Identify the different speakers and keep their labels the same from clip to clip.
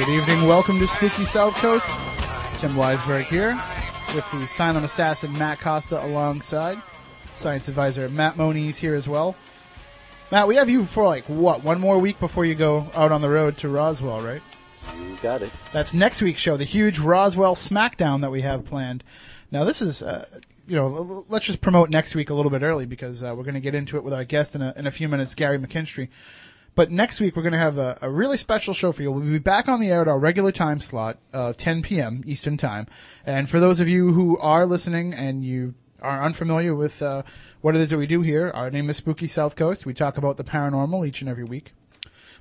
Speaker 1: Good evening. Welcome to Spooky South Coast. Tim Weisberg here with the silent assassin Matt Costa alongside. Science advisor Matt Moniz here as well. Matt, we have you for like what? One more week before you go out on the road to Roswell, right?
Speaker 2: You got it.
Speaker 1: That's next week's show, the huge Roswell Smackdown that we have planned. Now, this is, uh, you know, let's just promote next week a little bit early because uh, we're going to get into it with our guest in a, in a few minutes, Gary McKinstry. But next week we're going to have a, a really special show for you. We'll be back on the air at our regular time slot of 10 p.m. Eastern Time. And for those of you who are listening and you are unfamiliar with uh, what it is that we do here, our name is Spooky South Coast. We talk about the paranormal each and every week.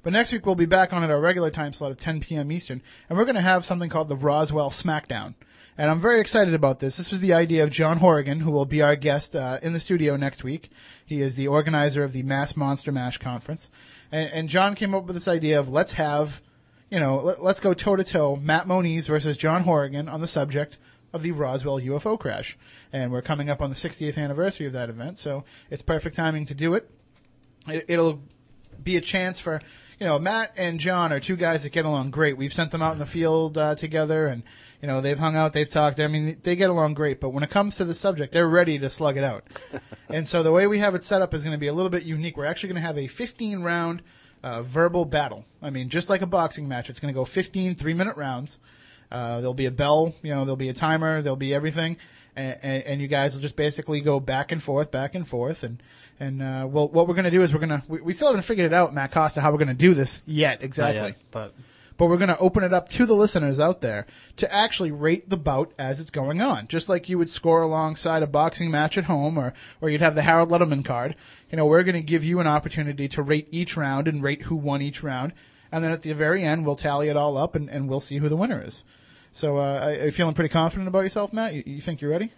Speaker 1: But next week we'll be back on at our regular time slot of 10 p.m. Eastern, and we're going to have something called the Roswell Smackdown. And I'm very excited about this. This was the idea of John Horrigan, who will be our guest uh, in the studio next week. He is the organizer of the Mass Monster Mash Conference, and, and John came up with this idea of let's have, you know, let, let's go toe to toe, Matt Moniz versus John Horrigan on the subject of the Roswell UFO crash. And we're coming up on the 60th anniversary of that event, so it's perfect timing to do it. it it'll be a chance for you know Matt and John are two guys that get along great. We've sent them out in the field uh, together, and you know they've hung out, they've talked. I mean, they get along great. But when it comes to the subject, they're ready to slug it out. and so the way we have it set up is going to be a little bit unique. We're actually going to have a 15 round uh, verbal battle. I mean, just like a boxing match, it's going to go 15 three minute rounds. Uh, there'll be a bell, you know, there'll be a timer, there'll be everything, and, and, and you guys will just basically go back and forth, back and forth, and and uh, well, what we're gonna do is we're gonna we, we still haven't figured it out, Matt Costa, how we're gonna do this yet exactly.
Speaker 3: Yet, but
Speaker 1: But we're gonna open it up to the listeners out there to actually rate the bout as it's going on, just like you would score alongside a boxing match at home, or or you'd have the Harold Lederman card. You know, we're gonna give you an opportunity to rate each round and rate who won each round, and then at the very end we'll tally it all up and, and we'll see who the winner is. So, uh, are you feeling pretty confident about yourself, Matt? You, you think you're ready?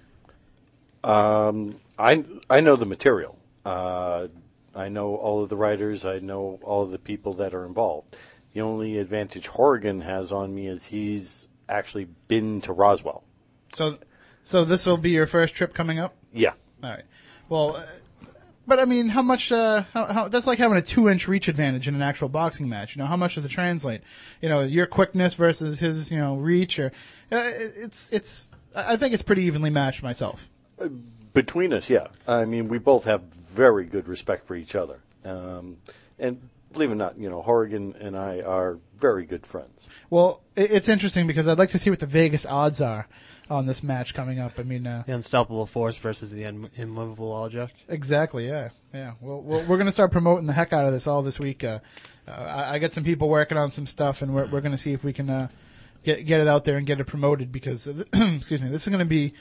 Speaker 2: Um, I I know the material. Uh, I know all of the writers. I know all of the people that are involved. The only advantage Horrigan has on me is he's actually been to Roswell.
Speaker 1: So, so this will be your first trip coming up.
Speaker 2: Yeah.
Speaker 1: All right. Well, uh, but I mean, how much? Uh, how, how, that's like having a two-inch reach advantage in an actual boxing match. You know, how much does it translate? You know, your quickness versus his, you know, reach, or uh, it's it's. I I think it's pretty evenly matched myself.
Speaker 2: Between us, yeah. I mean, we both have very good respect for each other. Um, and believe it or not, you know, Horrigan and I are very good friends.
Speaker 1: Well, it's interesting because I'd like to see what the Vegas odds are on this match coming up. I mean, uh,
Speaker 3: the unstoppable force versus the im- immovable object.
Speaker 1: Exactly. Yeah. Yeah. Well, well we're going to start promoting the heck out of this all this week. Uh, uh, I, I got some people working on some stuff, and we're we're going to see if we can uh, get get it out there and get it promoted because excuse me, this is going to be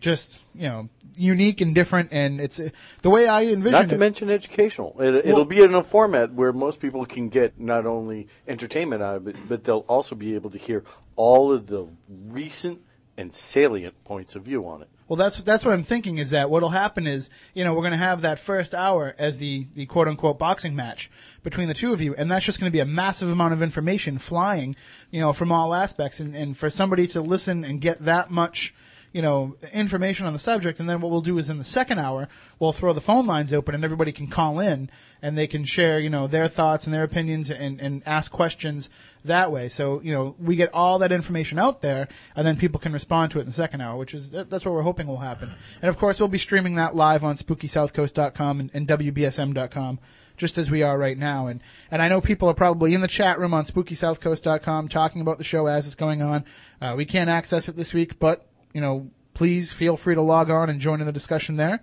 Speaker 1: just you know unique and different, and it's the way I envision
Speaker 2: Not to
Speaker 1: it.
Speaker 2: mention educational. It,
Speaker 1: Well-
Speaker 2: it'll be in a format where most people can get not only entertainment out of it, but they'll also be able to hear all of the recent and salient points of view on it.
Speaker 1: Well, that's that's what I'm thinking. Is that what'll happen is you know we're going to have that first hour as the the quote unquote boxing match between the two of you, and that's just going to be a massive amount of information flying, you know, from all aspects, and and for somebody to listen and get that much. You know, information on the subject, and then what we'll do is in the second hour, we'll throw the phone lines open and everybody can call in and they can share, you know, their thoughts and their opinions and, and ask questions that way. So, you know, we get all that information out there and then people can respond to it in the second hour, which is, that's what we're hoping will happen. And of course, we'll be streaming that live on spookysouthcoast.com and, and WBSM.com just as we are right now. And, and I know people are probably in the chat room on spookysouthcoast.com talking about the show as it's going on. Uh, we can't access it this week, but, you know, please feel free to log on and join in the discussion there.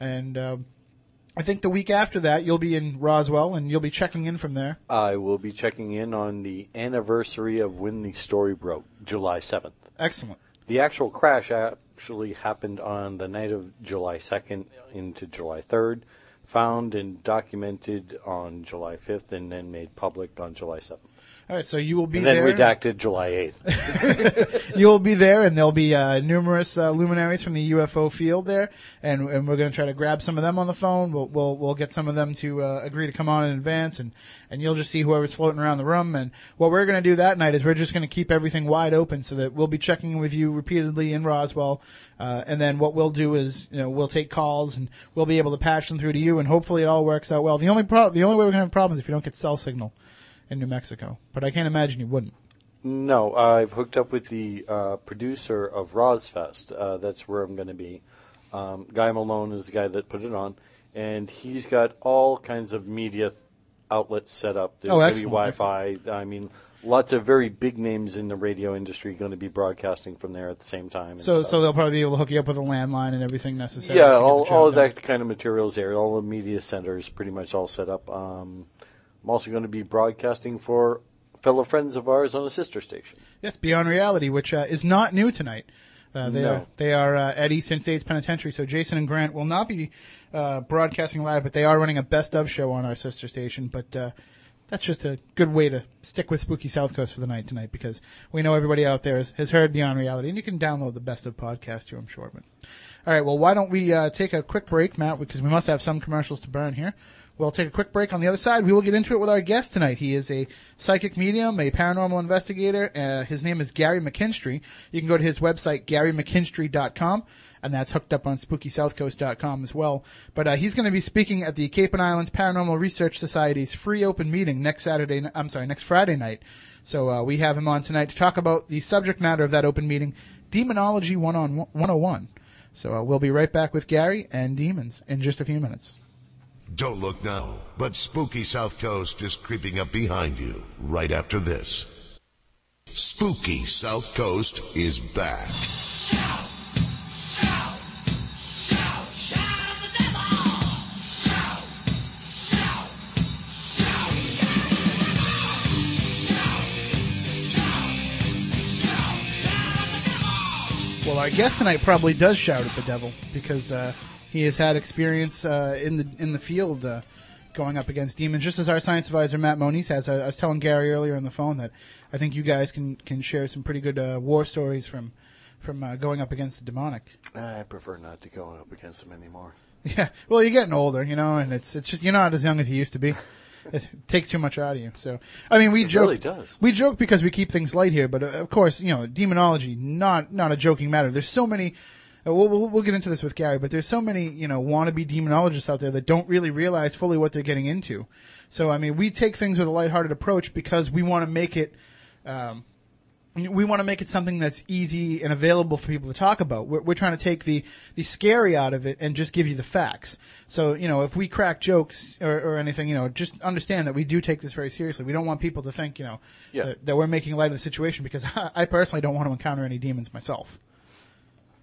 Speaker 1: And, uh, I think the week after that, you'll be in Roswell and you'll be checking in from there.
Speaker 2: I will be checking in on the anniversary of when the story broke, July 7th.
Speaker 1: Excellent.
Speaker 2: The actual crash actually happened on the night of July 2nd into July 3rd, found and documented on July 5th, and then made public on July 7th.
Speaker 1: All right, so you will be there.
Speaker 2: And then
Speaker 1: there.
Speaker 2: redacted July 8th.
Speaker 1: you will be there, and there'll be uh, numerous uh, luminaries from the UFO field there, and, and we're going to try to grab some of them on the phone. We'll we'll, we'll get some of them to uh, agree to come on in advance, and, and you'll just see whoever's floating around the room. And what we're going to do that night is we're just going to keep everything wide open, so that we'll be checking with you repeatedly in Roswell, uh, and then what we'll do is you know we'll take calls and we'll be able to patch them through to you, and hopefully it all works out well. The only pro- the only way we're going to have problems is if you don't get cell signal in New Mexico, but I can't imagine you wouldn't.
Speaker 2: No, I've hooked up with the uh, producer of Rosfest. Uh, that's where I'm going to be. Um, Guy Malone is the guy that put it on, and he's got all kinds of media th- outlets set up. There's
Speaker 1: Oh,
Speaker 2: going to be Wi-Fi. I mean, lots of very big names in the radio industry going to be broadcasting from there at the same time.
Speaker 1: So,
Speaker 2: stuff.
Speaker 1: so they'll probably be able to hook you up with a landline and everything necessary.
Speaker 2: yeah,
Speaker 1: to get the
Speaker 2: all, all of
Speaker 1: done.
Speaker 2: that kind of materials there. All the media centers pretty much all set up. Um, I'm also going to be broadcasting for fellow friends of ours on a sister station.
Speaker 1: Yes, Beyond Reality, which uh, is not new tonight. Uh, they
Speaker 2: No.
Speaker 1: are they are uh, at Eastern States Penitentiary. So Jason and Grant will not be uh, broadcasting live, but they are running a best of show on our sister station. But uh, that's just a good way to stick with Spooky South Coast for the night tonight because we know everybody out there has, has heard Beyond Reality, and you can download the best of podcast too, I'm sure. But all right, well, why don't we uh, take a quick break, Matt? Because we must have some commercials to burn here. We'll take a quick break. On the other side, we will get into it with our guest tonight. He is a psychic medium, a paranormal investigator. Uh, his name is Gary McKinstry. You can go to his website, GaryMcKinstry.com, and that's hooked up on SpookySouthCoast.com as well. But uh, he's going to be speaking at the Cape and Islands Paranormal Research Society's free open meeting next Saturday. I'm sorry, next Friday night. So uh, we have him on tonight to talk about the subject matter of that open meeting, Demonology 1 on 101. So uh, we'll be right back with Gary and demons in just a few minutes.
Speaker 4: Don't look now, but spooky South Coast is creeping up behind you right after this. Spooky South Coast is back.
Speaker 1: Well, our guest tonight probably does shout at the devil because uh, he has had experience uh, in the in the field uh, going up against demons, just as our science advisor Matt Moniz has. I, I was telling Gary earlier on the phone that I think you guys can can share some pretty good uh, war stories from from uh, going up against the demonic.
Speaker 2: I prefer not to go up against them anymore.
Speaker 1: Yeah, well, you're getting older, you know, and it's it's just you're not as young as you used to be. It takes too much out of you. So, I mean, we
Speaker 2: It
Speaker 1: joke.
Speaker 2: really does.
Speaker 1: We joke because we keep things light here, but uh, of course, you know, demonology not not a joking matter. There's so many. Uh, we'll, we'll we'll get into this with Gary, but there's so many you know wannabe demonologists out there that don't really realize fully what they're getting into. So, I mean, we take things with a lighthearted approach because we want to make it. Um, we want to make it something that's easy and available for people to talk about. We're, we're trying to take the, the scary out of it and just give you the facts. So, you know, if we crack jokes or, or anything, you know, just understand that we do take this very seriously. We don't want people to think, you know,
Speaker 2: Yeah.
Speaker 1: that, that we're making light of the situation because I personally don't want to encounter any demons myself.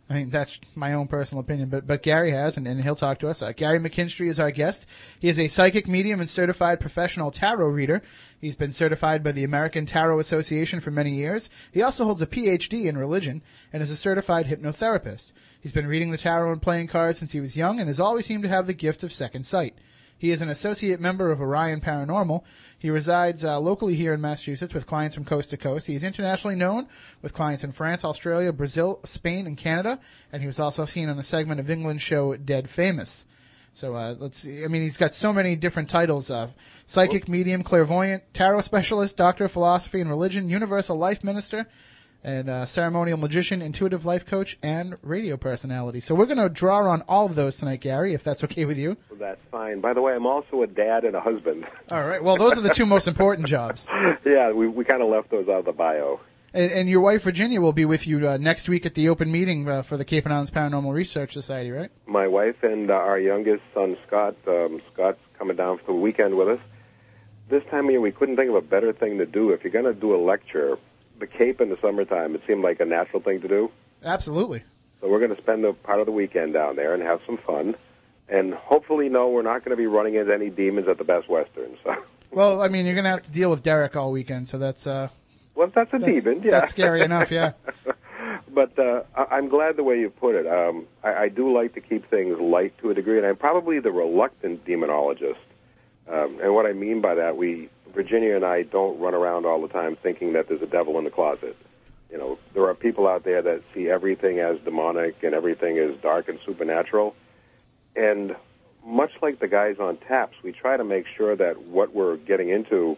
Speaker 1: I mean, that's my own personal opinion, but, but Gary has, and, and he'll talk to us. Uh, Gary McKinstry is our guest. He is a psychic medium and certified professional tarot reader. He's been certified by the American Tarot Association for many years. He also holds a PhD in religion and is a certified hypnotherapist. He's been reading the tarot and playing cards since he was young and has always seemed to have the gift of second sight. He is an associate member of Orion Paranormal. He resides uh, locally here in Massachusetts with clients from coast to coast. He is internationally known with clients in France, Australia, Brazil, Spain, and Canada. And he was also seen on a segment of England's show Dead Famous. So uh, let's see. I mean, he's got so many different titles: uh, psychic, medium, clairvoyant, tarot specialist, doctor of philosophy and religion, universal life minister, and uh, ceremonial magician, intuitive life coach, and radio personality. So we're going to draw on all of those tonight, Gary, if that's okay with you.
Speaker 5: That's fine. By the way, I'm also a dad and a husband.
Speaker 1: All right. Well, those are the two most important jobs.
Speaker 5: yeah, we we kind of left those out of the bio.
Speaker 1: And, and your wife Virginia will be with you uh, next week at the open meeting uh, for the Cape and Islands Paranormal Research Society, right?
Speaker 5: My wife and uh, our youngest son Scott. Um, Scott's coming down for the weekend with us. This time of year, we couldn't think of a better thing to do. If you're going to do a lecture, the Cape in the summertime, it seemed like a natural thing to do.
Speaker 1: Absolutely.
Speaker 5: So we're going to spend a part of the weekend down there and have some fun. And hopefully, no, we're not going to be running into any demons at the Best Western. So,
Speaker 1: Well, I mean, you're going to have to deal with Derek all weekend, so that's uh,
Speaker 5: well, that's a
Speaker 1: that's,
Speaker 5: demon. Yeah,
Speaker 1: that's scary enough. Yeah.
Speaker 5: but uh, I- I'm glad the way you put it. Um, I-, I do like to keep things light to a degree, and I'm probably the reluctant demonologist. Um, and what I mean by that, we Virginia and I don't run around all the time thinking that there's a devil in the closet. You know, there are people out there that see everything as demonic and everything is dark and supernatural. And much like the guys on taps, we try to make sure that what we're getting into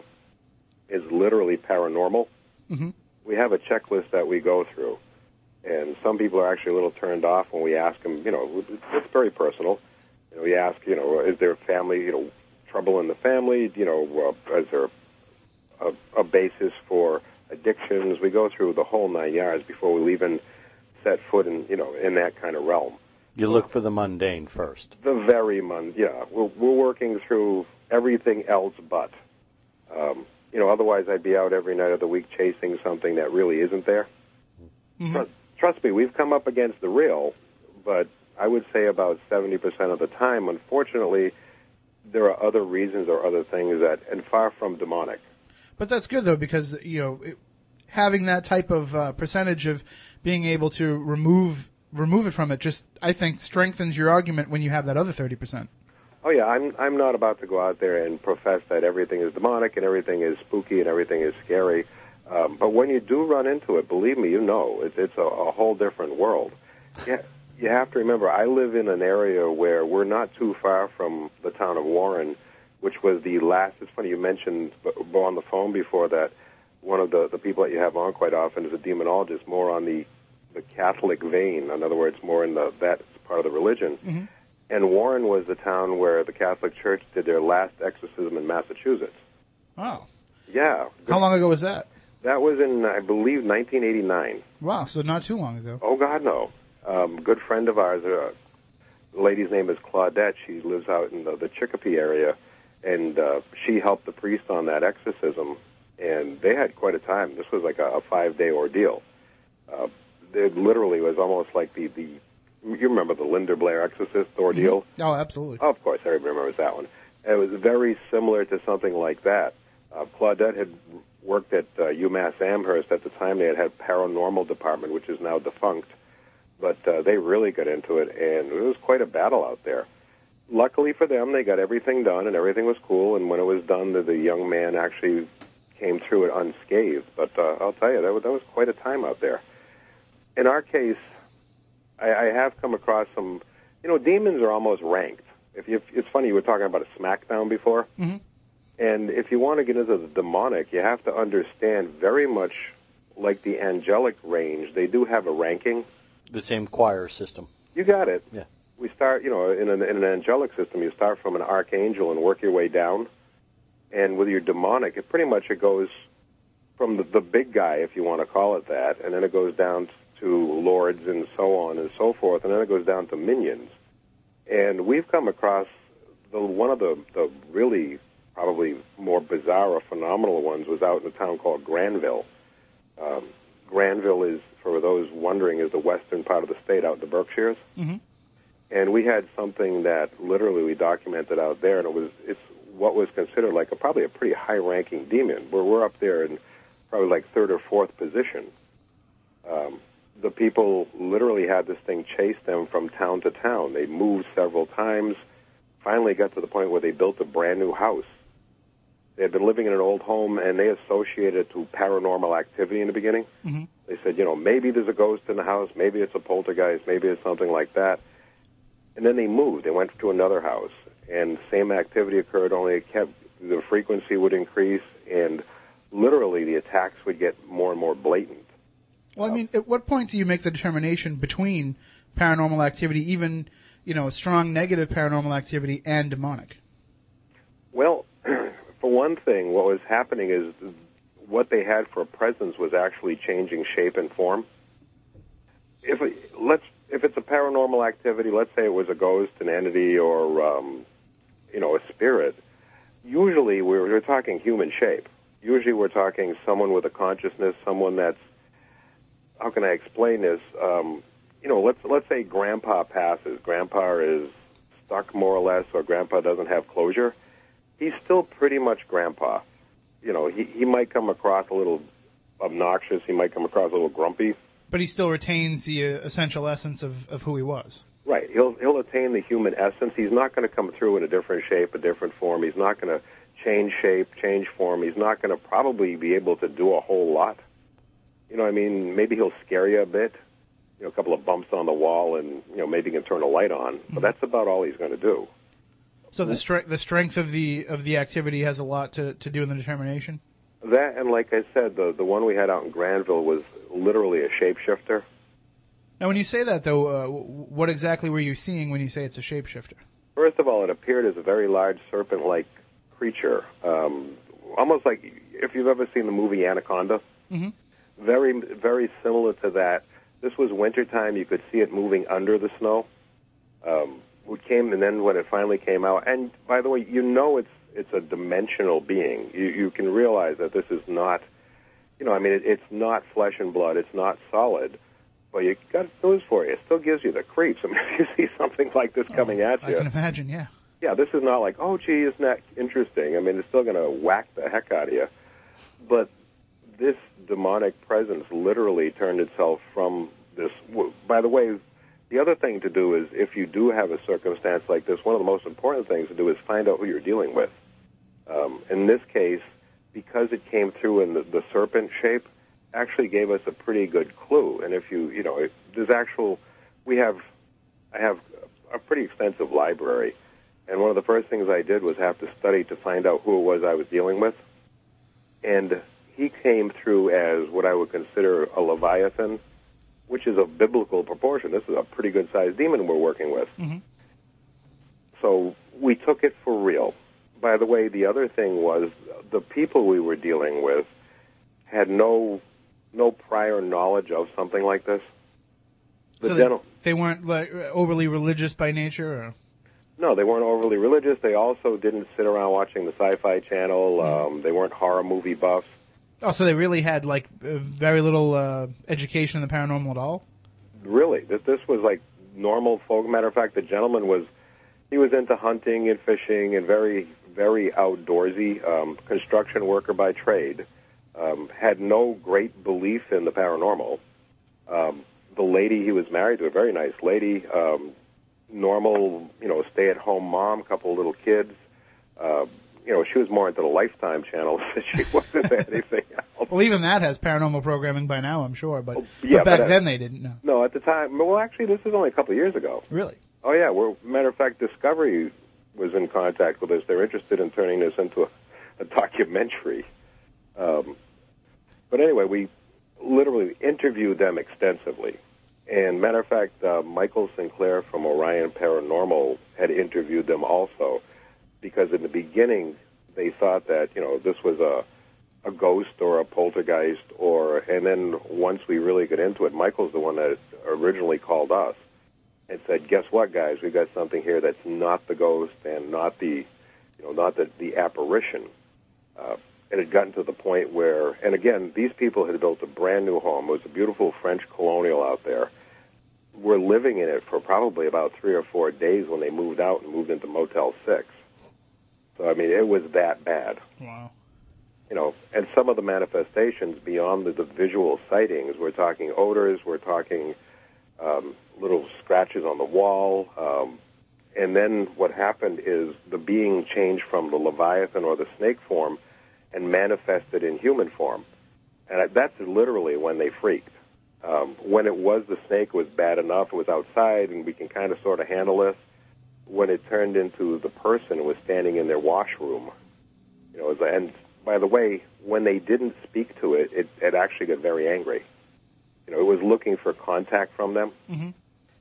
Speaker 5: is literally paranormal.
Speaker 1: Mhm.
Speaker 5: We have a checklist that we go through. And some people are actually a little turned off when we ask them, you know, it's very personal. You know, we ask, you know, is there family, you know, trouble in the family? You know, uh, is there a, a basis for addictions? We go through the whole nine yards before we even set foot in, you know, in that kind of realm.
Speaker 2: You look for the mundane first.
Speaker 5: The very mundane. yeah, we're, we're working through everything else but. Um, you know, otherwise I'd be out every night of the week chasing something that really isn't there. Trust, trust me, we've come up against the real, but I would say about 70% of the time, unfortunately, there are other reasons or other things that, and far from demonic.
Speaker 1: But that's good though because you know it, having that type of uh, percentage of being able to remove remove it from it just I think strengthens your argument when you have that other thirty percent.
Speaker 5: Oh yeah, I'm I'm not about to go out there and profess that everything is demonic and everything is spooky and everything is scary. Um, but when you do run into it, believe me, you know it's it's a, a whole different world. Yeah, you have to remember, I live in an area where we're not too far from the town of Warren, which was the last. It's funny you mentioned on the phone before that one of the the people that you have on quite often is a demonologist, more on the the Catholic vein. In other words, more in the that part of the religion. Mm-hmm. And Warren was the town where the Catholic Church did their last exorcism in Massachusetts.
Speaker 1: Wow.
Speaker 5: Yeah,
Speaker 1: how long ago was that?
Speaker 5: that was in I believe 1989.
Speaker 1: Wow, so not too long ago.
Speaker 5: Oh God, no. Um, good friend of ours, uh, the lady's name is Claudette. She lives out in the, the Chicopee area, and uh, she helped the priest on that exorcism. And they had quite a time. This was like a, a five-day ordeal. Uh, it literally was almost like the the. You remember the Linda Blair exorcist ordeal?
Speaker 1: Oh, absolutely.
Speaker 5: Of course, everybody remembers that one. It was very similar to something like that. Uh, Claudette had worked at uh, UMass Amherst at the time. They had had paranormal department, which is now defunct, but uh, they really got into it, and it was quite a battle out there. Luckily for them, they got everything done, and everything was cool. And when it was done, the, the young man actually came through it unscathed. But uh, I'll tell you, that was, that was quite a time out there. In our case, I, I have come across some. You know, demons are almost ranked. If you, it's funny, you were talking about a SmackDown before,
Speaker 1: Mhm.
Speaker 5: and if you want to get into the demonic, you have to understand very much like the angelic range. They do have a ranking.
Speaker 2: The same choir system.
Speaker 5: You got it.
Speaker 2: Yeah.
Speaker 5: We start, you know, in an, in an angelic system, you start from an archangel and work your way down. And with your demonic, it pretty much it goes from the, the big guy, if you want to call it that, and then it goes down to lords and so on and so forth, and then it goes down to minions. And we've come across the one of the, the really probably more bizarre or phenomenal ones was out in a town called Granville. Um, Granville is, for those wondering, is the western part of the state out in the Berkshires.
Speaker 1: Mhm.
Speaker 5: And we had something that literally we documented out there, and it was it's what was considered like a probably a pretty high-ranking demon. Where we're up there in probably like third or fourth position. Um, the people literally had this thing chase them from town to town. They moved several times. Finally, got to the point where they built a brand new house. They had been living in an old home, and they associated it to paranormal activity in the beginning.
Speaker 1: Mhm.
Speaker 5: They said, you know, maybe there's a ghost in the house, maybe it's a poltergeist, maybe it's something like that. And then they moved. They went to another house, and same activity occurred. Only it kept the frequency would increase, and literally the attacks would get more and more blatant.
Speaker 1: Well, I uh, mean, at what point do you make the determination between paranormal activity, even you know, strong negative paranormal activity, and demonic?
Speaker 5: Well, for one thing, what was happening is what they had for a presence was actually changing shape and form. If let's if it's a paranormal activity, let's say it was a ghost, an entity, or um, you know a spirit. Usually, we're, we're talking human shape. Usually, we're talking someone with a consciousness, someone that's how can I explain this? Um, you know, let's let's say Grandpa passes. Grandpa is stuck more or less, or Grandpa doesn't have closure he's still pretty much grandpa. You know, he he might come across a little obnoxious, he might come across a little grumpy,
Speaker 1: But he still retains the uh, essential essence of, of who he was.
Speaker 5: Right. He'll he'll attain the human essence. He's not going to come through in a different shape, a different form. He's not going to change shape, change form. He's not going to probably be able to do a whole lot. You know, I mean, maybe he'll scare you a bit. You know, a couple of bumps on the wall, and you know, maybe he can turn a light on. But that's about all he's going to do.
Speaker 1: So the strength the strength of the of the activity has a lot to, to do in the determination.
Speaker 5: That and like I said, the the one we had out in Granville was literally a shapeshifter.
Speaker 1: Now, when you say that, though, uh, what exactly were you seeing when you say it's a shapeshifter?
Speaker 5: First of all, it appeared as a very large serpent-like creature, um, almost like if you've ever seen the movie Anaconda.
Speaker 1: Mhm.
Speaker 5: Very, very similar to that. This was wintertime. You could see it moving under the snow. Um, it came, and then when it finally came out, and by the way, you know it's it's a dimensional being. You you can realize that this is not, you know, I mean, it, it's not flesh and blood. It's not solid. But you got news for you. It still gives you the creeps. I mean, if you see something like this coming oh, at
Speaker 1: I
Speaker 5: you, I
Speaker 1: can imagine. Yeah.
Speaker 5: yeah, this is not like, oh, gee, isn't that interesting? I mean, it's still going to whack the heck out of you. But this demonic presence literally turned itself from this. w- By the way, the other thing to do is if you do have a circumstance like this, one of the most important things to do is find out who you're dealing with. Um, in this case, because it came through in the, the serpent shape, actually gave us a pretty good clue. And if you, you know, if there's actual, we have, I have a pretty extensive library, and one of the first things I did was have to study to find out who it was I was dealing with. And he came through as what I would consider a leviathan, which is of biblical proportion. This is a pretty good sized demon we're working with.
Speaker 1: Mhm.
Speaker 5: So we took it for real. By the way, the other thing was the people we were dealing with had no no prior knowledge of something like this. The
Speaker 1: so
Speaker 5: dental-
Speaker 1: they, they weren't like overly religious by nature, or
Speaker 5: No, they weren't overly religious. They also didn't sit around watching the Sci-Fi Channel. Um, they weren't horror movie buffs.
Speaker 1: Oh, so they really had like uh, very little uh, education in the paranormal at all.
Speaker 5: Really, this this was like normal folk. Matter of fact, the gentleman was he was into hunting and fishing and very very outdoorsy. Um, construction worker by trade. Um, had no great belief in the paranormal. Um, the lady he was married to, a very nice lady, um, normal, you know, stay-at-home mom, couple little kids. Uh, you know, she was more into the Lifetime channel than she was into anything else.
Speaker 1: Well, even that has paranormal programming by now, I'm sure. But,
Speaker 5: Oh, yeah,
Speaker 1: but back
Speaker 5: but, uh,
Speaker 1: then they didn't know.
Speaker 5: No, at the time. Well, actually, this is only a couple of years ago.
Speaker 1: Really?
Speaker 5: Oh yeah. Well, matter of fact, Discovery was in contact with us. They're interested in turning this into a, a documentary. Um, but anyway, we literally interviewed them extensively. And matter of fact, uh, Michael Sinclair from Orion Paranormal had interviewed them also, because in the beginning they thought that you know this was a a ghost or a poltergeist, or and then once we really get into it, Michael's the one that originally called us and said, "Guess what, guys? we've got something here that's not the ghost and not the, you know, not the the apparition." Uh, it had gotten to the point where, and again, these people had built a brand new home. It was a beautiful French colonial out there. Were living in it for probably about three or four days when they moved out and moved into Motel Six. So I mean, it was that bad
Speaker 1: Wow.
Speaker 5: you know, and some of the manifestations beyond the, the visual sightings, we're talking odors, we're talking um, little scratches on the wall, um, and then what happened is the being changed from the leviathan or the snake form and manifested in human form, and that's literally when they freaked. Um, when it was the snake, it was bad enough; it was outside, and we can kind of sort of handle this. When it turned into the person, was standing in their washroom you know, and by the way, when they didn't speak to it, it, it actually got very angry. You know, it was looking for contact from them,
Speaker 1: Mhm.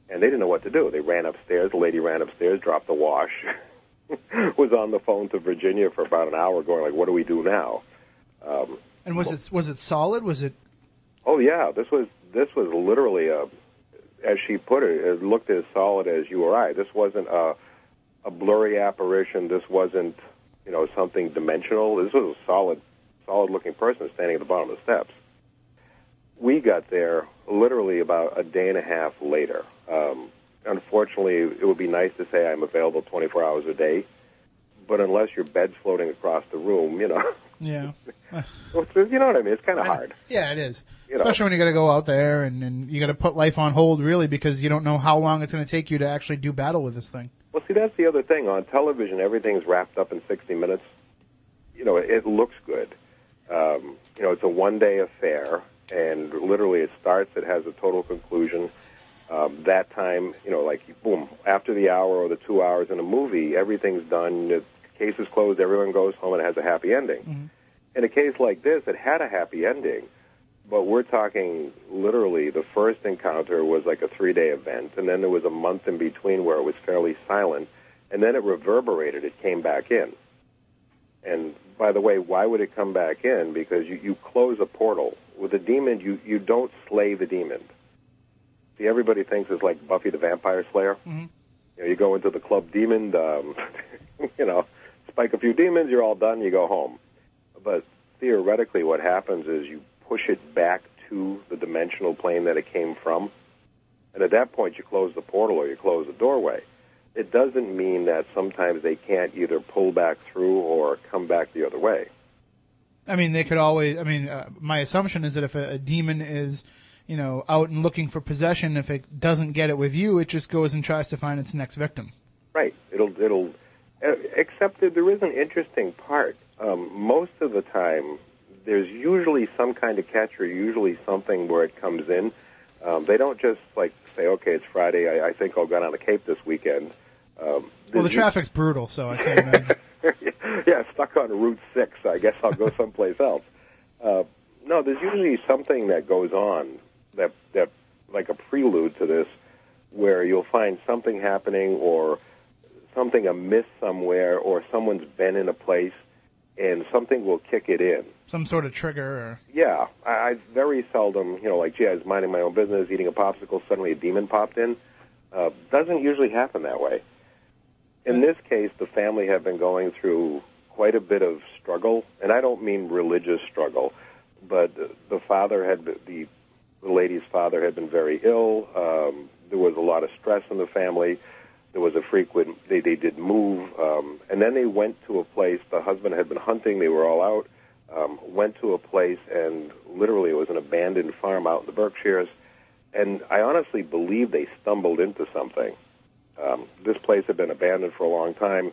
Speaker 5: and they didn't know what to do. They ran upstairs. The lady ran upstairs, dropped the wash, was on the phone to Virginia for about an hour, going like, "What do we do now?" Um,
Speaker 1: And was it was it solid? Was it?
Speaker 5: Oh yeah, this was this was literally a, as she put it, it looked as solid as you or I. This wasn't a a blurry apparition. This wasn't you know something dimensional. This was a solid, solid looking person standing at the bottom of the steps. We got there literally about a day and a half later. Um, unfortunately, it would be nice to say I'm available 24 hours a day, but unless your bed's floating across the room, you know,
Speaker 1: Yeah.
Speaker 5: So it's- you know what I mean? It's kind of hard.
Speaker 1: Yeah, it is.
Speaker 5: You know.
Speaker 1: Especially when you got to go out there and, and you got to put life on hold, really, because you don't know how long it's going to take you to actually do battle with this thing.
Speaker 5: Well, see, that's the other thing. On television, everything's wrapped up in 60 minutes. You know, it, it looks good. Um, you know, it's a one-day affair, and literally it starts, it has a total conclusion. Um, that time, you know, like, boom, after the hour or the two hours in a movie, everything's done, the case is closed, everyone goes home, and it has a happy ending. In a case like this, it had a happy ending, but we're talking literally the first encounter was like a three day event, and then there was a month in between where it was fairly silent, and then it reverberated, it came back in. And by the way, why would it come back in? Because you, you close a portal. With a demon, you, you don't slay the demon. See, everybody thinks it's like Buffy the Vampire Slayer. You know, you go into the club demon, um, you know, spike a few demons, you're all done, you go home. But theoretically, what happens is you push it back to the dimensional plane that it came from, and at that point, you close the portal or you close the doorway. It doesn't mean that sometimes they can't either pull back through or come back the other way.
Speaker 1: I mean, they could always. I mean, uh, my assumption is that if a, a demon is, you know, out and looking for possession, if it doesn't get it with you, it just goes and tries to find its next victim.
Speaker 5: Right. It'll it'll. Uh, Except that there is an interesting part. Um, most of the time, there's usually some kind of catch or usually something where it comes in. Um, they don't just like say, "Okay, it's Friday. I, I think I'll go down to Cape this weekend." Um,
Speaker 1: Well, the traffic's brutal, so I can't imagine.
Speaker 5: yeah, stuck on Route Six. I guess I'll go someplace else. Uh, no, there's usually something that goes on that that like a prelude to this, where you'll find something happening or something amiss somewhere, or someone's been in a place and something will kick it in.
Speaker 1: Some sort of trigger, or
Speaker 5: Yeah, I, I very seldom, you know, like, gee, I was minding my own business, eating a popsicle, suddenly a demon popped in. Uh, doesn't usually happen that way. In this case, the family have been going through quite a bit of struggle, and I don't mean religious struggle, but the father had the the lady's father had been very ill. Um, there was a lot of stress in the family. There was a frequent they they did move, um, and then they went to a place. The husband had been hunting. They were all out. Um, went to a place, and literally it was an abandoned farm out in the Berkshires. And I honestly believe they stumbled into something. Um, this place had been abandoned for a long time.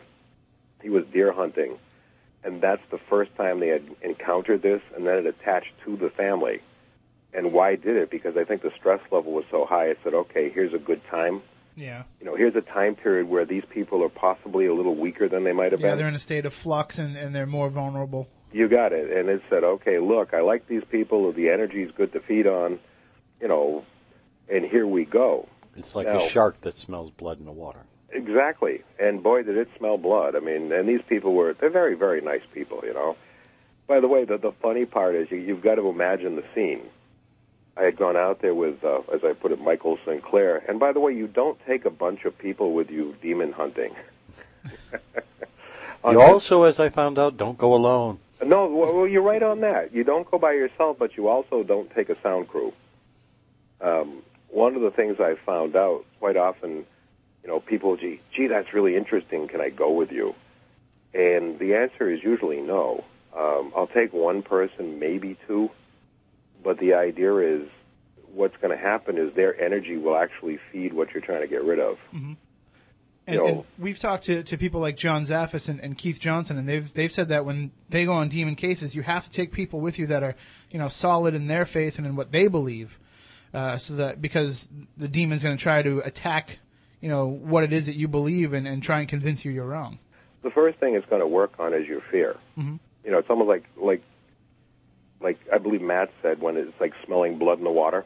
Speaker 5: He was deer hunting, and that's the first time they had encountered this, and then it attached to the family. And why did it? Because I think the stress level was so high. I said, okay, here's a good time.
Speaker 1: Yeah,
Speaker 5: You know, here's a time period where these people are possibly a little weaker than they might have
Speaker 1: yeah,
Speaker 5: been.
Speaker 1: Yeah, they're in a state of flux and, and they're more vulnerable.
Speaker 5: You got it. And it said, okay, look, I like these people. The energy's good to feed on. You know, and here we go.
Speaker 2: It's like
Speaker 5: No.
Speaker 2: a shark that smells blood in the water.
Speaker 5: Exactly. And boy, did it smell blood. I mean, and these people were, they're very, very nice people, you know. By the way, the, the funny part is you, you've got to imagine the scene. I had gone out there with, uh, as I put it, Michael Sinclair. And by the way, you don't take a bunch of people with you demon hunting.
Speaker 2: You also, as I found out, don't go alone.
Speaker 5: No, well, you're right on that. You don't go by yourself, but you also don't take a sound crew. Um, one of the things I found out quite often, you know, people, gee, gee, that's really interesting. Can I go with you? And the answer is usually no. Um, I'll take one person, maybe two, but the idea is what's going to happen is their energy will actually feed what you're trying to get rid of.
Speaker 1: And,
Speaker 5: You know-
Speaker 1: and we've talked to, to people like John Zaffis and, and Keith Johnson, and they've they've said that when they go on demon cases, you have to take people with you that are you know solid in their faith and in what they believe, uh, so that because the demon's going to try to attack you know what it is that you believe and, and try and convince you you're wrong.
Speaker 5: the first thing it's going to work on is your fear.
Speaker 1: Mhm.
Speaker 5: You know, it's almost like like like I believe Matt said when it's like smelling blood in the water.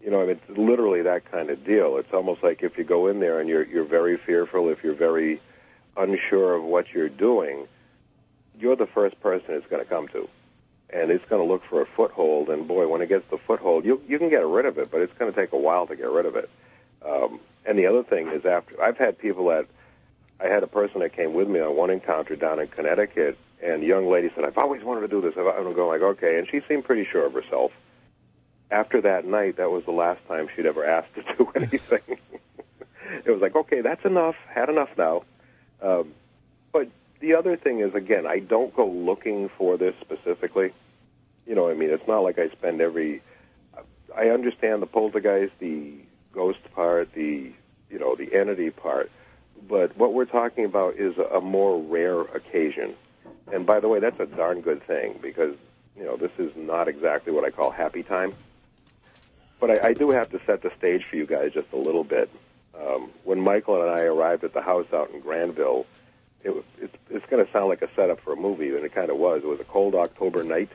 Speaker 5: You know, it's literally that kind of deal. It's almost like if you go in there and you're you're very fearful, if you're very unsure of what you're doing, you're the first person it's going to come to, and it's going to look for a foothold. And boy, when it gets the foothold, you you can get rid of it, but it's going to take a while to get rid of it. Um, and the other thing is, after I've had people that I had a person that came with me on one encounter down in Connecticut, and the young lady said, "I've always wanted to do this." I'm going like, "Okay," and she seemed pretty sure of herself. After that night, that was the last time she'd ever asked to do anything. it was like, "Okay, that's enough. Had enough now." Um, but the other thing is, again, I don't go looking for this specifically. You know, I mean, it's not like I spend every. I understand the poltergeist, the ghost part, the you know the entity part, but what we're talking about is a more rare occasion. And by the way, that's a darn good thing because you know this is not exactly what I call happy time. But I, I do have to set the stage for you guys just a little bit. Um, when Michael and I arrived at the house out in Granville, it, was- it's, it's going to sound like a setup for a movie, and it kind of was. It was a cold October night.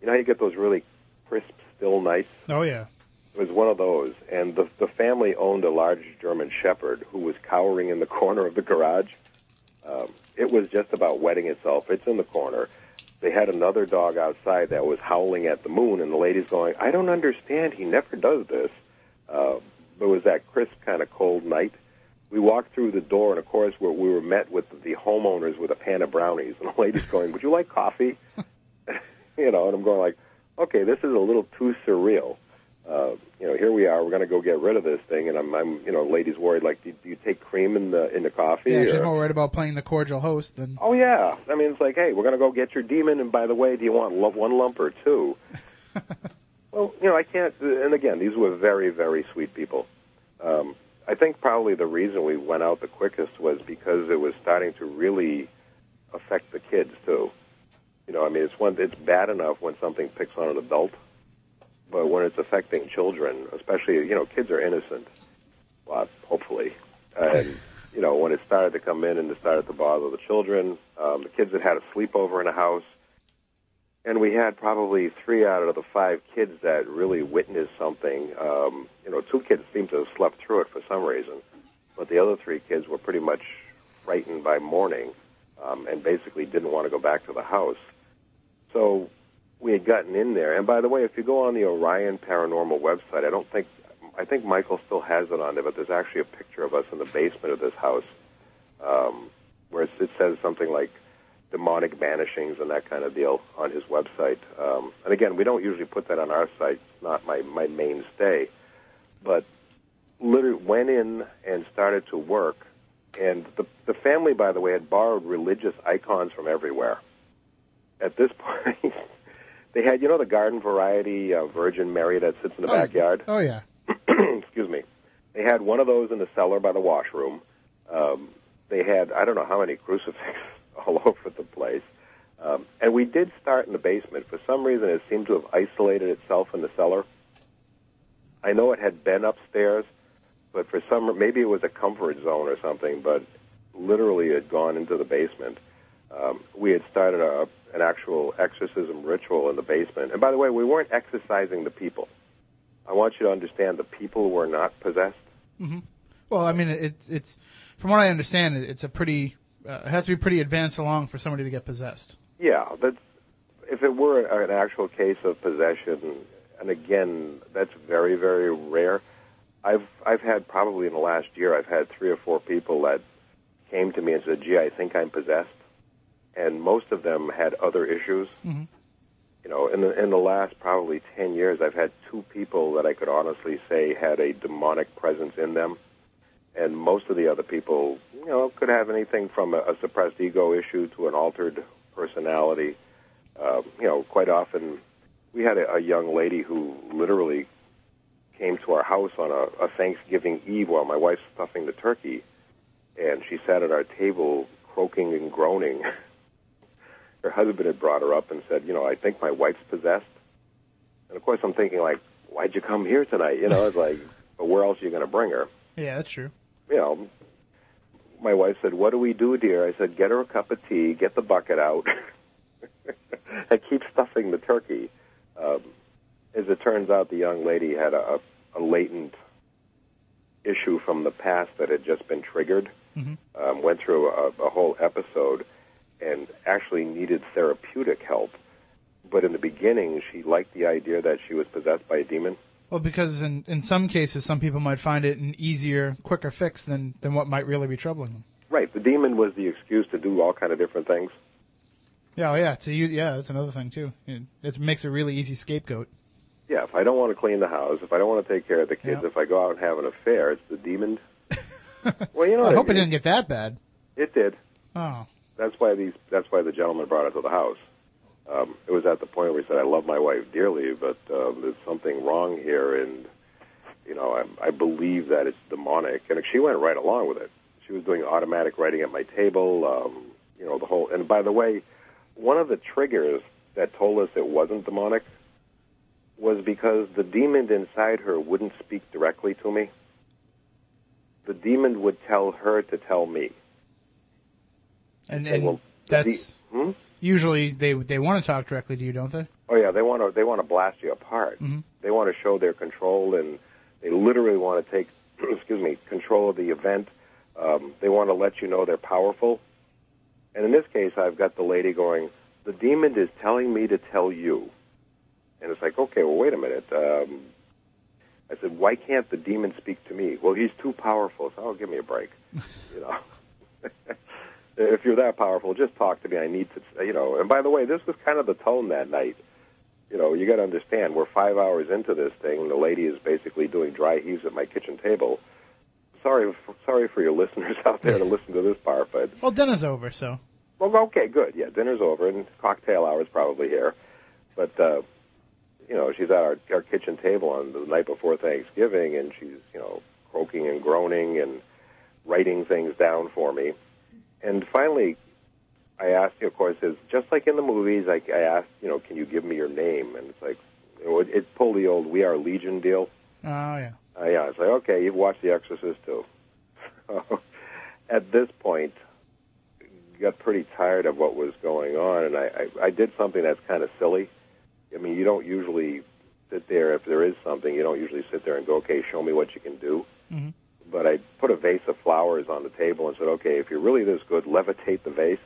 Speaker 5: You know how you get those really crisp, still nights?
Speaker 1: Oh yeah.
Speaker 5: It was one of those, and the the family owned a large German Shepherd who was cowering in the corner of the garage. Um, it was just about wetting itself. It's in the corner. They had another dog outside that was howling at the moon, and the lady's going, "I don't understand. He never does this." Uh, it was that crisp kind of cold night. We walked through the door, and of course, we we were met with the homeowners with a pan of brownies, and the lady's going, "Would you like coffee?" you know, and I'm going like, "Okay, this is a little too surreal." Uh, you know, here we are. We're going to go get rid of this thing, and I'm, I'm, you know, ladies worried. Like, do, do you take cream in the in the coffee?
Speaker 1: Yeah, she's more worried about playing the cordial host than.
Speaker 5: Oh yeah, I mean, it's like, hey, we're going to go get your demon, and by the way, do you want lo- one lump or two? well, you know, I can't. And again, these were very, very sweet people. Um, I think probably the reason we went out the quickest was because it was starting to really affect the kids too. You know, I mean, it's one. It's bad enough when something picks on an adult, but when it's affecting children, especially, you know, kids are innocent. Well, hopefully, and you know, when it started to come in and it started to bother the children, um, the kids had had a sleepover in a house, and we had probably three out of the five kids that really witnessed something. Um, you know, two kids seemed to have slept through it for some reason, but the other three kids were pretty much frightened by morning, um, and basically didn't want to go back to the house. So we had gotten in there. And by the way, if you go on the Orion Paranormal website, I don't think I think Michael still has it on there, but there's actually a picture of us in the basement of this house, um, where it, says something like demonic vanishings and that kind of deal on his website. Um, and again, we don't usually put that on our site; it's not my my mainstay. But literally went in and started to work. And the the family, by the way, had borrowed religious icons from everywhere. At this point, they had you know the garden variety uh, Virgin Mary that sits in the
Speaker 1: Oh.
Speaker 5: backyard.
Speaker 1: Oh yeah.
Speaker 5: excuse me, they had one of those in the cellar by the washroom. Um, they had I don't know how many crucifixes all over the place. Um, and we did start in the basement. For some reason, it seemed to have isolated itself in the cellar. I know it had been upstairs, but for some maybe it was a comfort zone or something. But literally, it had gone into the basement. Um, we had started a, an actual exorcism ritual in the basement. And by the way, we weren't exorcising the people. I want you to understand the people were not possessed.
Speaker 1: Well, I mean, it's it's from what I understand, it's a pretty uh, it has to be pretty advanced along for somebody to get possessed.
Speaker 5: Yeah, that's if it were an actual case of possession, and again, that's very very rare. I've I've had probably in the last year I've had three or four people that came to me and said, "Gee, I think I'm possessed," and most of them had other issues. You know, in the in the last probably ten years, I've had two people that I could honestly say had a demonic presence in them, and most of the other people, you know, could have anything from a, a suppressed ego issue to an altered personality. Uh, you know, quite often we had a, a young lady who literally came to our house on a, a Thanksgiving Eve while my wife's stuffing the turkey, and she sat at our table croaking and groaning. her husband had brought her up and said, "You know, I think my wife's possessed." And of course, I'm thinking like, "Why'd you come here tonight?" You know, it's like, "But where else are you going to bring her?"
Speaker 1: Yeah, that's true.
Speaker 5: you know, my wife said, "What do we do, dear?" I said, "Get her a cup of tea, get the bucket out, and keep stuffing the turkey." Um, as it turns out, the young lady had a, a latent issue from the past that had just been triggered. Um, went through a, a whole episode and actually needed therapeutic help. But in the beginning, she liked the idea that she was possessed by a demon.
Speaker 1: Well, because in in some cases, some people might find it an easier, quicker fix than than what might really be troubling them.
Speaker 5: Right. The demon was the excuse to do all kind of different things.
Speaker 1: Yeah, oh, yeah, it's a, yeah, that's another thing too. It, makes a really easy scapegoat.
Speaker 5: Yeah, if I don't want to clean the house, if I don't want to take care of the kids,
Speaker 1: Yeah.
Speaker 5: if I go out and have an affair, it's the demon. well, you know,
Speaker 1: I hope it didn't get that bad.
Speaker 5: It did.
Speaker 1: Oh,
Speaker 5: that's why these that's why the gentleman brought it to the house. Um, it was at the point where he said, "I love my wife dearly, but um, there's something wrong here, and you know, I, I believe that it's demonic." And she went right along with it. She was doing automatic writing at my table. Um, you know, the whole. And by the way, one of the triggers that told us it wasn't demonic was because the demon inside her wouldn't speak directly to me. The demon would tell her to tell me.
Speaker 1: And, and
Speaker 5: well,
Speaker 1: that's
Speaker 5: the- hmm?
Speaker 1: usually they they want to talk directly to you, don't they?
Speaker 5: Oh yeah, they want to they want to blast you apart. They want to show their control, and they literally want to take excuse me control of the event. Um, they want to let you know they're powerful. And in this case, I've got the lady going. The demon is telling me to tell you, and it's like, okay, well, wait a minute. Um, I said, why can't the demon speak to me? Well, he's too powerful. So, oh, give me a break. you know. if you're that powerful, just talk to me. I need to, you know. And by the way, this was kind of the tone that night. You know, you got to understand, we're five hours into this thing. The lady is basically doing dry heaves at my kitchen table. Sorry, sorry for your listeners out there to listen to this part, but
Speaker 1: Well, dinner's over, so
Speaker 5: well, okay, good. Yeah, dinner's over and cocktail hour's probably here. But uh, you know, she's at our our kitchen table on the night before Thanksgiving, and she's you know croaking and groaning and writing things down for me. And finally, I asked, you, of course, is just like in the movies. I, I asked, you know, can you give me your name? And it's like, you know, it, it pulled the old "We Are Legion" deal.
Speaker 1: oh yeah.
Speaker 5: Uh, yeah, it's like, okay, you've watched The Exorcist too. So, at this point, got pretty tired of what was going on, and I, I, I did something that's kind of silly. I mean, you don't usually sit there if there is something. You don't usually sit there and go, okay, show me what you can do.
Speaker 1: Mhm.
Speaker 5: But I put a vase of flowers on the table and said, okay, if you're really this good, levitate the vase.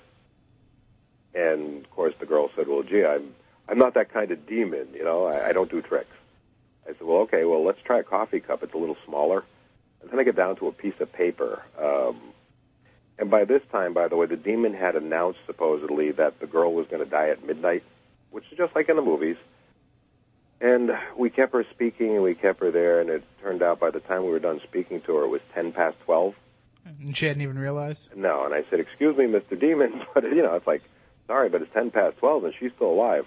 Speaker 5: And of course, the girl said, well, gee, I'm I'm not that kind of demon, you know. I, I don't do tricks. I said, well, okay, well, let's try a coffee cup. It's a little smaller. And then I get down to a piece of paper. Um, and by this time, by the way, the demon had announced supposedly that the girl was going to die at midnight, which is just like in the movies. And we kept her speaking, and we kept her there, and it turned out by the time we were done speaking to her, it was ten past twelve.
Speaker 1: And she hadn't even realized.
Speaker 5: No, and I said, "Excuse me, Mr. Demon," but you know, it's like, sorry, but it's ten past twelve, and she's still alive.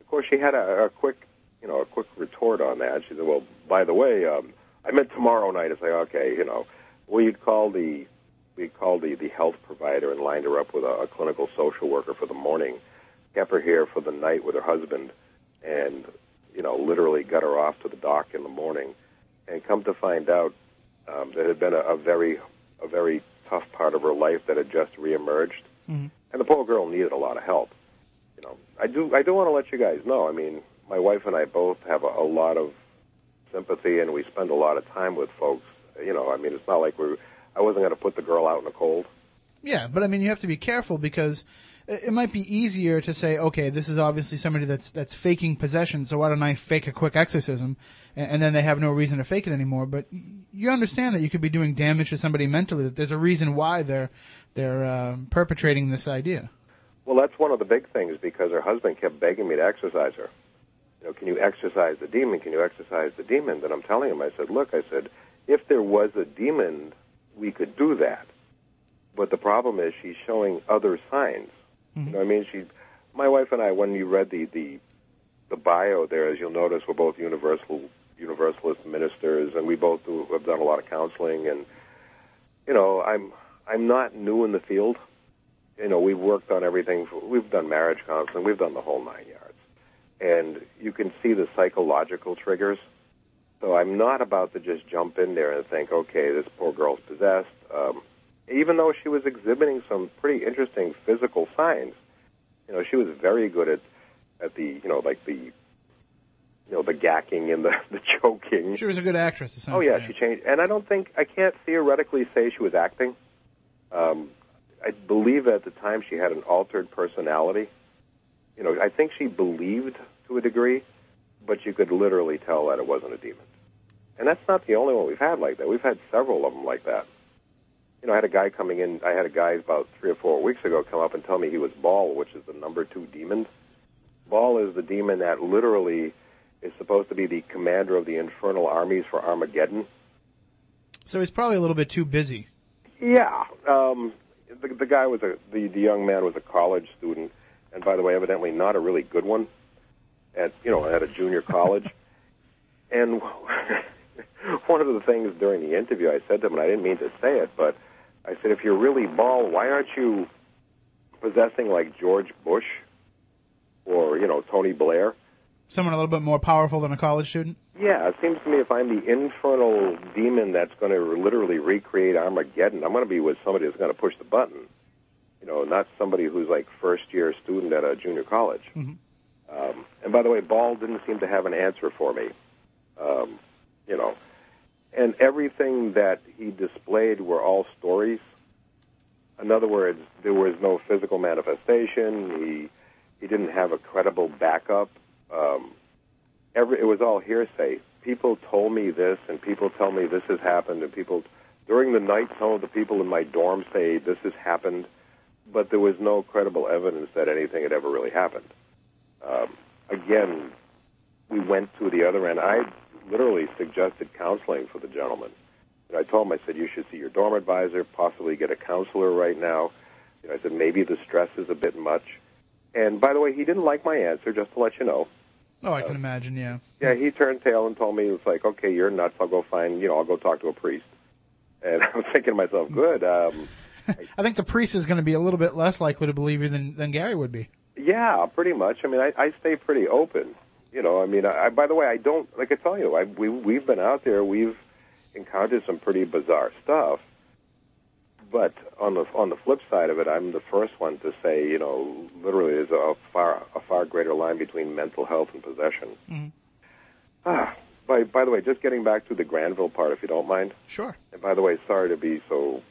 Speaker 5: Of course, she had a, a quick, you know, a quick retort on that. She said, "Well, by the way, um, I meant tomorrow night." It's like, okay, you know, well, you'd call the we called the the health provider and lined her up with a, a clinical social worker for the morning, kept her here for the night with her husband, and you know, literally got her off to the dock in the morning. And come to find out, um, there had been a, a very a very tough part of her life that had just reemerged,
Speaker 1: Mhm.
Speaker 5: and the poor girl needed a lot of help. You know, I do I do want to let you guys know. I mean, my wife and I both have a, a lot of sympathy, and we spend a lot of time with folks. You know, I mean, it's not like we're I wasn't going to put the girl out in the cold.
Speaker 1: Yeah, but I mean, you have to be careful because it might be easier to say, okay, this is obviously somebody that's that's faking possession, so why don't I fake a quick exorcism, and, and then they have no reason to fake it anymore. But you understand that you could be doing damage to somebody mentally. That there's a reason why they're they're uh, perpetrating this idea.
Speaker 5: Well, that's one of the big things because her husband kept begging me to exorcise her. You know, can you exorcise the demon? Can you exorcise the demon? And I'm telling him, I said, look, I said, if there was a demon, we could do that. But the problem is she's showing other signs. You know what I mean? She, my wife and I, when you read the, the, the bio there, as you'll notice, we're both universal, universalist ministers, and we both do, have done a lot of counseling. And, you know, I'm, I'm not new in the field you know, we've worked on everything. We've done marriage counseling. We've done the whole nine yards. And you can see the psychological triggers. So I'm not about to just jump in there and think, okay, this poor girl's possessed. Um, even though she was exhibiting some pretty interesting physical signs, you know, she was very good at, at the, you know, like the, you know, the gacking and the, the choking.
Speaker 1: She was a good actress.
Speaker 5: Oh yeah, she changed, and I don't think I can't theoretically say she was acting. Um, I believe at the time she had an altered personality. You know, I think she believed to a degree, but you could literally tell that it wasn't a demon. And that's not the only one we've had like that. We've had several of them like that. You know, I had a guy coming in. I had a guy about three or four weeks ago come up and tell me he was Baal, which is the number two demon. Baal is the demon that literally is supposed to be the commander of the infernal armies for Armageddon.
Speaker 1: So he's probably a little bit too busy.
Speaker 5: Yeah, um, the, the guy was a the, the young man was a college student, and by the way, evidently not a really good one, at you know at a junior college. and one of the things during the interview, I said to him, and I didn't mean to say it, but I said, if you're really Baal, why aren't you possessing like George Bush or you know Tony Blair?
Speaker 1: Someone a little bit more powerful than a college student.
Speaker 5: Yeah, it seems to me if I'm the infernal demon that's going to literally recreate Armageddon, I'm going to be with somebody that's going to push the button. You know, not somebody who's like first year student at a junior college.
Speaker 1: Mhm.
Speaker 5: Um, and by the way, Baal didn't seem to have an answer for me. Um, you know, and everything that he displayed were all stories. In other words, there was no physical manifestation. He he didn't have a credible backup. Um, every it was all hearsay. People told me this, and people tell me this has happened, and people during the night, some of the people in my dorm say this has happened, but there was no credible evidence that anything had ever really happened. Um, again, we went to the other end. I literally suggested counseling for the gentleman. And I told him, I said, you should see your dorm advisor, possibly get a counselor right now. You know, I said, maybe the stress is a bit much. And by the way, he didn't like my answer, just to let you know.
Speaker 1: Oh, I can imagine. Yeah.
Speaker 5: Yeah, he turned tail and told me, it's like, okay, you're nuts. I'll go find, you know, I'll go talk to a priest. And I'm thinking to myself, good. Um,
Speaker 1: I think the priest is going to be a little bit less likely to believe you than than Gary would be.
Speaker 5: Yeah, pretty much. I mean, I, I stay pretty open. You know, I mean, I, I by the way, I don't like I tell you, I we we've been out there, we've encountered some pretty bizarre stuff. But on the on the flip side of it, I'm the first one to say, you know, literally, there's a far a far greater line between mental health and possession.
Speaker 1: Mhm.
Speaker 5: Ah, by by the way, just getting back to the Granville part, if you don't mind.
Speaker 1: Sure.
Speaker 5: And by the way, sorry to be so.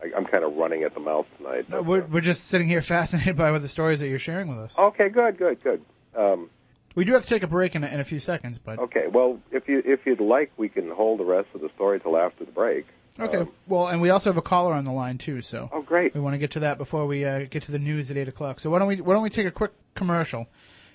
Speaker 5: I, I'm kind of running at the mouth tonight.
Speaker 1: No, we're we're just sitting here fascinated by what the stories that you're sharing with us.
Speaker 5: Okay, good, good, good. Um,
Speaker 1: We do have to take a break in a, in a few seconds, but
Speaker 5: Okay, well, if you if you'd like, we can hold the rest of the story till after the break.
Speaker 1: okay. well, and we also have a caller on the line too, so
Speaker 5: oh great.
Speaker 1: we want to get to that before we uh, get to the news at eight o'clock. So why don't we why don't we take a quick commercial,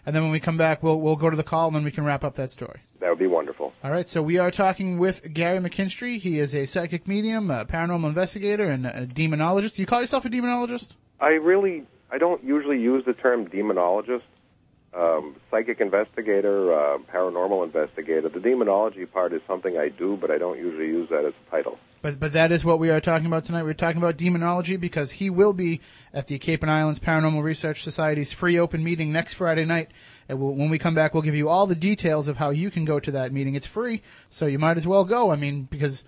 Speaker 1: and then when we come back, we'll we'll go to the call, and then we can wrap up that story.
Speaker 5: That would be wonderful.
Speaker 1: All right, so we are talking with Gary McKinstry. He is a psychic medium, a paranormal investigator, and a demonologist. You call yourself a demonologist?
Speaker 5: I really I don't usually use the term demonologist, um, psychic investigator, uh, paranormal investigator. The demonology part is something I do, but I don't usually use that as a title.
Speaker 1: But but that is what we are talking about tonight. We're talking about demonology because he will be at the Cape and Islands Paranormal Research Society's free open meeting next Friday night. And we'll, when we come back, we'll give you all the details of how you can go to that meeting. It's free, so you might as well go. I mean, because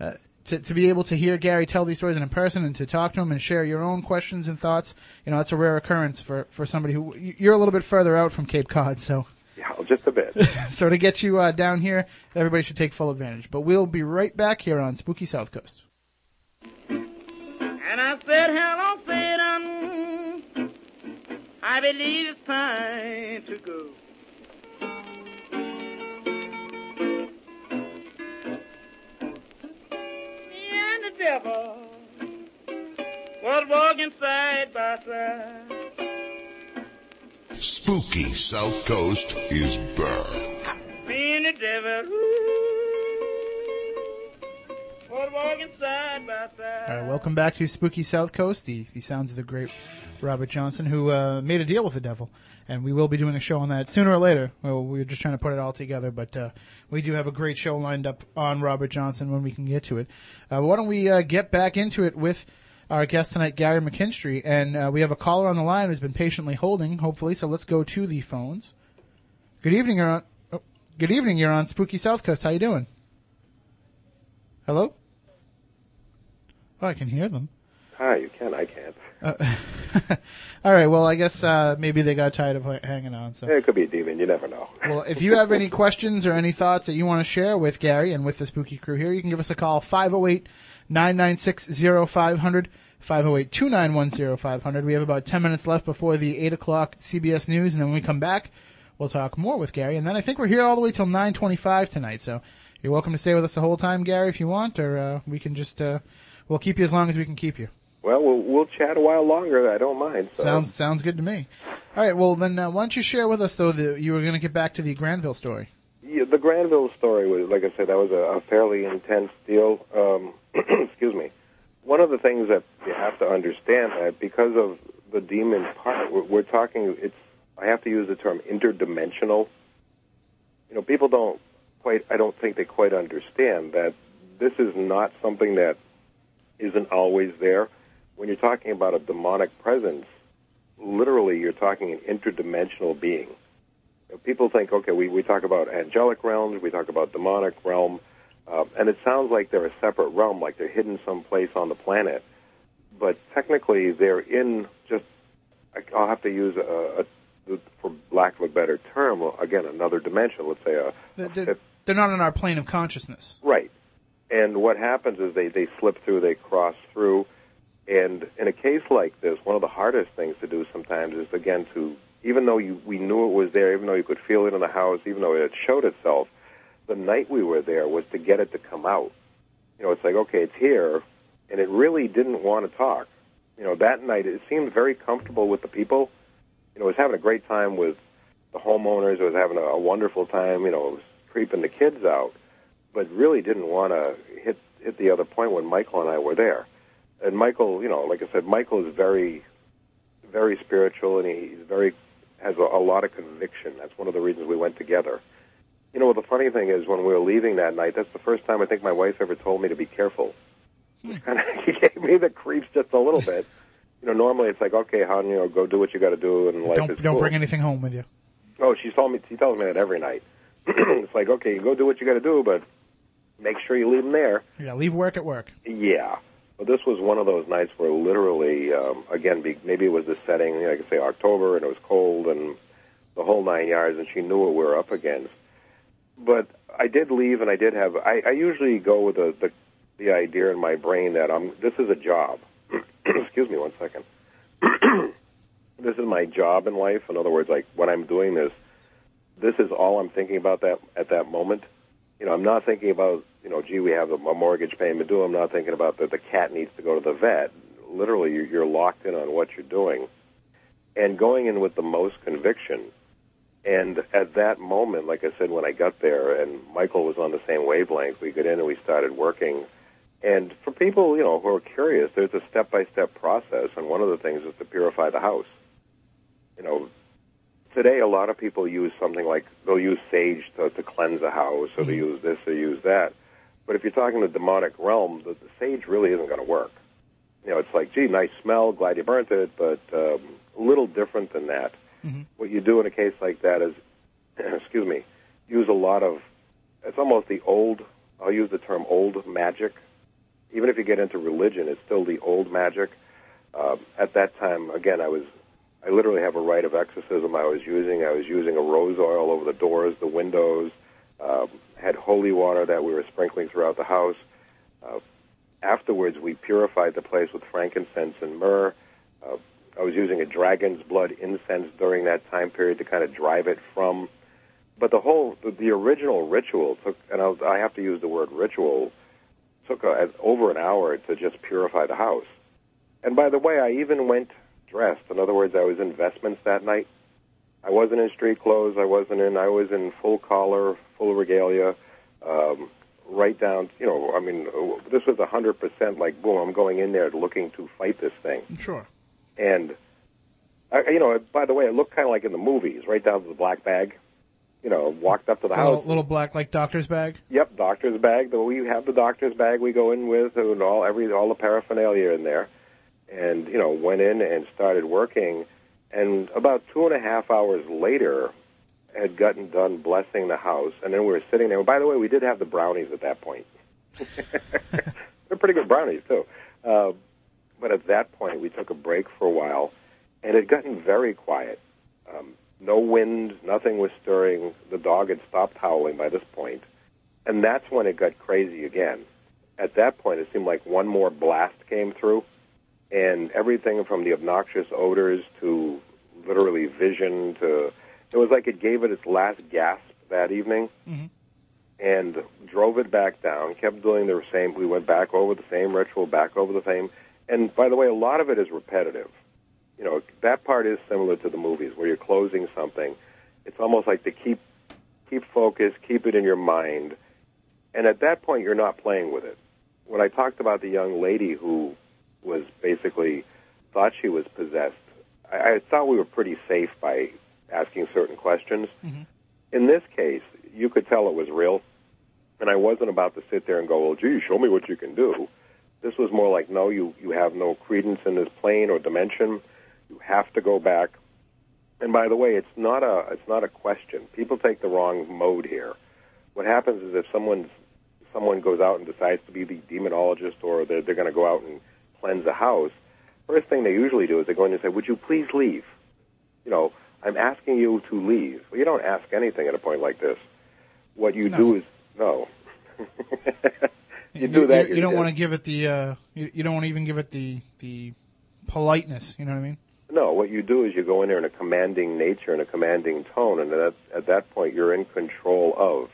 Speaker 1: uh, to to be able to hear Gary tell these stories in person and to talk to him and share your own questions and thoughts, you know, that's a rare occurrence for for somebody who you're a little bit further out from Cape Cod, so.
Speaker 5: Yeah, just a bit.
Speaker 1: so to get you uh, down here, everybody should take full advantage. But we'll be right back here on Spooky South Coast.
Speaker 6: And I said, hello, Satan. I believe it's time to go. Devil was walking side by side.
Speaker 4: Spooky South Coast is back.
Speaker 6: Me and the devil ooh,
Speaker 1: All right, welcome back to Spooky South Coast, the, the sounds of the great Robert Johnson, who uh, made a deal with the devil. And we will be doing a show on that sooner or later. Well, we are just trying to put it all together, but uh, we do have a great show lined up on Robert Johnson when we can get to it. Uh, why don't we uh, get back into it with our guest tonight, Gary McKinstry? And uh, we have a caller on the line who's been patiently holding, hopefully. So let's go to the phones. Good evening, you're on. Oh, good evening, you're on Spooky South Coast. How you doing? Hello. Oh, I can hear them.
Speaker 5: Hi, you can. I can't.
Speaker 1: Uh, all right. Well, I guess uh, maybe they got tired of h- hanging on. So,
Speaker 5: it could be a demon. You never know.
Speaker 1: well, if you have any questions or any thoughts that you want to share with Gary and with the spooky crew here, you can give us a call 508-996-0500, 508-291-0500. We have about 10 minutes left before the 8 o'clock CBS News, and then when we come back, we'll talk more with Gary. And then I think we're here all the way till 925 tonight, so you're welcome to stay with us the whole time, Gary, if you want, or uh, we can just, uh, we'll keep you as long as we can keep you.
Speaker 5: Well, we'll we'll chat a while longer. I don't mind. So.
Speaker 1: Sounds sounds good to me. All right, well then, uh, why don't you share with us though that you were going to get back to the Granville story?
Speaker 5: Yeah, the Granville story was, like I said, that was a, a fairly intense deal. Um, excuse me. one of the things that you have to understand that because of the demon part, we're, we're talking. It's I have to use the term interdimensional. You know, people don't quite. I don't think they quite understand that this is not something that isn't always there. When you're talking about a demonic presence, literally you're talking an interdimensional being. People think, okay, we, we talk about angelic realms, we talk about demonic realm, uh, and it sounds like they're a separate realm, like they're hidden someplace on the planet. But technically, they're in just, I'll have to use a, a for lack of a better term, again, another dimension, let's say a,
Speaker 1: They're, they're, they're not on our plane of consciousness.
Speaker 5: Right. And what happens is they, they slip through, they cross through. And in a case like this, one of the hardest things to do sometimes is, again, to, even though you, we knew it was there, even though you could feel it in the house, even though it showed itself, the night we were there was to get it to come out. You know, it's like, okay, it's here, and it really didn't want to talk. You know, that night it seemed very comfortable with the people. You know, it was having a great time with the homeowners. It was having a, a wonderful time. You know, it was creeping the kids out but really didn't want to hit hit the other point when Michael and I were there. And Michael, you know, like I said, Michael is very, very spiritual, and he's very has a, a lot of conviction. That's one of the reasons we went together. You know, the funny thing is, when we were leaving that night, that's the first time I think my wife ever told me to be careful. Hmm. Which kind of he gave me the creeps just a little bit. You know, normally it's like, okay, hon, you know, go do what you got to do, and life
Speaker 1: Don't
Speaker 5: is
Speaker 1: don't
Speaker 5: cool.
Speaker 1: bring anything home with you.
Speaker 5: Oh, she told me. She tells me that every night. it's like, okay, you go do what you got to do, but make sure you leave them there.
Speaker 1: Yeah, leave work at work.
Speaker 5: Yeah. But this was one of those nights where literally, um, again, be, maybe it was the setting, you know, like I say, October, and it was cold, and the whole nine yards, and she knew what we were up against. But I did leave, and I did have. I, I usually go with the, the the idea in my brain that I'm. This is a job. Excuse me, one second. this is my job in life. In other words, like when I'm doing this, this is all I'm thinking about that at that moment. You know, I'm not thinking about, you know, gee, we have a, a mortgage payment due. I'm not thinking about that the cat needs to go to the vet. Literally, you're, you're locked in on what you're doing, and going in with the most conviction. And at that moment, like I said, when I got there, and Michael was on the same wavelength, we got in and we started working. And for people, you know, who are curious, there's a step-by-step process, and one of the things is to purify the house. You know, today a lot of people use something like they'll use sage to, to cleanse a house, or they mm-hmm. use this, or use that. But if you're talking the demonic realm, the, the sage really isn't going to work. You know, it's like, gee, nice smell, glad you burnt it, but um, a little different than that. What you do in a case like that is, excuse me, use a lot of. It's almost the old. I'll use the term old magic. Even if you get into religion, it's still the old magic. Um, at that time, again, I was I literally have a rite of exorcism I was using. I was using a rose oil over the doors, the windows, um, had holy water that we were sprinkling throughout the house. Uh, afterwards, we purified the place with frankincense and myrrh. Uh, I was using a dragon's blood incense during that time period to kind of drive it from. But the whole, the, the original ritual took, and I'll, I have to use the word ritual, took a, over an hour to just purify the house. And by the way, I even went dressed. In other words, I was in vestments that night. I wasn't in street clothes. I wasn't in. I was in full collar, full regalia, um, right down. You know, I mean, this was a hundred percent like boom. I'm going in there looking to fight this thing.
Speaker 1: Sure.
Speaker 5: And I, you know, by the way, it looked kind of like in the movies, right down to the black bag. You know, walked up to the
Speaker 1: little,
Speaker 5: house.
Speaker 1: little black like doctor's bag.
Speaker 5: Yep, doctor's bag. The, we have the doctor's bag we go in with, and all every all the paraphernalia in there, and you know went in and started working, and about two and a half hours later, had gotten done blessing the house, and then we were sitting there. By the way, we did have the brownies at that point. They're pretty good brownies too, uh, but at that point we took a break for a while, and it had gotten very quiet. Um, no wind, nothing was stirring. The dog had stopped howling by this. And that's when it got crazy again. At that point, it seemed like one more blast came through, and everything from the obnoxious odors to literally vision to. It was like it gave it its last gasp that evening mm-hmm. and drove it back down, kept doing the same. We went back over the same ritual, back over the same. And by the way, a lot of it is repetitive you know that part is similar to the movies where you're closing something. It's almost like to keep keep focus, keep it in your mind, and at that point you're not playing with it. when I talked about the young lady who was basically thought she was possessed, I, I thought we were pretty safe by asking certain questions. Mm-hmm. In this case, you could tell it was real, and I wasn't about to sit there and go, "Well, gee, show me what you can do." This was more like, "No, you you have no credence in this plane or dimension. You have to go back." And by the way, it's not a it's not a question. People take the wrong mode here. What happens is if someone's someone goes out and decides to be the demonologist or they're, they're going to go out and cleanse a house, first thing they usually do is they go in and say, "Would you please leave?" You know, I'm asking you to leave. Well, you don't ask anything at a point like this. What you do is no. you do that.
Speaker 1: You,
Speaker 5: you're
Speaker 1: don't want to give it the. Uh, you, you don't want to even give it the the politeness. You know what I mean?
Speaker 5: No, what you do is you go in there in a commanding nature and a commanding tone, and at, at that point you're in control of.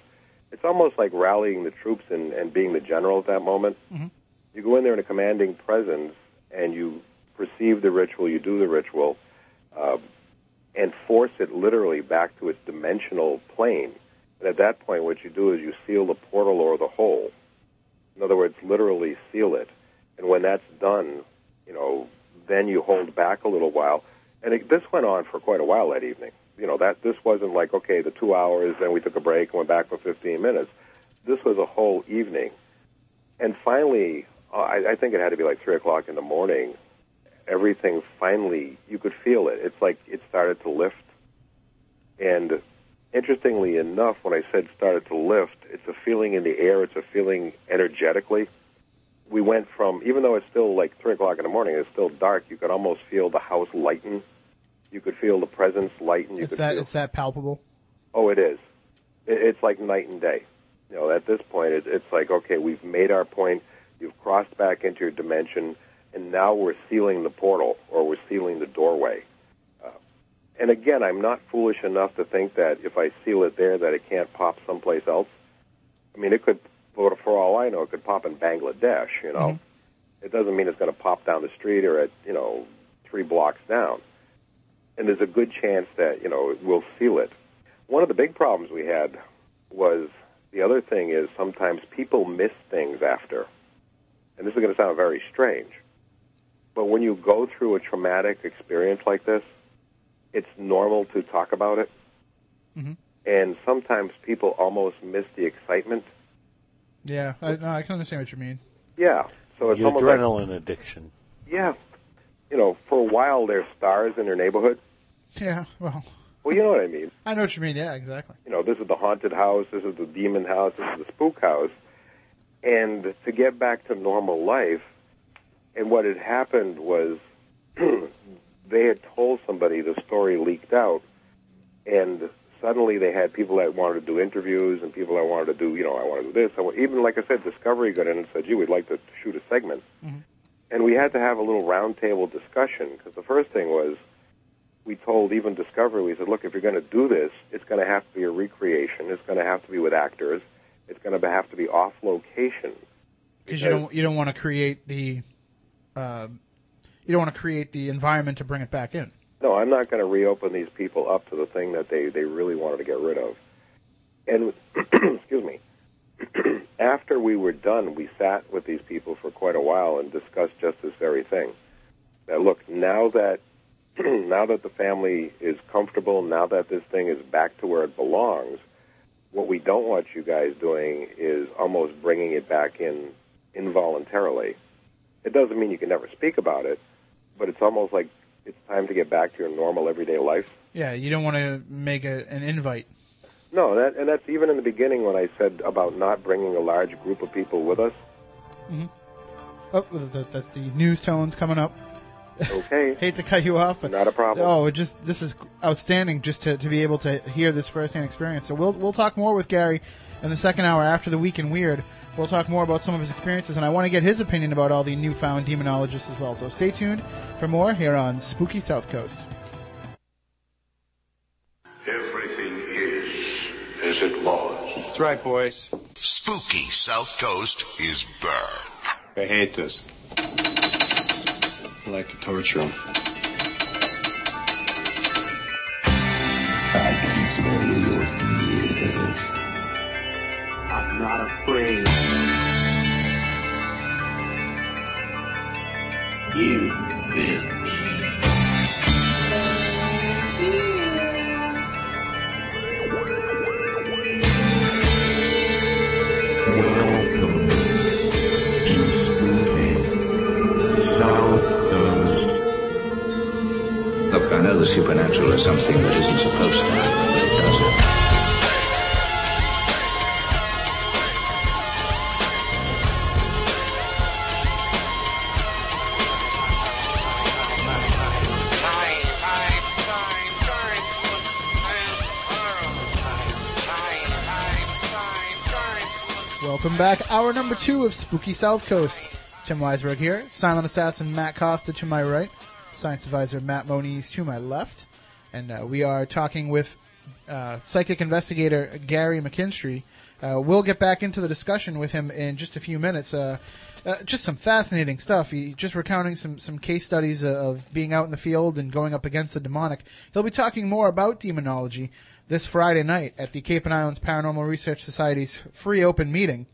Speaker 5: It's almost like rallying the troops and, and being the general at that moment.
Speaker 1: Mhm.
Speaker 5: You go in there in a commanding presence, and you perceive the ritual, you do the ritual, uh, and force it literally back to its dimensional plane. And at that point, what you do is you seal the portal or the hole. In other words, literally seal it. And when that's done, you know, then you hold back a little while. And it, this went on for quite a while that evening. You know, that this wasn't like okay, the two hours, then we took a break and went back for 15 minutes. This was a whole evening. And finally, Oh, I, I think it had to be like three o'clock in the morning. Everything finally, you could feel it. It's like it started to lift. And interestingly enough, when I said started to lift, it's a feeling in the air. It's a feeling energetically. We went from, even though it's still like three o'clock in the morning, it's still dark. You could almost feel the house lighten. You could feel the presence lighten. You
Speaker 1: it's
Speaker 5: could
Speaker 1: that
Speaker 5: feel,
Speaker 1: it's that palpable.
Speaker 5: Oh, it is. It, it's like night and day. You know, at this point, it, it's like, okay, we've made our point. You've crossed back into your dimension, and now we're sealing the portal or we're sealing the doorway. Uh, and again, I'm not foolish enough to think that if I seal it there, that it can't pop someplace else. I mean, it could, for, for all I know, it could pop in Bangladesh. You know, it doesn't mean it's going to pop down the street or at you know three blocks down. And there's a good chance that you know we'll seal it. One of the big problems we had was the other thing is sometimes people miss things after. And this is going to sound very strange. But when you go through a traumatic experience like this, it's normal to talk about it.
Speaker 1: Mhm.
Speaker 5: And sometimes people almost miss the excitement.
Speaker 1: Yeah, I, no, I can understand what you mean.
Speaker 5: Yeah. So it's
Speaker 2: the
Speaker 5: almost like,
Speaker 2: adrenaline addiction.
Speaker 5: yeah. You know, for a while they're stars in their neighborhood.
Speaker 1: Yeah, well,
Speaker 5: Well, you know what I mean.
Speaker 1: I know what you mean. Yeah, exactly.
Speaker 5: you know, this is the haunted house, this is the demon house, this is the spook house. And to get back to normal life, and what had happened was they had told somebody the story leaked out, and suddenly they had people that wanted to do interviews and people that wanted to do, you know, I want to do this. I even like I said, Discovery got in and said, gee, we'd like to shoot a segment. Mm-hmm. And we had to have a little roundtable discussion because the first thing was we told even Discovery, we said, look, if you're going to do this, it's going to have to be a recreation. It's going to have to be with actors. It's going to have to be off location.
Speaker 1: Because you don't you don't want to create the, uh, you don't want to create the environment to bring it back in.
Speaker 5: No, I'm not going to reopen these people up to the thing that they, they really wanted to get rid of. And, excuse me, after we were done, we sat with these people for quite a while and discussed just this very thing. That look, now that now that the family is comfortable, now that this thing is back to where it belongs, what we don't want you guys doing is almost bringing it back in involuntarily. It doesn't mean you can never speak about it, but it's almost like it's time to get back to your normal everyday life.
Speaker 1: Yeah, you don't want to make a, an invite.
Speaker 5: No, that, and that's even in the beginning when I said about not bringing a large group of people with us.
Speaker 1: Mm-hmm. Oh, that's the news tones coming up.
Speaker 5: Okay,
Speaker 1: Hate to cut you off, but
Speaker 5: not a problem.
Speaker 1: oh, it just this is outstanding just to, to be able to hear this firsthand experience. So we'll we'll talk more with Gary in the second hour after the week in weird. We'll talk more about some of his experiences, and I want to get his opinion about all the newfound demonologists as well. So stay tuned for more here on Spooky South Coast.
Speaker 7: Everything is as it was.
Speaker 8: That's right, boys.
Speaker 4: Spooky South Coast is Burr.
Speaker 8: I hate this like to torture him.
Speaker 9: I can smell your. I'm not afraid. You will.
Speaker 10: Is something that isn't supposed to happen, but it does it.
Speaker 1: Welcome back. Hour number two of Spooky South Coast. Tim Weisberg here. Silent Assassin Matt Costa to my right. Science Advisor Matt Moniz to my left. And uh, we are talking with uh, psychic investigator Gary McKinstry. Uh, we'll get back into the discussion with him in just a few minutes. Uh, uh, just some fascinating stuff. He just recounting some some case studies of being out in the field and going up against the demonic. He'll be talking more about demonology this Friday night at the Cape and Islands Paranormal Research Society's free open meeting.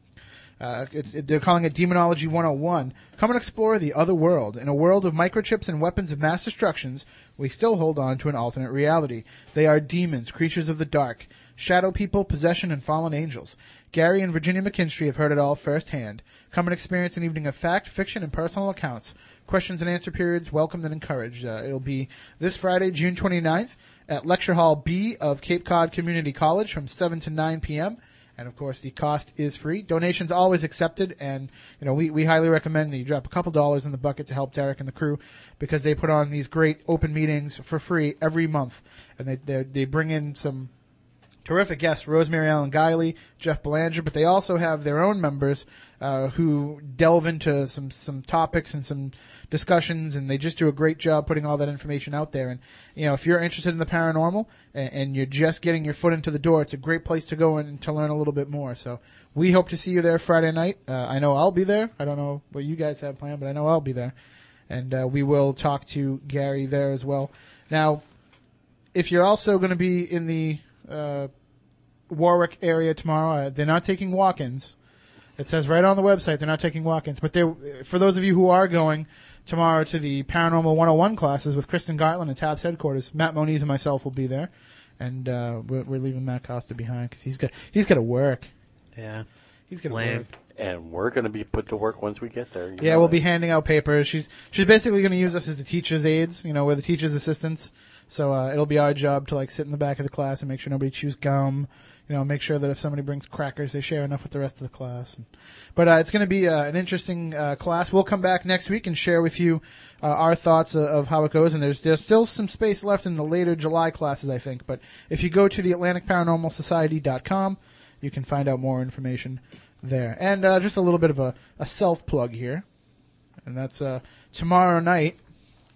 Speaker 1: Uh, it, they're calling it Demonology 101. Come and explore the other world. In a world of microchips and weapons of mass destructions, we still hold on to an alternate reality. They are demons, creatures of the dark, shadow people, possession, and fallen angels. Gary and Virginia McKinstry have heard it all firsthand. Come and experience an evening of fact, fiction, and personal accounts. Questions and answer periods welcomed and encouraged. Uh, it'll be this Friday, June 29th at Lecture Hall B of Cape Cod Community College from 7 to 9 p.m. And of course, the cost is free. Donations always accepted, and you know we, we highly recommend that you drop a couple dollars in the bucket to help Derek and the crew because they put on these great open meetings for free every month, and they they they bring in some terrific guests, Rosemary Ellen Guiley, Jeff Belanger, but they also have their own members uh, who delve into some some topics and some discussions, and they just do a great job putting all that information out there. And you know, if you're interested in the paranormal and, and you're just getting your foot into the door, it's a great place to go and to learn a little bit more. So we hope to see you there Friday night. Uh, I know I'll be there. I don't know what you guys have planned, but I know I'll be there, and uh, we will talk to Gary there as well. Now, if you're also going to be in the uh, Warwick area tomorrow, uh, they're not taking walk-ins. It says right on the website they're not taking walk-ins, but they for those of you who are going tomorrow to the Paranormal 101 classes with Kristyn Gartland at TAPS headquarters, Matt Moniz and myself will be there, and uh, we're, we're leaving Matt Costa behind because he's got he's got to work.
Speaker 3: Yeah.
Speaker 1: He's gonna
Speaker 3: Lame.
Speaker 1: work.
Speaker 2: And we're going to be put to work once we get there.
Speaker 1: Yeah, we'll
Speaker 2: that.
Speaker 1: be handing out papers. She's she's basically going to use us as the teachers' aides. You know, we're the teachers' assistants. So uh, it'll be our job to like sit in the back of the class and make sure nobody chews gum. You know, make sure that if somebody brings crackers, they share enough with the rest of the class. But uh, it's going to be uh, an interesting uh, class. We'll come back next week and share with you uh, our thoughts of, of how it goes. And there's there's still some space left in the later July classes, I think. But if you go to the AtlanticParanormalSociety.com, you can find out more information there. And uh, just a little bit of a, a self plug here and that's uh, tomorrow night,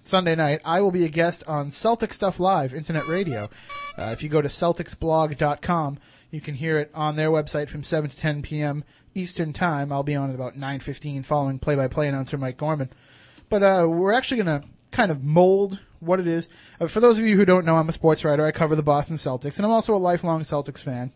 Speaker 1: Sunday night. I will be a guest on Celtic Stuff Live Internet Radio. If you go to CelticsBlog.com, you can hear it on their website from 7 to 10 p.m. Eastern Time. I'll be on at about 9:15, following play-by-play announcer Mike Gorman. But uh, we're actually going to kind of mold what it is. Uh, for those of you who don't know, I'm a sports writer. I cover the Boston Celtics, and I'm also a lifelong Celtics fan.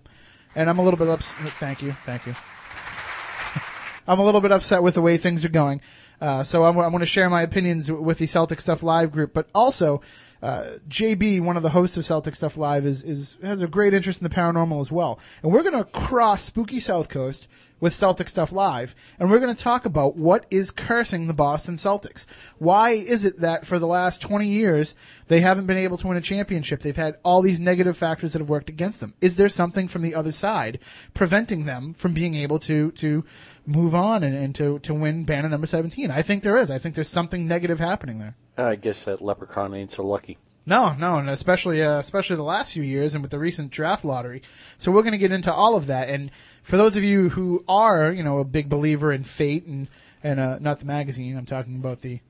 Speaker 1: And I'm a little bit upset. Thank you, thank you. I'm a little bit upset with the way things are going. Uh, so I'm, I'm going to share my opinions with the Celtic Stuff Live group, but also uh, JB, one of the hosts of Celtic Stuff Live, is, is has a great interest in the paranormal as well. And we're going to cross Spooky South Coast with Celtic Stuff Live, and we're going to talk about what is cursing the Boston Celtics. Why is it that for the last 20 years they haven't been able to win a championship? They've had all these negative factors that have worked against them. Is there something from the other side preventing them from being able to to move on and, and to, to win banner number 17? I think there is. I think there's something negative happening there.
Speaker 2: I guess that leprechaun ain't so lucky.
Speaker 1: No, no, and especially uh, especially the last few years and with the recent draft lottery. So we're going to get into all of that. And for those of you who are, you know, a big believer in fate and and uh, not the magazine, I'm talking about the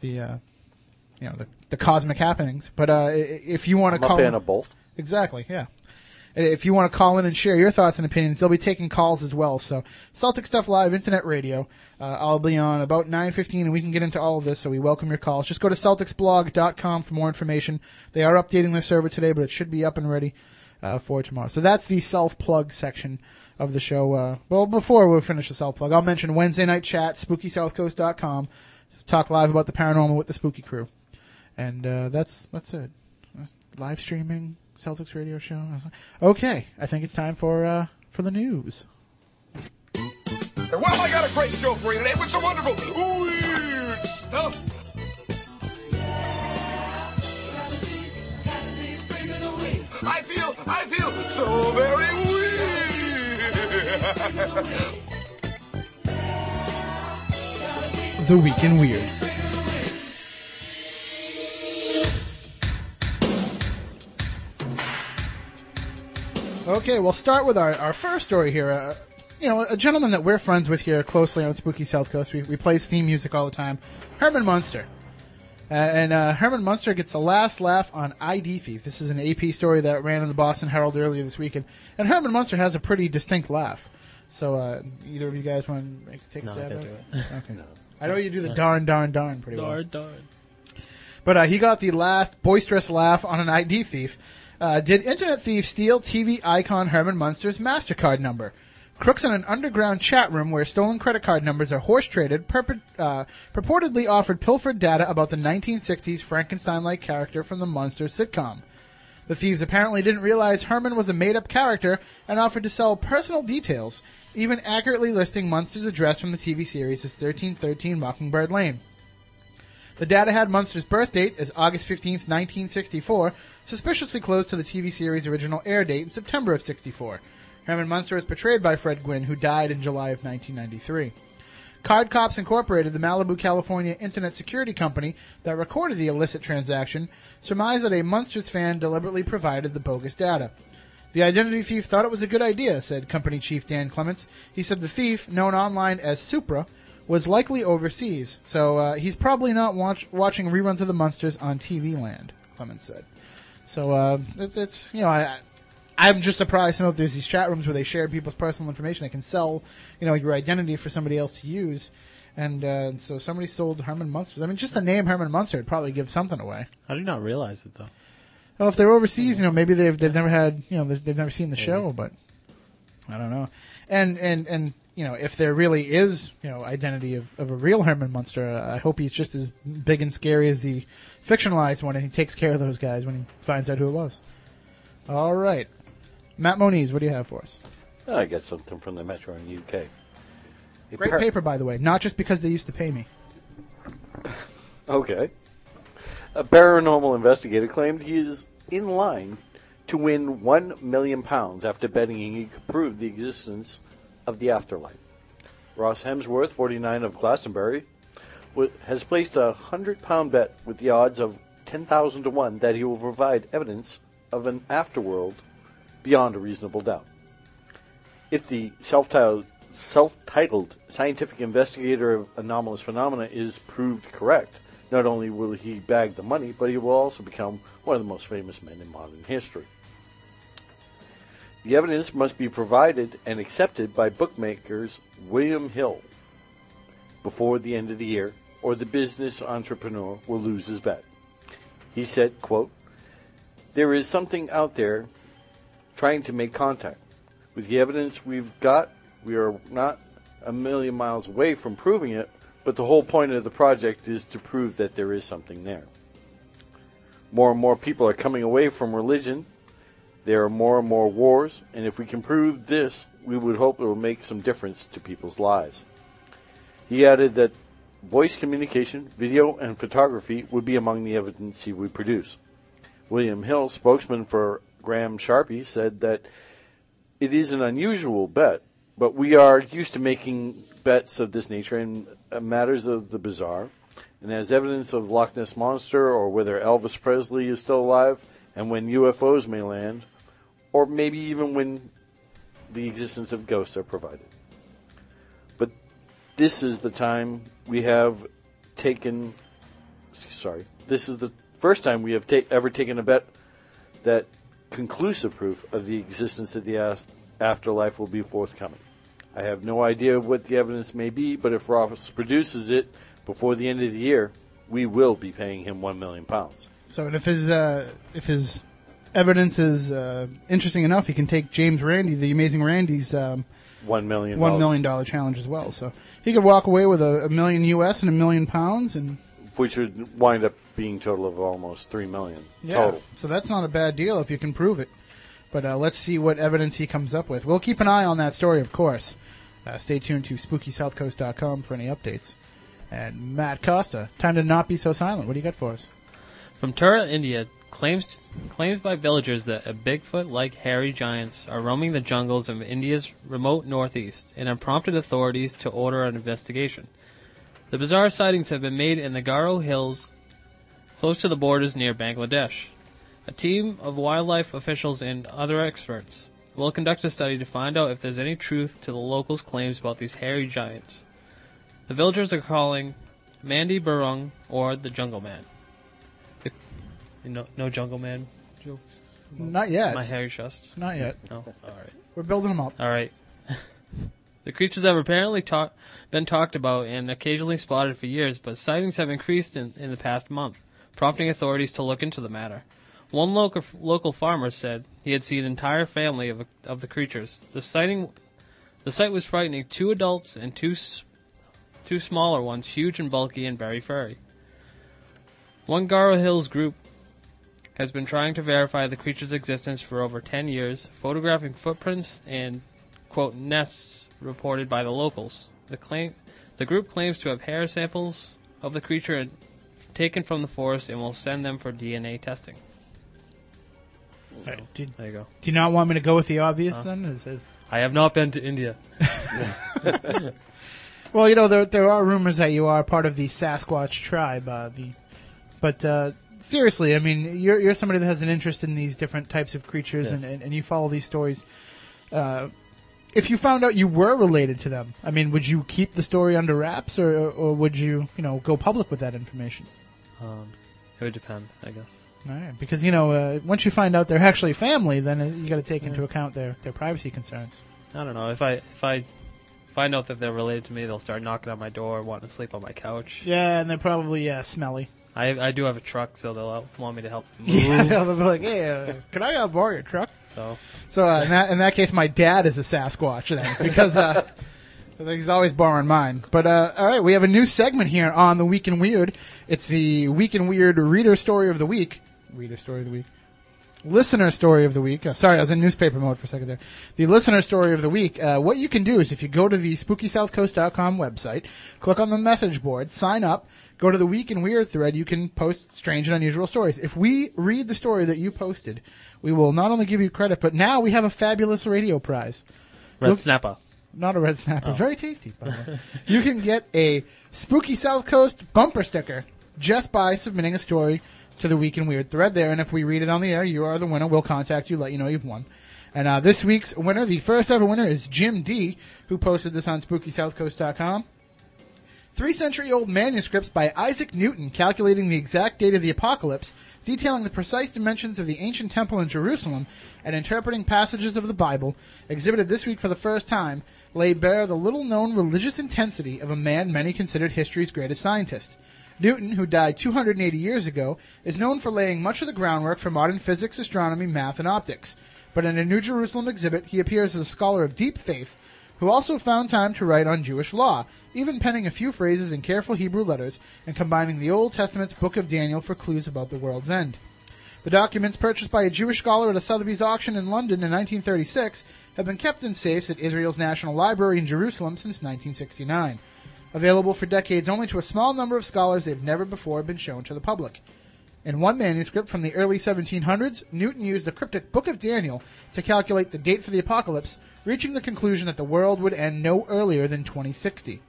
Speaker 1: the uh, you know the the cosmic happenings. But uh, if you want to
Speaker 2: a
Speaker 1: call
Speaker 2: fan of both.
Speaker 1: Exactly, yeah. If you want to call in and share your thoughts and opinions, they'll be taking calls as well. So, Celtic Stuff Live, Internet Radio. Uh, I'll be on about 9.15 and we can get into all of this, so we welcome your calls. Just go to CelticsBlog.com for more information. They are updating their server today, but it should be up and ready uh, for tomorrow. So that's the self-plug section of the show. Uh, well, before we finish the self-plug, I'll mention Wednesday night chat, SpookySouthCoast.com. talk live about the paranormal with the spooky crew, and uh, that's that's it. Live streaming Celtics radio show. I like, Okay, I think it's time for uh, for the news.
Speaker 11: Well, I got a great show for you today with some wonderful weird stuff. I feel, I feel so very weird.
Speaker 1: The Week in Weird. Okay, we'll start with our, our first story here. Uh, you know, a gentleman that we're friends with here closely on Spooky South Coast. We, we play his theme music all the time. Herman Munster. Uh, and uh, Herman Munster gets the last laugh on ID Thief. This is an AP story that ran in the Boston Herald earlier this weekend. And Herman Munster has a pretty distinct laugh. So, uh, either of you guys want to take a
Speaker 3: No, I
Speaker 1: stab
Speaker 3: can
Speaker 1: at
Speaker 3: do
Speaker 1: it?
Speaker 3: it.
Speaker 1: Okay. I know you do the darn, darn, darn pretty well.
Speaker 3: Darn, darn.
Speaker 1: But uh, he got the last boisterous laugh on an ID thief. Uh, did internet thief steal TV icon Herman Munster's MasterCard number? Crooks in an underground chat room where stolen credit card numbers are horse traded purport, uh, purportedly offered pilfered data about the 1960s Frankenstein like character from the Munster sitcom. The thieves apparently didn't realize Herman was a made up character and offered to sell personal details, even accurately listing Munster's address from the TV series as 1313 Mockingbird Lane. The data had Munster's birth date as August 15th, 1964, suspiciously close to the TV series' original air date in September of 64. Herman Munster is portrayed by Fred Gwynne, who died in July of 1993. Card Cops Incorporated, the Malibu, California internet security company that recorded the illicit transaction, surmised that a Munsters fan deliberately provided the bogus data. The identity thief thought it was a good idea, said company chief Dan Clements. He said the thief, known online as Supra, was likely overseas, so uh, he's probably not watch- watching reruns of the Munsters on TV Land. Clements said. So uh, it's, it's you know I. I'm just surprised to know there's these chat rooms where they share people's personal information. They can sell, you know, your identity for somebody else to use. And uh, so somebody sold Herman Munster. I mean, just the name Herman Munster would probably give something away.
Speaker 3: I did not realize it though.
Speaker 1: Well, if they're overseas, you know, maybe they've they've never had, you know, they've, they've never seen the show, but I don't know. And and and you know, if there really is, you know, identity of, of a real Herman Munster, uh, I hope he's just as big and scary as the fictionalized one, and he takes care of those guys when he finds out who it was. All right, Matt Moniz, what do you have for us?
Speaker 2: Oh, I got something from the Metro in the UK. A
Speaker 1: Great
Speaker 2: par-
Speaker 1: paper, by the way. Not just because they used to pay me.
Speaker 2: Okay. A paranormal investigator claimed he is in line to win one million pounds after betting he could prove the existence of the afterlife. Ross Hemsworth, 49 of Glastonbury, has placed a hundred pound bet with the odds of 10,000 to 1 that he will provide evidence of an afterworld beyond a reasonable doubt. If the self-titled, self-titled scientific investigator of anomalous phenomena is proved correct, not only will he bag the money, but he will also become one of the most famous men in modern history. The evidence must be provided and accepted by bookmakers William Hill before the end of the year, or the business entrepreneur will lose his bet. He said, quote, There is something out there trying to make contact. With the evidence we've got, we are not a million miles away from proving it, but the whole point of the project is to prove that there is something there. More and more people are coming away from religion. There are more and more wars, and if we can prove this, we would hope it will make some difference to people's lives. He added that voice communication, video, and photography would be among the evidence he would produce. William Hill, spokesman for Graham Sharpie, said that it is an unusual bet, but we are used to making bets of this nature in uh, matters of the bizarre. And as evidence of Loch Ness Monster or whether Elvis Presley is still alive and when UFOs may land, or maybe even when the existence of ghosts are provided. This is the time we have taken. Sorry, this is the first time we have ta- ever taken a bet that conclusive proof of the existence of the as- afterlife will be forthcoming. I have no idea what the evidence may be, but if Ross produces it before the end of the year, we will be paying him one million pounds.
Speaker 1: So, and if his uh, if his evidence is uh, interesting enough, he can take James Randi, the Amazing Randi's um,
Speaker 2: one million.
Speaker 1: one million dollar challenge as well. So he could walk away with a, a million US and a million pounds, and
Speaker 2: which would wind up being total of almost three million
Speaker 1: yeah,
Speaker 2: total.
Speaker 1: so that's not a bad deal if you can prove it. But uh, let's see what evidence he comes up with. We'll keep an eye on that story, of course. Uh, stay tuned to SpookySouthCoast.com for any updates. And Matt Costa, time to not be so silent. What do you got for us?
Speaker 3: From Tura, India, claims claims by villagers that a Bigfoot-like hairy giants are roaming the jungles of India's remote northeast and have prompted authorities to order an investigation. The bizarre sightings have been made in the Garo Hills, close to the borders near Bangladesh. A team of wildlife officials and other experts will conduct a study to find out if there's any truth to the locals' claims about these hairy giants. The villagers are calling Mande Burung or the Jungle Man. The, no, no Jungle Man jokes.
Speaker 1: Not yet.
Speaker 3: My hairy chest.
Speaker 1: Not yet.
Speaker 3: No. Oh, all right.
Speaker 1: We're building them up.
Speaker 3: All right. the creatures have apparently talk, been talked about and occasionally spotted for years, but sightings have increased in, in the past month, prompting authorities to look into the matter. One local local farmer said he had seen an entire family of of the creatures. The sighting, the sight was frightening. Two adults and two two smaller ones, huge and bulky and very furry. One Garo Hills group has been trying to verify the creature's existence for over 10 years, photographing footprints and, quote, nests reported by the locals. The, claim, the group claims to have hair samples of the creature and- taken from the forest and will send them for DNA testing. So,
Speaker 1: Alright, do,
Speaker 3: there you go.
Speaker 1: do you not want me to go with the obvious
Speaker 3: Uh.
Speaker 1: then? Is, is,
Speaker 3: I have not been to India.
Speaker 1: well, you know there there are rumors that you are part of the Sasquatch tribe. Uh, the, but uh, seriously, I mean, you're you're somebody that has an interest in these different types of creatures,
Speaker 3: Yes.
Speaker 1: and, and, and you follow these stories. Uh, if you found out you were related to them, I mean, would you keep the story under wraps, or or would you you know go public with that information?
Speaker 3: Um, it would depend, I guess.
Speaker 1: All right, because you know uh, once you find out they're actually family, then uh, you got to take into account their their privacy concerns.
Speaker 3: I don't know if I if I find out that they're related to me, they'll start knocking on my door, wanting to sleep on my couch.
Speaker 1: Yeah, and they're probably uh, smelly.
Speaker 3: I I do have a truck, so they'll want me to help them move.
Speaker 1: Yeah, they'll be like, "Hey, uh, can I uh, borrow your truck?"
Speaker 3: So
Speaker 1: So uh, in that in that case, my dad is a Sasquatch then, because uh, he's always borrowing mine. But uh, all right, we have a new segment here on the Week in Weird. It's the Week in Weird Reader Story of the Week. Reader Story of the Week. Listener story of the week. Uh, sorry, I was in newspaper mode for a second there. The listener story of the week. Uh, what you can do is if you go to the SpookySouthCoast.com website, click on the message board, sign up, go to the Week in Weird thread, you can post strange and unusual stories. If we read the story that you posted, we will not only give you credit, but now we have a fabulous radio prize.
Speaker 3: red snapper.
Speaker 1: Not a red snapper.
Speaker 3: Oh.
Speaker 1: Very tasty, by the way. you can get a Spooky South Coast bumper sticker just by submitting a story to the Week in Weird thread there. And if we read it on the air, you are the winner. We'll contact you, let you know you've won. And uh, this week's winner, the first ever winner, is Jim D, who posted this on SpookySouthCoast.com. Three century old manuscripts by Isaac Newton calculating the exact date of the apocalypse, detailing the precise dimensions of the ancient temple in Jerusalem, and interpreting passages of the Bible, exhibited this week for the first time, lay bare the little known religious intensity of a man many considered history's greatest scientist. Newton, who died 280 years ago, is known for laying much of the groundwork for modern physics, astronomy, math, and optics. But in a New Jerusalem exhibit, he appears as a scholar of deep faith who also found time to write on Jewish law, even penning a few phrases in careful Hebrew letters and combining the Old Testament's Book of Daniel for clues about the world's end. The documents, purchased by a Jewish scholar at a Sotheby's auction in London in 1936, have been kept in safes at Israel's National Library in Jerusalem since 1969. Available for decades only to a small number of scholars, they've never before been shown to the public. In one manuscript from the early 1700s, Newton used the cryptic Book of Daniel to calculate the date for the apocalypse, reaching the conclusion that the world would end no earlier than 2060.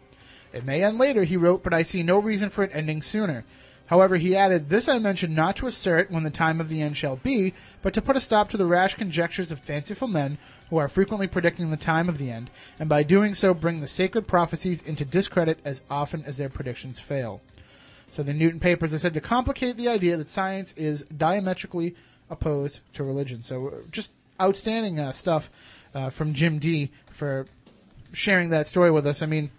Speaker 1: It may end later, he wrote, but I see no reason for it ending sooner. However, he added, This I mention not to assert when the time of the end shall be, but to put a stop to the rash conjectures of fanciful men who are frequently predicting the time of the end, and by doing so bring the sacred prophecies into discredit as often as their predictions fail. So the Newton papers are said to complicate the idea that science is diametrically opposed to religion. So uh, just outstanding uh, stuff uh, from Jim D for sharing that story with us. I mean,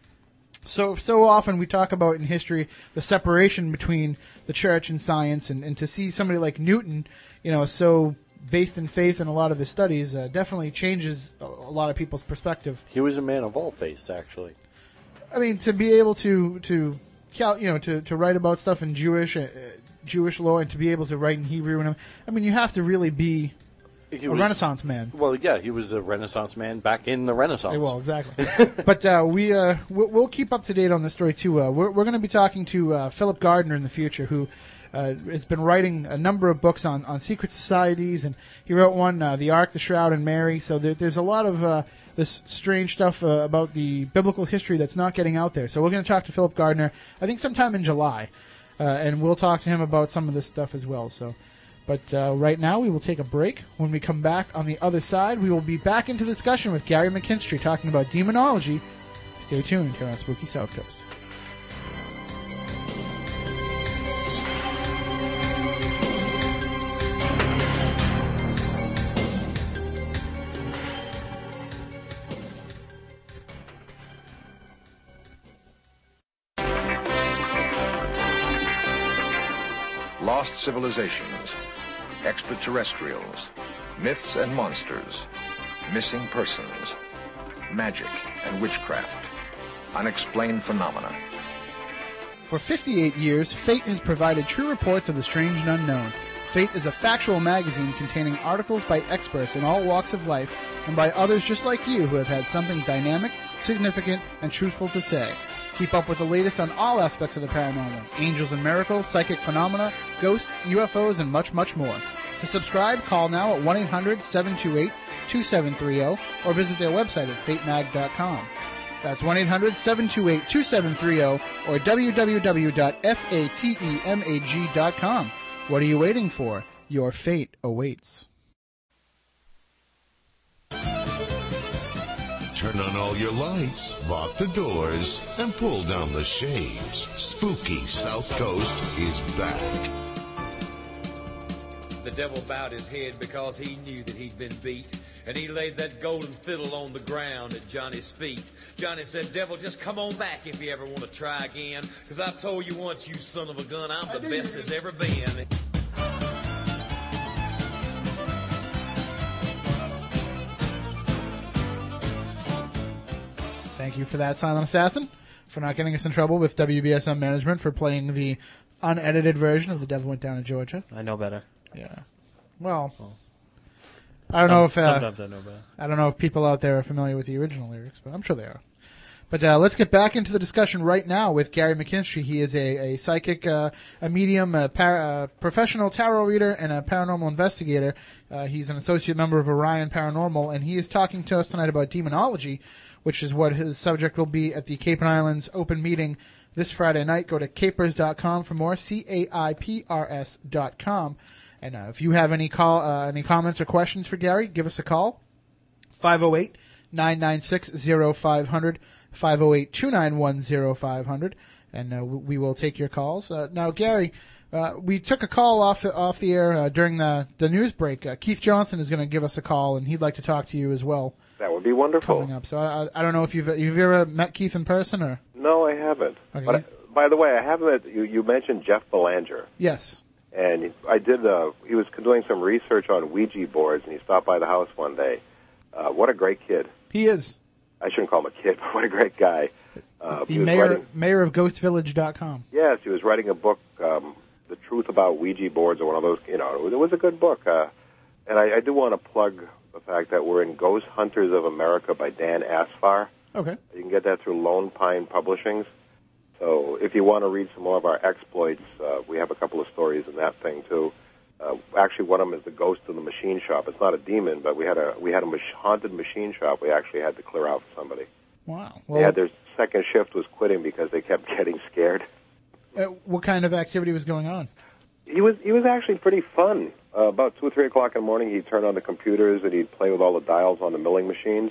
Speaker 1: so so often we talk about in history the separation between the church and science, and, and to see somebody like Newton, you know, so based in faith in a lot of his studies, uh, definitely changes a, a lot of people's perspective.
Speaker 2: He was a man of all faiths, actually.
Speaker 1: I mean, to be able to to you know to, to write about stuff in Jewish uh, Jewish law and to be able to write in Hebrew and I mean, you have to really be
Speaker 2: He
Speaker 1: a
Speaker 2: was-
Speaker 1: Renaissance man.
Speaker 2: Well, yeah, he was a Renaissance man back in the Renaissance.
Speaker 1: Well, exactly. but uh, we uh, we'll, we'll keep up to date on this story too. Uh, we're we're going to be talking to uh, Philip Gardner in the future, who uh, has been writing a number of books on, on secret societies, and he wrote one, uh, "The Ark, the Shroud, and Mary." So there, there's a lot of uh, this strange stuff uh, about the biblical history that's not getting out there. So we're going to talk to Philip Gardner, I think, sometime in July, uh, and we'll talk to him about some of this stuff as well. So. But uh, right now, we will take a break. When we come back on the other side, we will be back into discussion with Gary McKinstry talking about demonology. Stay tuned here on Spooky South Coast.
Speaker 12: Lost civilizations, extraterrestrials, myths and monsters, missing persons, magic and witchcraft, unexplained phenomena.
Speaker 1: For 58 years, Fate has provided true reports of the strange and unknown. Fate is a factual magazine containing articles by experts in all walks of life and by others just like you who have had something dynamic, significant, and truthful to say. Keep up with the latest on all aspects of the paranormal angels and miracles, psychic phenomena, ghosts, UFOs, and much, much more. To subscribe, call now at 1 800 728 2730 or visit their website at fatemag.com. That's 1 800 728 2730 or www.fatemag.com. What are you waiting for? Your fate awaits.
Speaker 4: Turn on all your lights, lock the doors, and pull down the shades. Spooky South Coast is back.
Speaker 13: The devil bowed his head because he knew that he'd been beat. And he laid that golden fiddle on the ground at Johnny's feet. Johnny said, Devil, just come on back if you ever want to try again. Cause I told you once, you son of a gun, I'm the best there's ever been.
Speaker 1: Thank you for that, Silent Assassin, for not getting us in trouble with WBSM management for playing the unedited version of The Devil Went Down to Georgia.
Speaker 3: I know better.
Speaker 1: Yeah. Well, I don't
Speaker 3: Some-
Speaker 1: know if uh,
Speaker 3: sometimes I know better.
Speaker 1: I don't know if people out there are familiar with the original lyrics, but I'm sure they are. But uh, let's get back into the discussion right now with Gary McKinstry. He is a, a psychic, uh, a medium, a uh, professional tarot reader, and a paranormal investigator. Uh, he's an associate member of Orion Paranormal, and he is talking to us tonight about demonology, which is what his subject will be at the Cape and Islands open meeting this Friday night. Go to CAIPRS.com for more, C-A-I-P-R-S dot com. And uh, if you have any call, uh, any comments or questions for Gary, give us a call. 508 996 0500, 508 291 0500, and uh, we will take your calls. Uh, now, Gary, uh, we took a call off the, off the air uh, during the, the news break. Keith Johnson is going to give us a call, and he'd like to talk to you as well
Speaker 5: That would be wonderful.
Speaker 1: coming up. So I, I, I don't know if you've you've ever met Keith in person or
Speaker 5: No, I haven't.
Speaker 1: Okay,
Speaker 5: But
Speaker 1: he's-
Speaker 5: by the way, I have met. You, you mentioned Jeff Belanger,
Speaker 1: yes.
Speaker 5: and I did. Uh, he was doing some research on Ouija boards, and he stopped by the house one day. Uh, what a great kid!
Speaker 1: He is
Speaker 5: I shouldn't call him a kid, but what a great guy. Uh,
Speaker 1: the mayor
Speaker 5: writing-
Speaker 1: mayor of GhostVillage.com.
Speaker 5: Yes, he was writing a book, um, "The Truth About Ouija Boards," or one of those. You know, it was, it was a good book. Uh, and I, I do want to plug the fact that we're in Ghost Hunters of America by Dan Asfar.
Speaker 1: Okay.
Speaker 5: You can get that through Lone Pine Publishings. So if you want to read some more of our exploits, uh, we have a couple of stories in that thing too. Uh, actually, one of them is the ghost of the machine shop. It's not a demon, but we had a we had a mach- haunted machine shop. We actually had to clear out for somebody.
Speaker 1: Wow.
Speaker 5: They
Speaker 1: Well,
Speaker 5: had their second shift was quitting because they kept getting scared.
Speaker 1: uh, what kind of activity was going on?
Speaker 5: He was he was actually pretty fun. Uh, about two or three o'clock in the morning, he'd turn on the computers and he'd play with all the dials on the milling machines.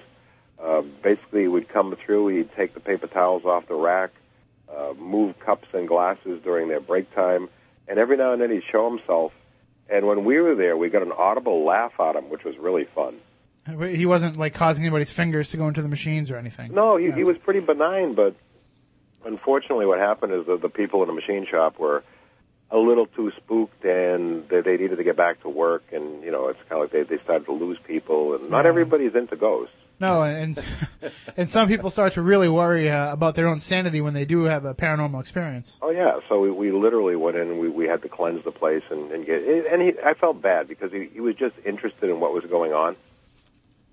Speaker 5: Uh, basically, he would come through. He'd take the paper towels off the rack, uh, move cups and glasses during their break time, and every now and then he'd show himself. And when we were there, we got an audible laugh out of him, which was really fun.
Speaker 1: He wasn't like causing anybody's fingers to go into the machines or anything.
Speaker 5: No, he, he was pretty benign, but unfortunately, what happened is that the people in the machine shop were a little too spooked, and they they, needed to get back to work, and you know, it's kind of like they they started to lose people, and not
Speaker 1: Yeah.
Speaker 5: everybody's into ghosts.
Speaker 1: No, and and some people start to really worry uh, about their own sanity when they do have a paranormal experience.
Speaker 5: Oh yeah, so we, we literally went in and we, we had to cleanse the place and, and get and he I felt bad because he, he was just interested in what was going on.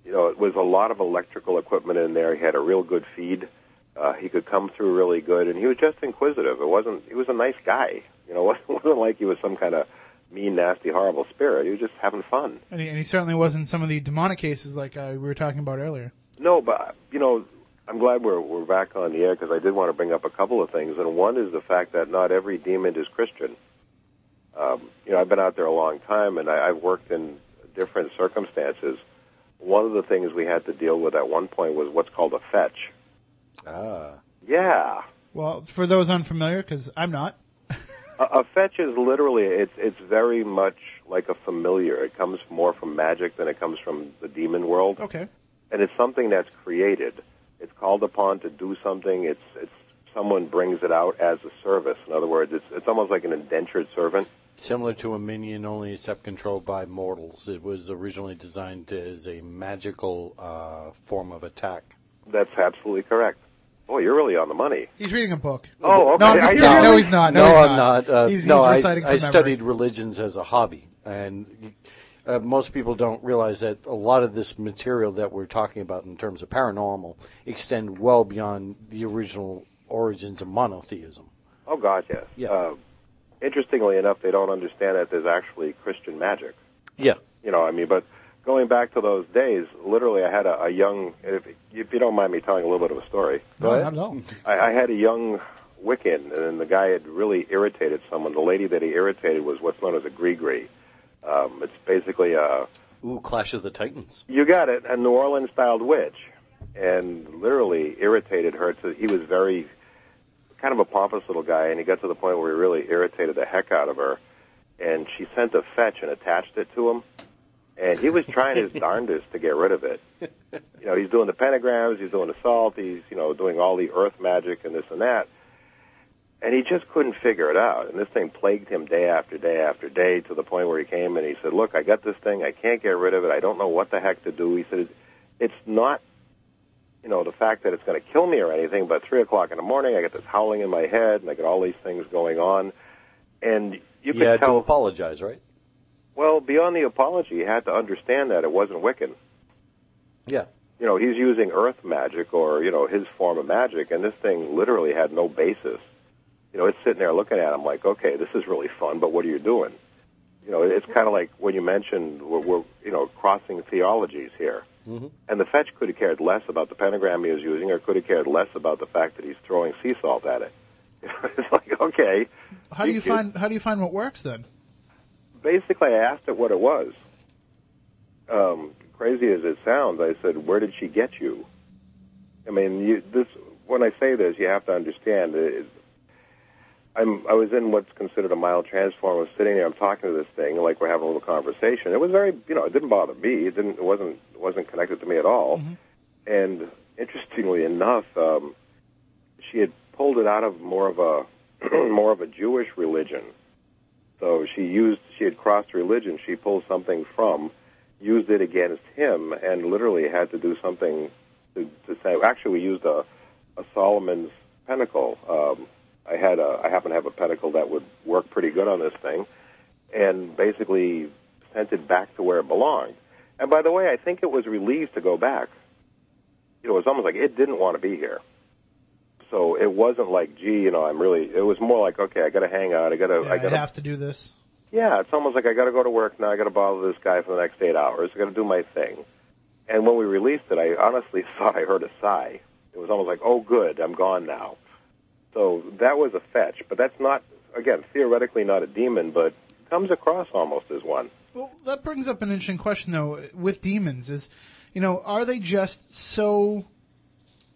Speaker 5: You know, it was a lot of electrical equipment in there. He had a real good feed. Uh, he could come through really good, and he was just inquisitive. It wasn't. He was a nice guy. You know, it wasn't like he was some kind of mean, nasty, horrible spirit. He was just having fun.
Speaker 1: And he, and he certainly wasn't some of the demonic cases like uh, we were talking about earlier.
Speaker 5: No, but you know, I'm glad we're we're back on the air because I did want to bring up a couple of things, and one is the fact that not every demon is Christian. Um, you know, I've been out there a long time, and I, I've worked in different circumstances. One of the things we had to deal with at one point was what's called a fetch.
Speaker 2: Ah.
Speaker 5: Yeah,
Speaker 1: Well, for those unfamiliar, because I'm not.
Speaker 5: A, a fetch is literally it's it's very much like a familiar. It comes more from magic than it comes from the demon world.
Speaker 1: Okay.
Speaker 5: and it's something that's created. It's called upon to do something. It's it's someone brings it out as a service. In other words, it's it's almost like an indentured servant.
Speaker 2: Similar to a minion, only except controlled by mortals. It was originally designed as a magical uh, form of attack.
Speaker 5: That's absolutely correct. Oh, you're really on the money.
Speaker 1: He's reading a book.
Speaker 5: Oh, okay.
Speaker 1: No, I'm just kidding.
Speaker 5: no.
Speaker 1: no, he's not. No,
Speaker 2: no,
Speaker 1: he's
Speaker 2: I'm
Speaker 1: not.
Speaker 2: not. Uh,
Speaker 1: he's,
Speaker 2: no,
Speaker 1: he's
Speaker 2: I,
Speaker 1: reciting
Speaker 2: I
Speaker 1: from memory.
Speaker 2: studied religions as a hobby, and uh, most people don't realize that a lot of this material that we're talking about in terms of paranormal extend well beyond the original origins of monotheism.
Speaker 5: Oh God, yes.
Speaker 2: Yeah.
Speaker 5: Uh, interestingly enough, they don't understand that there's actually Christian magic.
Speaker 2: Yeah.
Speaker 5: You know, I mean, but going back to those days, literally, I had a, a young. If, if you don't mind me telling a little bit of a story,
Speaker 1: No, not at all.
Speaker 5: I, I had a young Wiccan, and the guy had really irritated someone. The lady that he irritated was what's known as a gree-gree. Um, it's basically a
Speaker 2: Ooh, Clash of the Titans.
Speaker 5: you got it, a New Orleans styled witch, and literally irritated her. To he was very kind of a pompous little guy, and he got to the point where he really irritated the heck out of her. And she sent a fetch and attached it to him, and he was trying his darndest to get rid of it. You know, he's doing the pentagrams, he's doing the salt, he's you know doing all the earth magic and this and that. And he just couldn't figure it out. And this thing plagued him day after day after day to the point where he came and he said, Look, I got this thing. I can't get rid of it. I don't know what the heck to do. He said, It's not, you know, the fact that it's going to kill me or anything, but 3 o'clock in the morning, I get this howling in my head and I get all these things going on. And you
Speaker 2: You had to apologize, right?
Speaker 5: Well, beyond the apology, he had to understand that it wasn't Wiccan.
Speaker 2: Yeah.
Speaker 5: You know, he's using earth magic or, you know, his form of magic, and this thing literally had no basis you know, it's sitting there looking at him like, okay, this is really fun, but what are you doing? You know, it's kind of like when you mentioned we're, we're you know crossing theologies here,
Speaker 2: Mm-hmm.
Speaker 5: and the fetch could have cared less about the pentagram he was using, or could have cared less about the fact that he's throwing sea salt at it. it's like, okay,
Speaker 1: How do you find how do you find what works then?
Speaker 5: Basically, I asked it what it was. Um, crazy as it sounds, I said, "Where did she get you?" I mean, you, this when I say this, you have to understand. It, I'm I was in what's considered a mild transform. I was sitting there, I'm talking to this thing, like we're having a little conversation. It was very, you know, it didn't bother me. It didn't, it wasn't, it wasn't connected to me at all. And interestingly enough, um, she had pulled it out of more of a, more of a Jewish religion. So she used, she had crossed religion. She pulled something from, used it against him, and literally had to do something to, to say. Actually, we used a, a Solomon's pentacle. Um, I had a, I happen to have a pentacle that would work pretty good on this thing, and basically sent it back to where it belonged. And by the way, I think it was released to go back. You know, it was almost like it didn't want to be here. So it wasn't like, gee, you know, I'm really. It was more like, okay, I got to hang out. I got to.
Speaker 1: Yeah,
Speaker 5: I got to.
Speaker 1: have to do this.
Speaker 5: Yeah, it's almost like I got to go to work now. I got to bother this guy for the next eight hours. I got to do my thing. And when we released it, I honestly thought I heard a sigh. It was almost like, oh, good, I'm gone now. So that was a fetch, but that's not, again, theoretically not a demon, but comes across almost as one.
Speaker 1: Well, that brings up an interesting question though. With demons, is you know, are they just so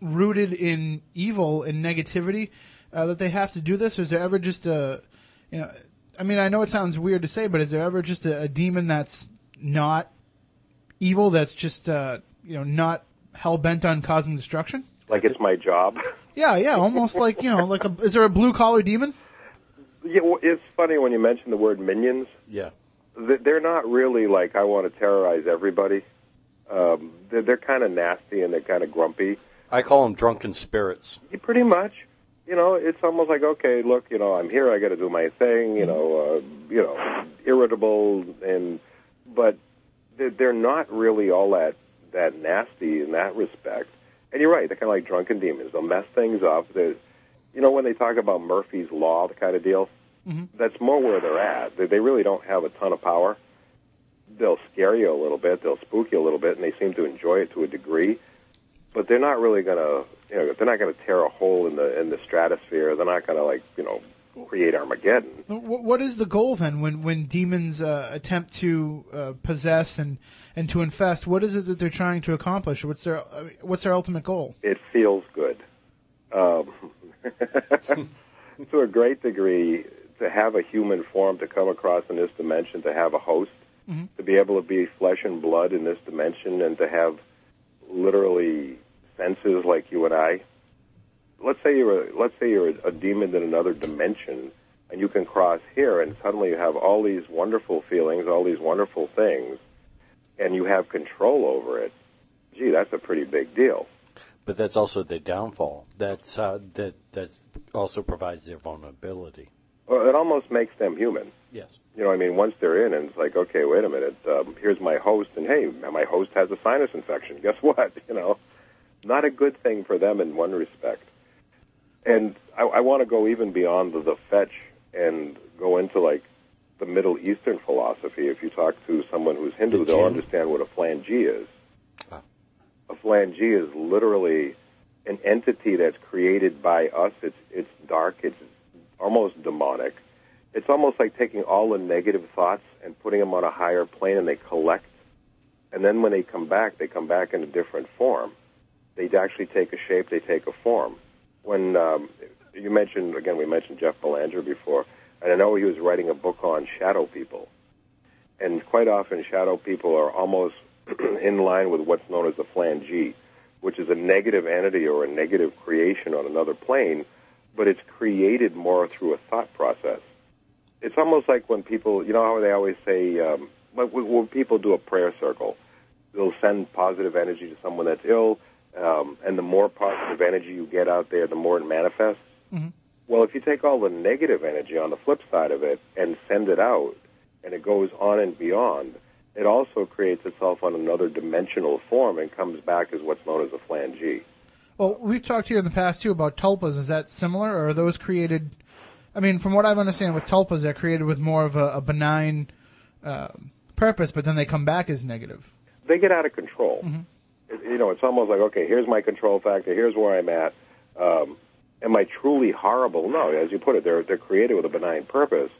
Speaker 1: rooted in evil and negativity uh, that they have to do this, or is there ever just a, you know, I mean, I know it sounds weird to say, but is there ever just a, a demon that's not evil, that's just uh, you know not hell bent on causing destruction?
Speaker 5: Like it's my job.
Speaker 1: Yeah, yeah, almost like you know, like a is there a blue collar demon?
Speaker 5: Yeah, well, it's funny when you mention the word minions.
Speaker 2: Yeah.
Speaker 5: they're not really like I want to terrorize everybody. Um, they're, they're kind of nasty and they're kind of grumpy.
Speaker 2: I call them drunken spirits.
Speaker 5: Pretty much. You know, it's almost like okay, look, you know, I'm here. I got to do my thing. You know, uh, you know, irritable and but they're, they're not really all that that nasty in that respect. And you're right. They're kind of like drunken demons. They'll mess things up. They're, you know, when they talk about Murphy's law, the kind of deal,
Speaker 1: Mhm.
Speaker 5: that's more where they're at. They, they really don't have a ton of power. They'll scare you a little bit. They'll spook you a little bit, and they seem to enjoy it to a degree. But they're not really going to, you know, they're not going to tear a hole in the in the stratosphere. They're not going to like, you know, create Armageddon.
Speaker 1: What is the goal then when when demons uh, attempt to uh, possess and and to infest? What is it that they're trying to accomplish? What's their I mean, what's their ultimate goal?
Speaker 5: It feels good. Um, to a great degree, to have a human form to come across in this dimension, to have a host,
Speaker 1: Mhm.
Speaker 5: to be able to be flesh and blood in this dimension, and to have literally senses like you and I. Let's say you're a, let's say you're a, a demon in another dimension, and you can cross here, and suddenly you have all these wonderful feelings, all these wonderful things, and you have control over it. Gee, that's a pretty big deal.
Speaker 2: But that's also the downfall. That's uh, that that also provides their vulnerability.
Speaker 5: Well, it almost makes them human.
Speaker 2: Yes.
Speaker 5: You know, I mean, once they're in, and it's like, okay, wait a minute, um, here's my host, and hey, my host has a sinus infection. Guess what? You know, not a good thing for them in one respect. And I, I want to go even beyond the, the fetch and go into like the Middle Eastern philosophy. If you talk to someone who's Hindu,
Speaker 2: The
Speaker 5: they'll understand what a flangee is. A flangee is literally an entity that's created by us. It's it's dark. It's almost demonic. It's almost like taking all the negative thoughts and putting them on a higher plane, and they collect. And then when they come back, they come back in a different form. They actually take a shape. They take a form. When um, you mentioned again, we mentioned Jeff Belanger before, and I know he was writing a book on shadow people. And quite often, shadow people are almost in line with what's known as a flangee, which is a negative entity or a negative creation on another plane, but it's created more through a thought process. It's almost like when people, you know how they always say, um, when, people do a prayer circle, they'll send positive energy to someone that's ill, um, and the more positive energy you get out there, the more it manifests. Well, if you take all the negative energy on the flip side of it and send it out, and it goes on and beyond, it also creates itself on another dimensional form and comes back as what's known as a flange.
Speaker 1: Well, we've talked here in the past too about tulpas. Is that similar, or are those created? I mean, from what I understand with tulpas, they're created with more of a, a benign uh, purpose, but then they come back as negative.
Speaker 5: They get out of control. It, you know, it's almost like, okay, here's my control factor, here's where I'm at. Um, am I truly horrible? No, as you put it, they're they're created with a benign purpose,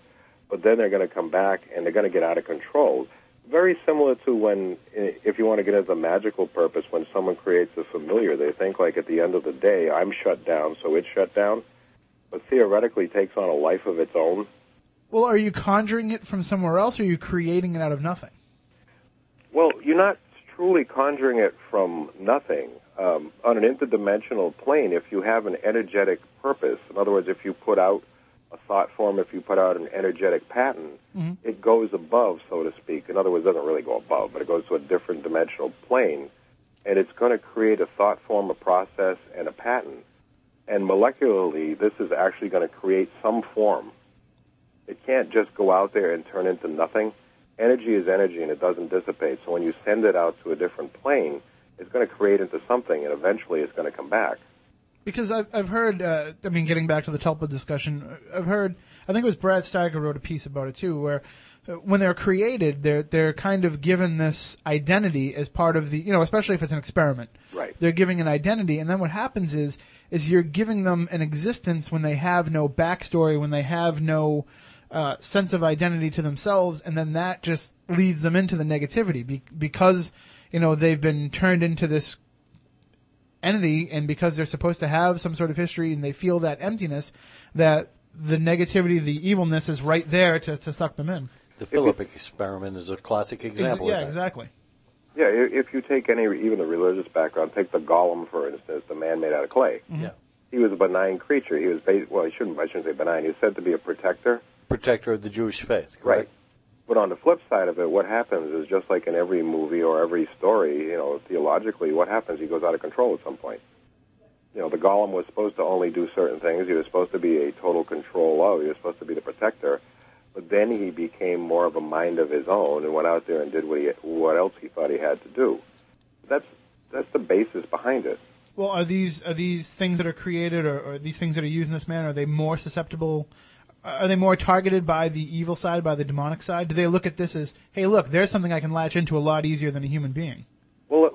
Speaker 5: but then they're going to come back and they're going to get out of control. Very similar to when, if you want to get into the magical purpose, when someone creates a familiar, they think like at the end of the day, I'm shut down, so it's shut down, but theoretically takes on a life of its own.
Speaker 1: Well, are you conjuring it from somewhere else, or are you creating it out of nothing?
Speaker 5: Well, you're not truly conjuring it from nothing. Um, on an interdimensional plane, if you have an energetic purpose, in other words, if you put out a thought form, if you put out an energetic pattern, it goes above, so to speak. In other words, it doesn't really go above, but it goes to a different dimensional plane, and it's going to create a thought form, a process, and a pattern. And molecularly, this is actually going to create some form. It can't just go out there and turn into nothing. Energy is energy, and it doesn't dissipate. So when you send it out to a different plane, it's going to create into something, and eventually it's going to come back.
Speaker 1: Because I've I've heard. Uh, I mean, getting back to the tulpa discussion, I've heard. I think it was Brad Steiger wrote a piece about it too, where uh, when they're created, they're they're kind of given this identity as part of the you know, especially if it's an experiment.
Speaker 5: Right.
Speaker 1: They're giving an identity, and then what happens is is you're giving them an existence when they have no backstory, when they have no uh, sense of identity to themselves, and then that just leads them into the negativity be- because you know they've been turned into this entity, and because they're supposed to have some sort of history, and they feel that emptiness, that the negativity, the evilness is right there to, to suck them in.
Speaker 2: The Philip experiment is a classic
Speaker 1: Ex-
Speaker 2: example.
Speaker 1: yeah,
Speaker 2: of that.
Speaker 1: exactly.
Speaker 5: Yeah, if you take any, even the religious background, take the golem, for instance, the man made out of clay. Mm-hmm.
Speaker 2: Yeah.
Speaker 5: He was a benign creature. He was, ba- well, he shouldn't, I shouldn't say benign. He was said to be a protector.
Speaker 2: Protector of the Jewish faith.
Speaker 5: Right. But on the flip side of it, what happens is just like in every movie or every story, you know, theologically, what happens? He goes out of control at some point. You know, the golem was supposed to only do certain things. He was supposed to be a total control of. He was supposed to be the protector. But then he became more of a mind of his own and went out there and did what he, what else he thought he had to do. That's that's the basis behind it.
Speaker 1: Well, are these are these things that are created, or, or these things that are used in this manner, are they more susceptible? Are they more targeted by the evil side, by the demonic side? Do they look at this as, hey, look, there's something I can latch into a lot easier than a human being?
Speaker 5: Well,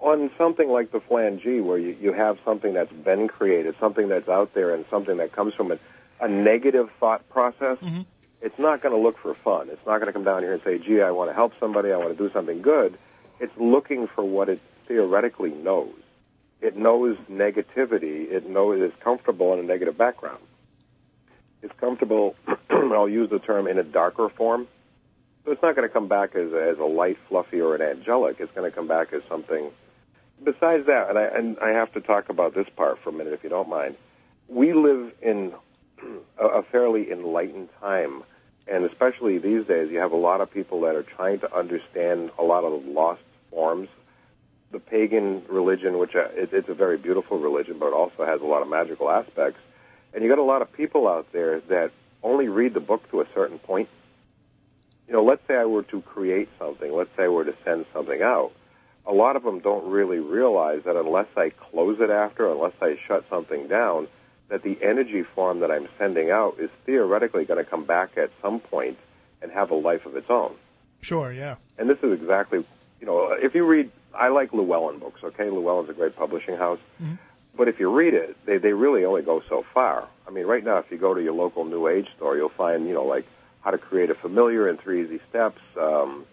Speaker 5: on something like the phalange, where you, you have something that's been created, something that's out there, and something that comes from a, a negative thought process, mm-hmm. it's not going to look for fun. It's not going to come down here and say, gee, I want to help somebody, I want to do something good. It's looking for what it theoretically knows. It knows negativity. It knows it's comfortable in a negative background. It's comfortable, I'll use the term, in a darker form. So it's not going to come back as a, as a light, fluffy, or an angelic. It's going to come back as something. Besides that, and I, and I have to talk about this part for a minute, if you don't mind. We live in a, fairly enlightened time, and especially these days, you have a lot of people that are trying to understand a lot of lost forms. The pagan religion, which uh, it, it's a very beautiful religion, but it also has a lot of magical aspects. And you got a lot of people out there that only read the book to a certain point. You know, let's say I were to create something, let's say I were to send something out. A lot of them don't really realize that unless I close it after, unless I shut something down, that the energy form that I'm sending out is theoretically going to come back at some point and have a life of its own.
Speaker 1: Sure, yeah.
Speaker 5: And this is exactly, you know, if you read, I like Llewellyn books, okay? Llewellyn's a great publishing house. But if you read it, they, they really only go so far. I mean, right now, if you go to your local New Age store, you'll find, you know, like how to create a familiar in three easy steps, um,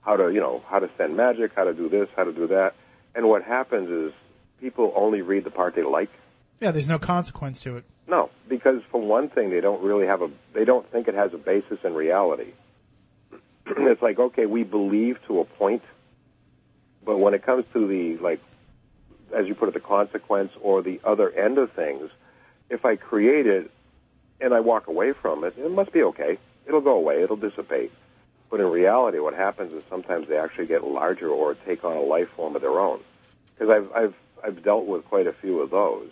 Speaker 5: how to, you know, how to send magic, how to do this, how to do that. And what happens is people only read the part they like.
Speaker 1: Yeah, there's no consequence to it.
Speaker 5: No, because for one thing, they don't really have a, they don't think it has a basis in reality. it's like, okay, we believe to a point, but when it comes to the, like, as you put it, the consequence or the other end of things, if I create it and I walk away from it, it must be okay. It'll go away. It'll dissipate. But in reality, what happens is sometimes they actually get larger or take on a life form of their own. Because I've I've I've dealt with quite a few of those.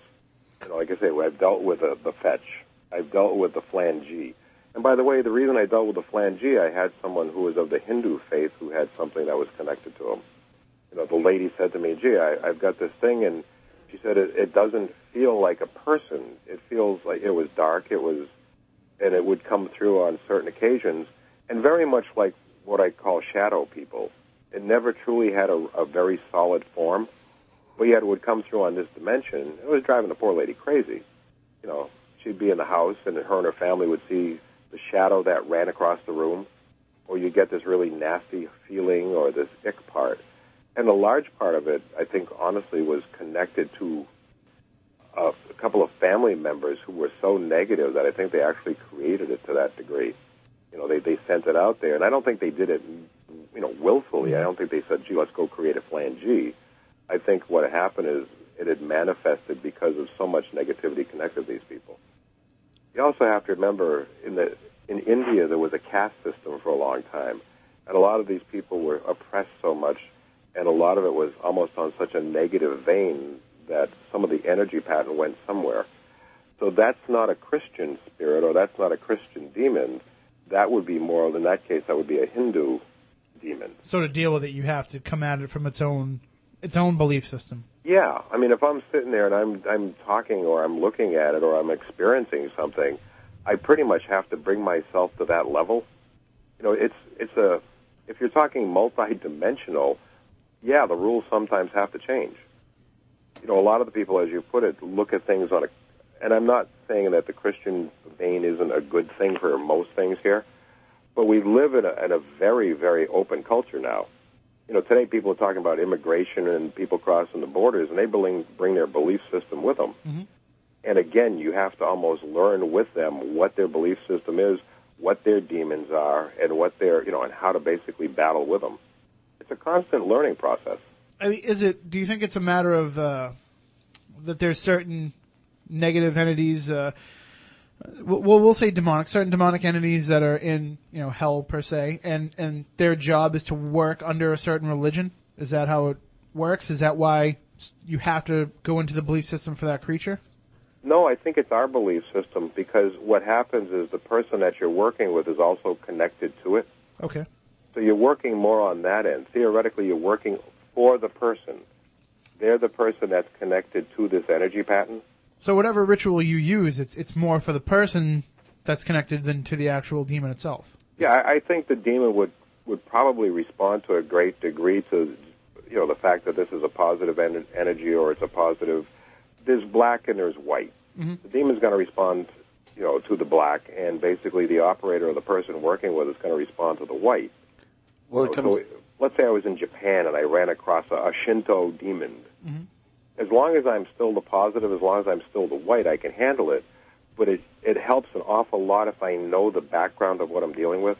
Speaker 5: You know, like I say, I've dealt with the, the fetch. I've dealt with the flange. And by the way, the reason I dealt with the flange, I had someone who was of the Hindu faith who had something that was connected to him. You know, the lady said to me, "Gee, I, I've got this thing," and she said it, it doesn't feel like a person. It feels like it was dark. It was, and it would come through on certain occasions, and very much like what I call shadow people. It never truly had a, a very solid form, but yet would come through on this dimension. It was driving the poor lady crazy. You know, she'd be in the house, and her and her family would see the shadow that ran across the room, or you get this really nasty feeling or this ick part. And a large part of it, I think, honestly, was connected to a, a couple of family members who were so negative that I think they actually created it to that degree. You know, they they sent it out there, and I don't think they did it, you know, willfully. I don't think they said, "Gee, let's go create a flange." I think what happened is it had manifested because of so much negativity connected to these people. You also have to remember in the in India there was a caste system for a long time, and a lot of these people were oppressed so much, and a lot of it was almost on such a negative vein that some of the energy pattern went somewhere. So that's not a Christian spirit, or that's not a Christian demon. That would be more, in that case, that would be a Hindu demon.
Speaker 1: So to deal with it, you have to come at it from its own its own belief system.
Speaker 5: Yeah, I mean, if I'm sitting there and I'm I'm talking or I'm looking at it or I'm experiencing something, I pretty much have to bring myself to that level. You know, it's it's a if you're talking multi-dimensional, yeah, the rules sometimes have to change. You know, a lot of the people, as you put it, look at things on a, and I'm not saying that the Christian vein isn't a good thing for most things here, but we live in a, in a very, very open culture now. You know, today people are talking about immigration and people crossing the borders, and they bring bring their belief system with them. And again, you have to almost learn with them what their belief system is, what their demons are, and what their you know, and how to basically battle with them. It's a constant learning process.
Speaker 1: I mean, is it? Do you think it's a matter of uh, that there's certain negative entities uh, well, well, say demonic, certain demonic entities that are in, you know, hell per se, and, and their job is to work under a certain religion. Is that how it works? Is that why you have to go into the belief system for that creature?
Speaker 5: No, I think it's our belief system because what happens is the person that you're working with is also connected to it.
Speaker 1: Okay.
Speaker 5: So you're working more on that end. Theoretically, you're working for the person. They're the person that's connected to this energy pattern.
Speaker 1: So whatever ritual you use, it's it's more for the person that's connected than to the actual demon itself.
Speaker 5: Yeah, I, I think the demon would would probably respond to a great degree to, you know, the fact that this is a positive en- energy or it's a positive. There's black and there's white.
Speaker 1: Mhm.
Speaker 5: The demon's going to respond, you know, to the black, and basically the operator or the person working with is going to respond to the white.
Speaker 2: Well, it
Speaker 5: So-
Speaker 2: comes.
Speaker 5: so let's say I was in Japan and I ran across a, a Shinto demon.
Speaker 1: Mhm.
Speaker 5: As long as I'm still the positive, as long as I'm still the white, I can handle it. But it it helps an awful lot if I know the background of what I'm dealing with.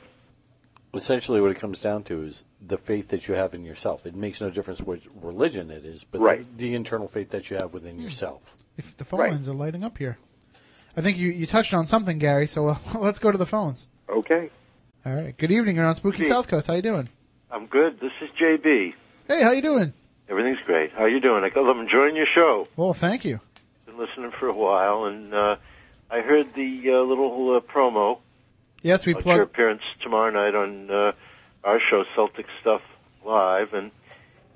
Speaker 2: Essentially, what it comes down to is the faith that you have in yourself. It makes no difference which religion it is, but
Speaker 5: Right.
Speaker 2: the, the internal faith that you have within yourself.
Speaker 1: If the phone lines are lighting up here, I think you you touched on something, Gary. So uh, let's go to the phones.
Speaker 5: Okay.
Speaker 1: All right. Good evening. You're on Spooky
Speaker 14: Hey.
Speaker 1: South Coast. How you doing?
Speaker 14: I'm good. This is JB.
Speaker 1: Hey, how you doing?
Speaker 14: Everything's great. How are you doing? I- I'm enjoying your show.
Speaker 1: Well, thank you.
Speaker 14: Been listening for a while, and uh, I heard the uh, little uh, promo
Speaker 1: Yes, we
Speaker 14: about your appearance tomorrow night on uh, our show, Celtic Stuff Live, and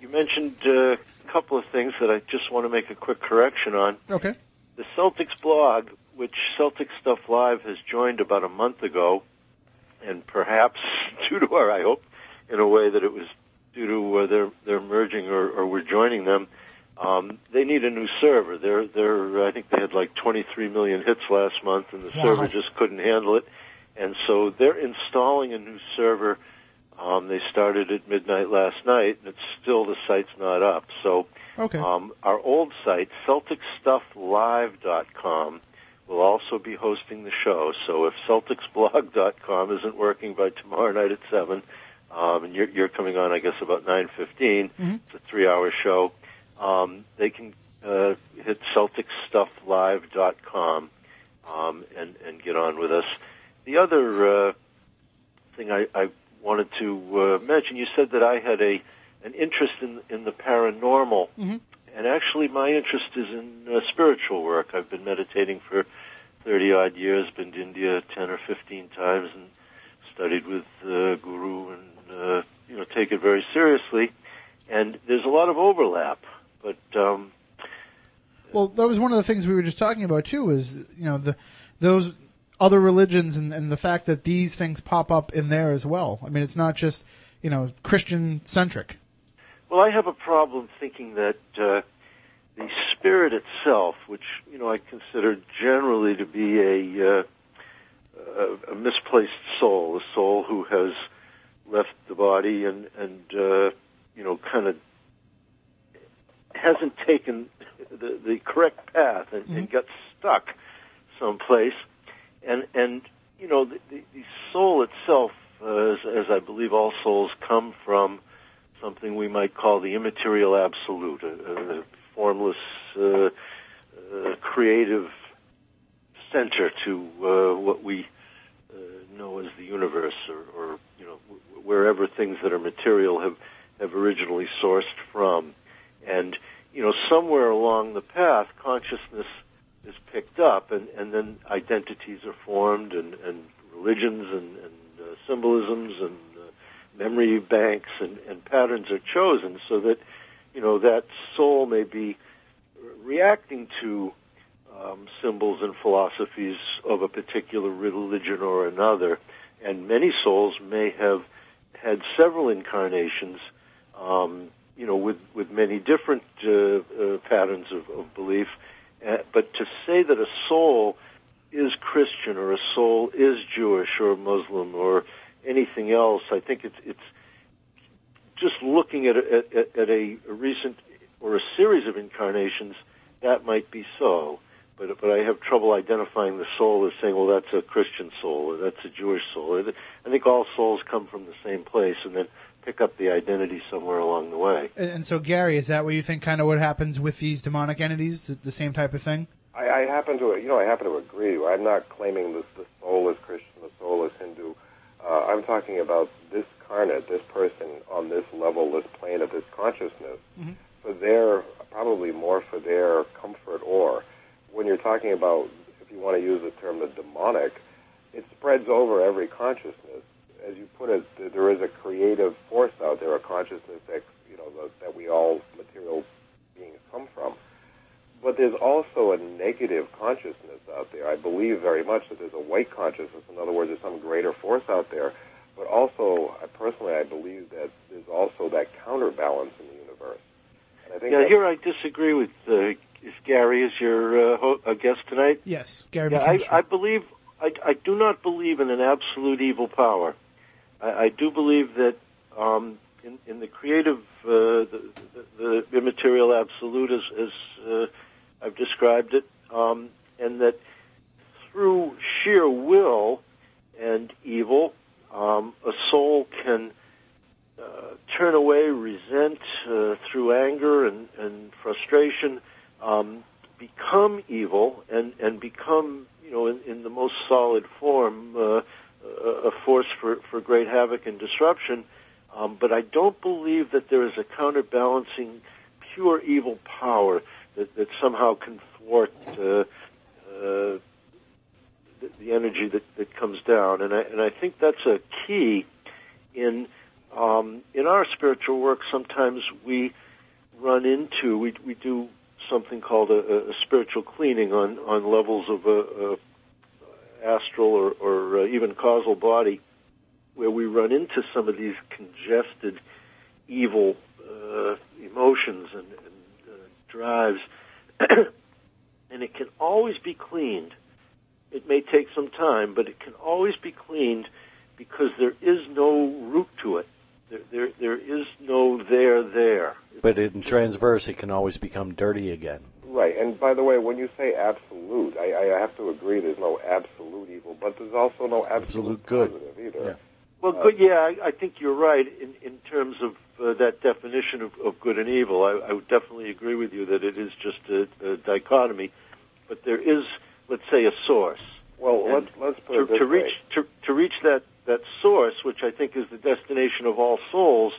Speaker 14: you mentioned uh, a couple of things that I just want to make a quick correction on.
Speaker 1: Okay.
Speaker 14: The Celtics blog, which Celtic Stuff Live has joined about a month ago, and perhaps due to our, I hope, in a way that it was due to uh, their their merging or, or we're joining them. Um, they need a new server. They're they're I think they had like 23 million hits last month, and the
Speaker 15: Wow.
Speaker 14: server just couldn't handle it. And so they're installing a new server. Um, they started at midnight last night, and it's still the site's not up. So
Speaker 1: Okay.
Speaker 14: um, our old site, CelticStuffLive.com, will also be hosting the show. So if CelticsBlog.com isn't working by tomorrow night at seven, um, and you're, you're coming on, I guess, about nine fifteen.
Speaker 1: Mhm.
Speaker 14: It's a three-hour show. Um, they can uh, hit CelticsStuffLive.com um, and and get on with us. The other uh, thing I, I wanted to uh, mention, you said that I had a an interest in in the paranormal.
Speaker 1: Mhm.
Speaker 14: And actually, my interest is in uh, spiritual work. I've been meditating for 30 odd years, been to India 10 or 15 times, and studied with uh, Guru and, uh, you know, take it very seriously. And there's a lot of overlap. But, um,
Speaker 1: Well, that was one of the things we were just talking about too. Is you know the those other religions and, and the fact that these things pop up in there as well. I mean, it's not just you know Christian centric.
Speaker 14: well, I have a problem thinking that uh, the spirit itself, which, you know, I consider generally to be a, uh, a, a misplaced soul, a soul who has left the body and, and uh, you know, kind of hasn't taken the, the correct path and, and got stuck someplace. And, and you know, the, the, the soul itself, uh, as, as I believe all souls come from something we might call the immaterial absolute, a, a formless, uh, uh, creative center to uh, what we uh, know as the universe, or, or you know, wherever things that are material have have originally sourced from, and you know, somewhere along the path, consciousness is picked up, and and then identities are formed, and and religions, and and uh, symbolisms, and uh, memory banks, and and patterns are chosen, so that you know that soul may be reacting to um, symbols and philosophies of a particular religion or another. And many souls may have had several incarnations, um, you know, with, with many different uh, uh, patterns of, of belief. Uh, but to say that a soul is Christian or a soul is Jewish or Muslim or anything else, I think it's it's just looking at a, at, at a recent or a series of incarnations that might be so. But but I have trouble identifying the soul as saying, well, that's a Christian soul or that's a Jewish soul. I think all souls come from the same place and then pick up the identity somewhere along the way.
Speaker 1: And, and so, Gary, is that what you think? Kind of what happens with these demonic entities? The, the same type of thing.
Speaker 5: I, I happen to, you know, I happen to agree. I'm not claiming that the soul is Christian, the soul is Hindu. Uh, I'm talking about this carnate, this person on this level, this plane of this consciousness,
Speaker 1: Mm-hmm.
Speaker 5: for their, probably more for their comfort or, when you're talking about, if you want to use the term the demonic, it spreads over every consciousness. As you put it, there is a creative force out there, a consciousness that, you know, that, that we all material beings come from. But there's also a negative consciousness out there. I believe very much that there's a white consciousness. In other words, there's some greater force out there. But also, I personally, I believe that there's also that counterbalance in the universe. And I think
Speaker 14: Yeah, here I disagree with uh, is Gary as your uh, ho- uh, guest tonight.
Speaker 1: Yes, Gary
Speaker 14: Yeah, I, I believe I, I do not believe in an absolute evil power. I, I do believe that um, in, in the creative, uh, the, the, the immaterial absolute, as, as uh, I've described it, um, and that through sheer will and evil, um, a soul can uh, turn away resent uh, through anger and, and frustration, um, become evil, and, and become, you know, in, in the most solid form, uh, a force for, for great havoc and disruption. Um, but I don't believe that there is a counterbalancing pure evil power that, that somehow can thwart uh, uh, the, the energy that, that comes down. And I, and I think that's a key in um, in our spiritual work. Sometimes we run into we we do something called a, a spiritual cleaning on on levels of a, a astral or, or uh, even causal body, where we run into some of these congested evil uh, emotions and, and uh, drives, and it can always be cleaned. It may take some time, but it can always be cleaned because there is no root to it. There, there, there is no there there.
Speaker 2: But in transverse, it can always become dirty again.
Speaker 5: Right, and by the way, when you say absolute, I, I have to agree there's no absolute evil, but there's also no absolute,
Speaker 2: Absolute good.
Speaker 5: positive either.
Speaker 14: Well, good. Yeah, I, I think you're right in in terms of uh, that definition of, of good and evil. I, I would definitely agree with you that it is just a, a dichotomy, but there is, let's say, a source.
Speaker 5: Well,
Speaker 14: And
Speaker 5: let's let's put
Speaker 14: to,
Speaker 5: it this
Speaker 14: to
Speaker 5: way.
Speaker 14: reach to, to reach that that source, which I think is the destination of all souls,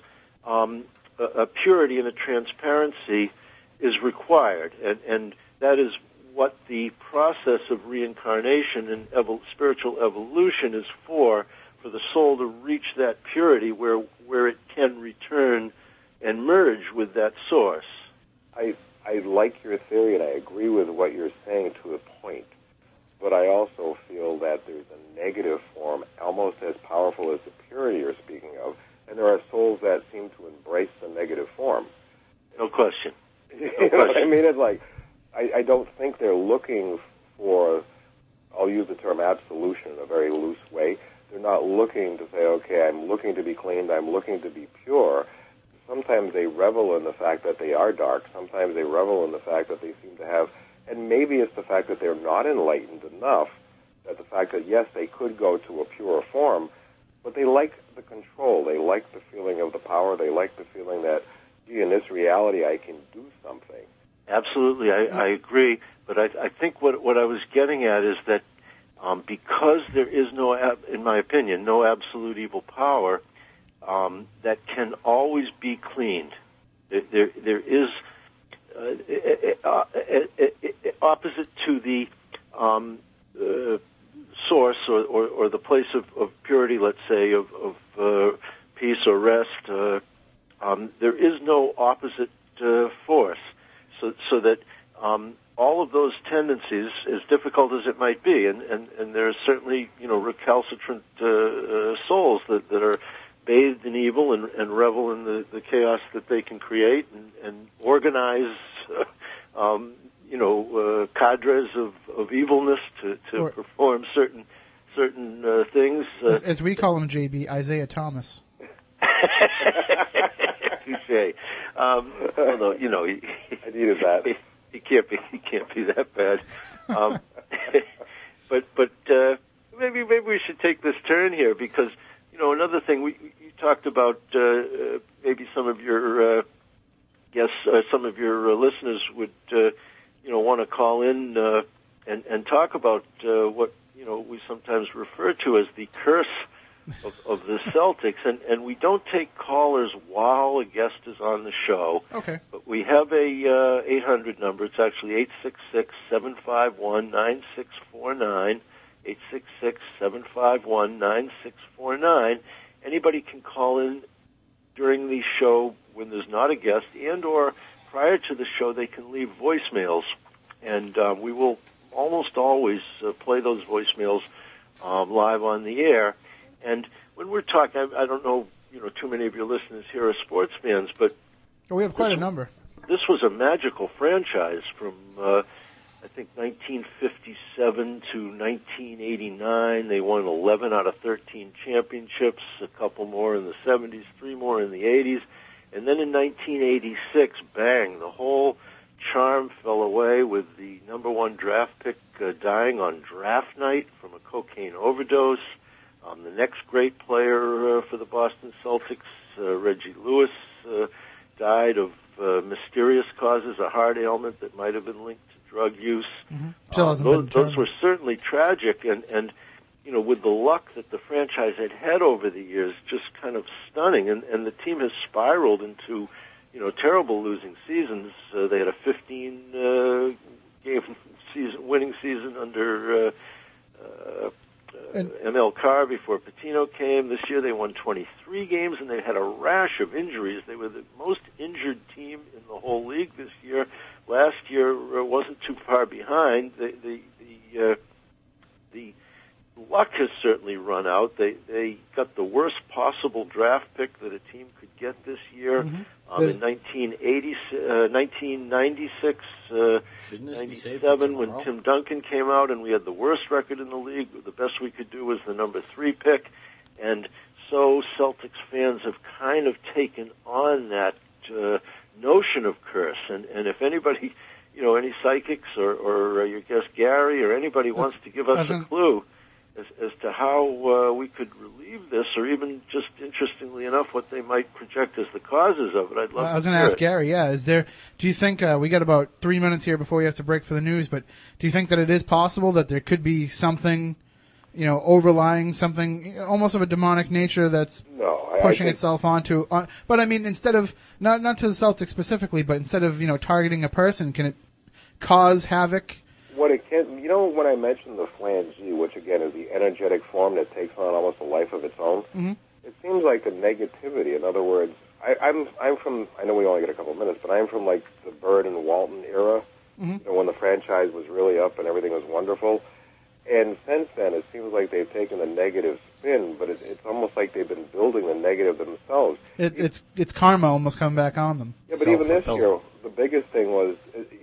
Speaker 14: um, a, a purity and a transparency is required, and and that is what the process of reincarnation and evol- spiritual evolution is for, for the soul to reach that purity where where it can return and merge with that source.
Speaker 5: I I like your theory and I agree with what you're saying to a point, but I also feel that there's a negative form almost as powerful as the purity you're speaking of, and there are souls that seem to embrace the negative form.
Speaker 14: No question.
Speaker 5: you know what I mean? It's like I, I don't think they're looking for. I'll use the term absolution in a very loose way. They're not looking to say, okay, I'm looking to be cleaned. I'm looking to be pure. Sometimes they revel in the fact that they are dark. Sometimes they revel in the fact that they seem to have, and maybe it's the fact that they're not enlightened enough. That the fact that yes, they could go to a purer form, but they like the control. They like the feeling of the power. They like the feeling that, gee, in this reality, I can do something.
Speaker 14: Absolutely, I, I agree. But I, I think what what I was getting at is that um, because there is no, in my opinion, no absolute evil power um, that can always be cleaned. There there, there is opposite to the um, uh, source or, or, or the place of, of purity, let's say, of, of uh, peace or rest. Uh, um, there is no opposite uh, force, so so that um, all of those tendencies, as difficult as it might be, and and, and there are certainly you know recalcitrant uh, uh, souls that, that are bathed in evil and, and revel in the, the chaos that they can create and, and organize, uh, um, you know, uh, cadres of, of evilness to, to
Speaker 1: Or-
Speaker 14: perform certain certain uh, things. Uh,
Speaker 1: as, as we call him, JB Isaiah Thomas.
Speaker 14: Touche. Um, although you know, he,
Speaker 5: I needed that.
Speaker 14: He, he can't be. He can't be that bad. Um, but but uh, maybe maybe we should take this turn here because you know another thing we you talked about uh, uh, maybe some of your uh, guests, uh, some of your uh, listeners would uh, you know want to call in uh, and and talk about uh, what you know we sometimes refer to as the curse of, of the Celtics, and and we don't take callers while a guest is on the show.
Speaker 1: Okay.
Speaker 14: But we have a uh, 800 number. It's actually 866 751 9649. 866 751 9649. Anybody can call in during the show when there's not a guest, and or prior to the show, they can leave voicemails, and um, we will almost always uh, play those voicemails um, live on the air. And when we're talking, I, I don't know, you know, too many of your listeners here are sports fans, but
Speaker 1: Oh, we have quite a number.
Speaker 14: this was a magical franchise from uh, I think 1957 to 1989. They won 11 out of 13 championships, a couple more in the 70s, three more in the 80s, and then in 1986, bang, the whole charm fell away with the number one draft pick uh, dying on draft night from a cocaine overdose. Um, the next great player uh, for the Boston Celtics, uh, Reggie Lewis, uh, died of uh, mysterious causes, a heart ailment that might have been linked to drug use. Uh,
Speaker 1: hasn't
Speaker 14: those, those were certainly tragic, and and you know, with the luck that the franchise had had over the years, just kind of stunning. And and the team has spiraled into, you know, terrible losing seasons. Uh, they had a 15 uh, game season winning season under. Uh, uh,
Speaker 1: And-
Speaker 14: ML Carr before Pitino came. This year they won 23 games and they had a rash of injuries. They were the most injured team in the whole league this year. Last year uh, wasn't too far behind. The the the, uh, the luck has certainly run out. They they got the worst possible draft pick that a team could get this year.
Speaker 2: Mm-hmm.
Speaker 14: Um, in 1980, uh, 1996, uh,
Speaker 2: Shouldn't this be saved for
Speaker 14: 97, when
Speaker 2: tomorrow?
Speaker 14: Tim Duncan came out and we had the worst record in the league. The best we could do was the number three pick. And so Celtics fans have kind of taken on that uh, notion of curse. And, and if anybody, you know, any psychics or, or uh, your guest Gary or anybody wants to give us a clue as, as to how uh, we could relieve this, or even just interestingly enough, what they might project as the causes of it, I'd love
Speaker 1: I was going to ask
Speaker 14: it.
Speaker 1: Gary. Yeah, is there? Do you think uh, we got about three minutes here before we have to break for the news? But do you think that it is possible that there could be something, you know, overlying something almost of a demonic nature that's
Speaker 15: No, I, I
Speaker 1: pushing
Speaker 15: think,
Speaker 1: itself onto? On, but I mean, instead of not not to the Celtics specifically, but instead of you know targeting a person, can it cause havoc?
Speaker 15: What it you know, when I mentioned the flange G, which again is the energetic form that takes on almost a life of its own,
Speaker 1: Mhm.
Speaker 15: it seems like the negativity. In other words, I, I'm I'm from. I know we only get a couple of minutes, but I'm from like the Bird and Walton era.
Speaker 1: Mhm.
Speaker 15: You know, when the franchise was really up and everything was wonderful. And since then, it seems like they've taken a negative spin, but it, it's almost like they've been building the negative themselves.
Speaker 1: It, it's it's karma almost coming back on them.
Speaker 15: Yeah, but even this year, the biggest thing was,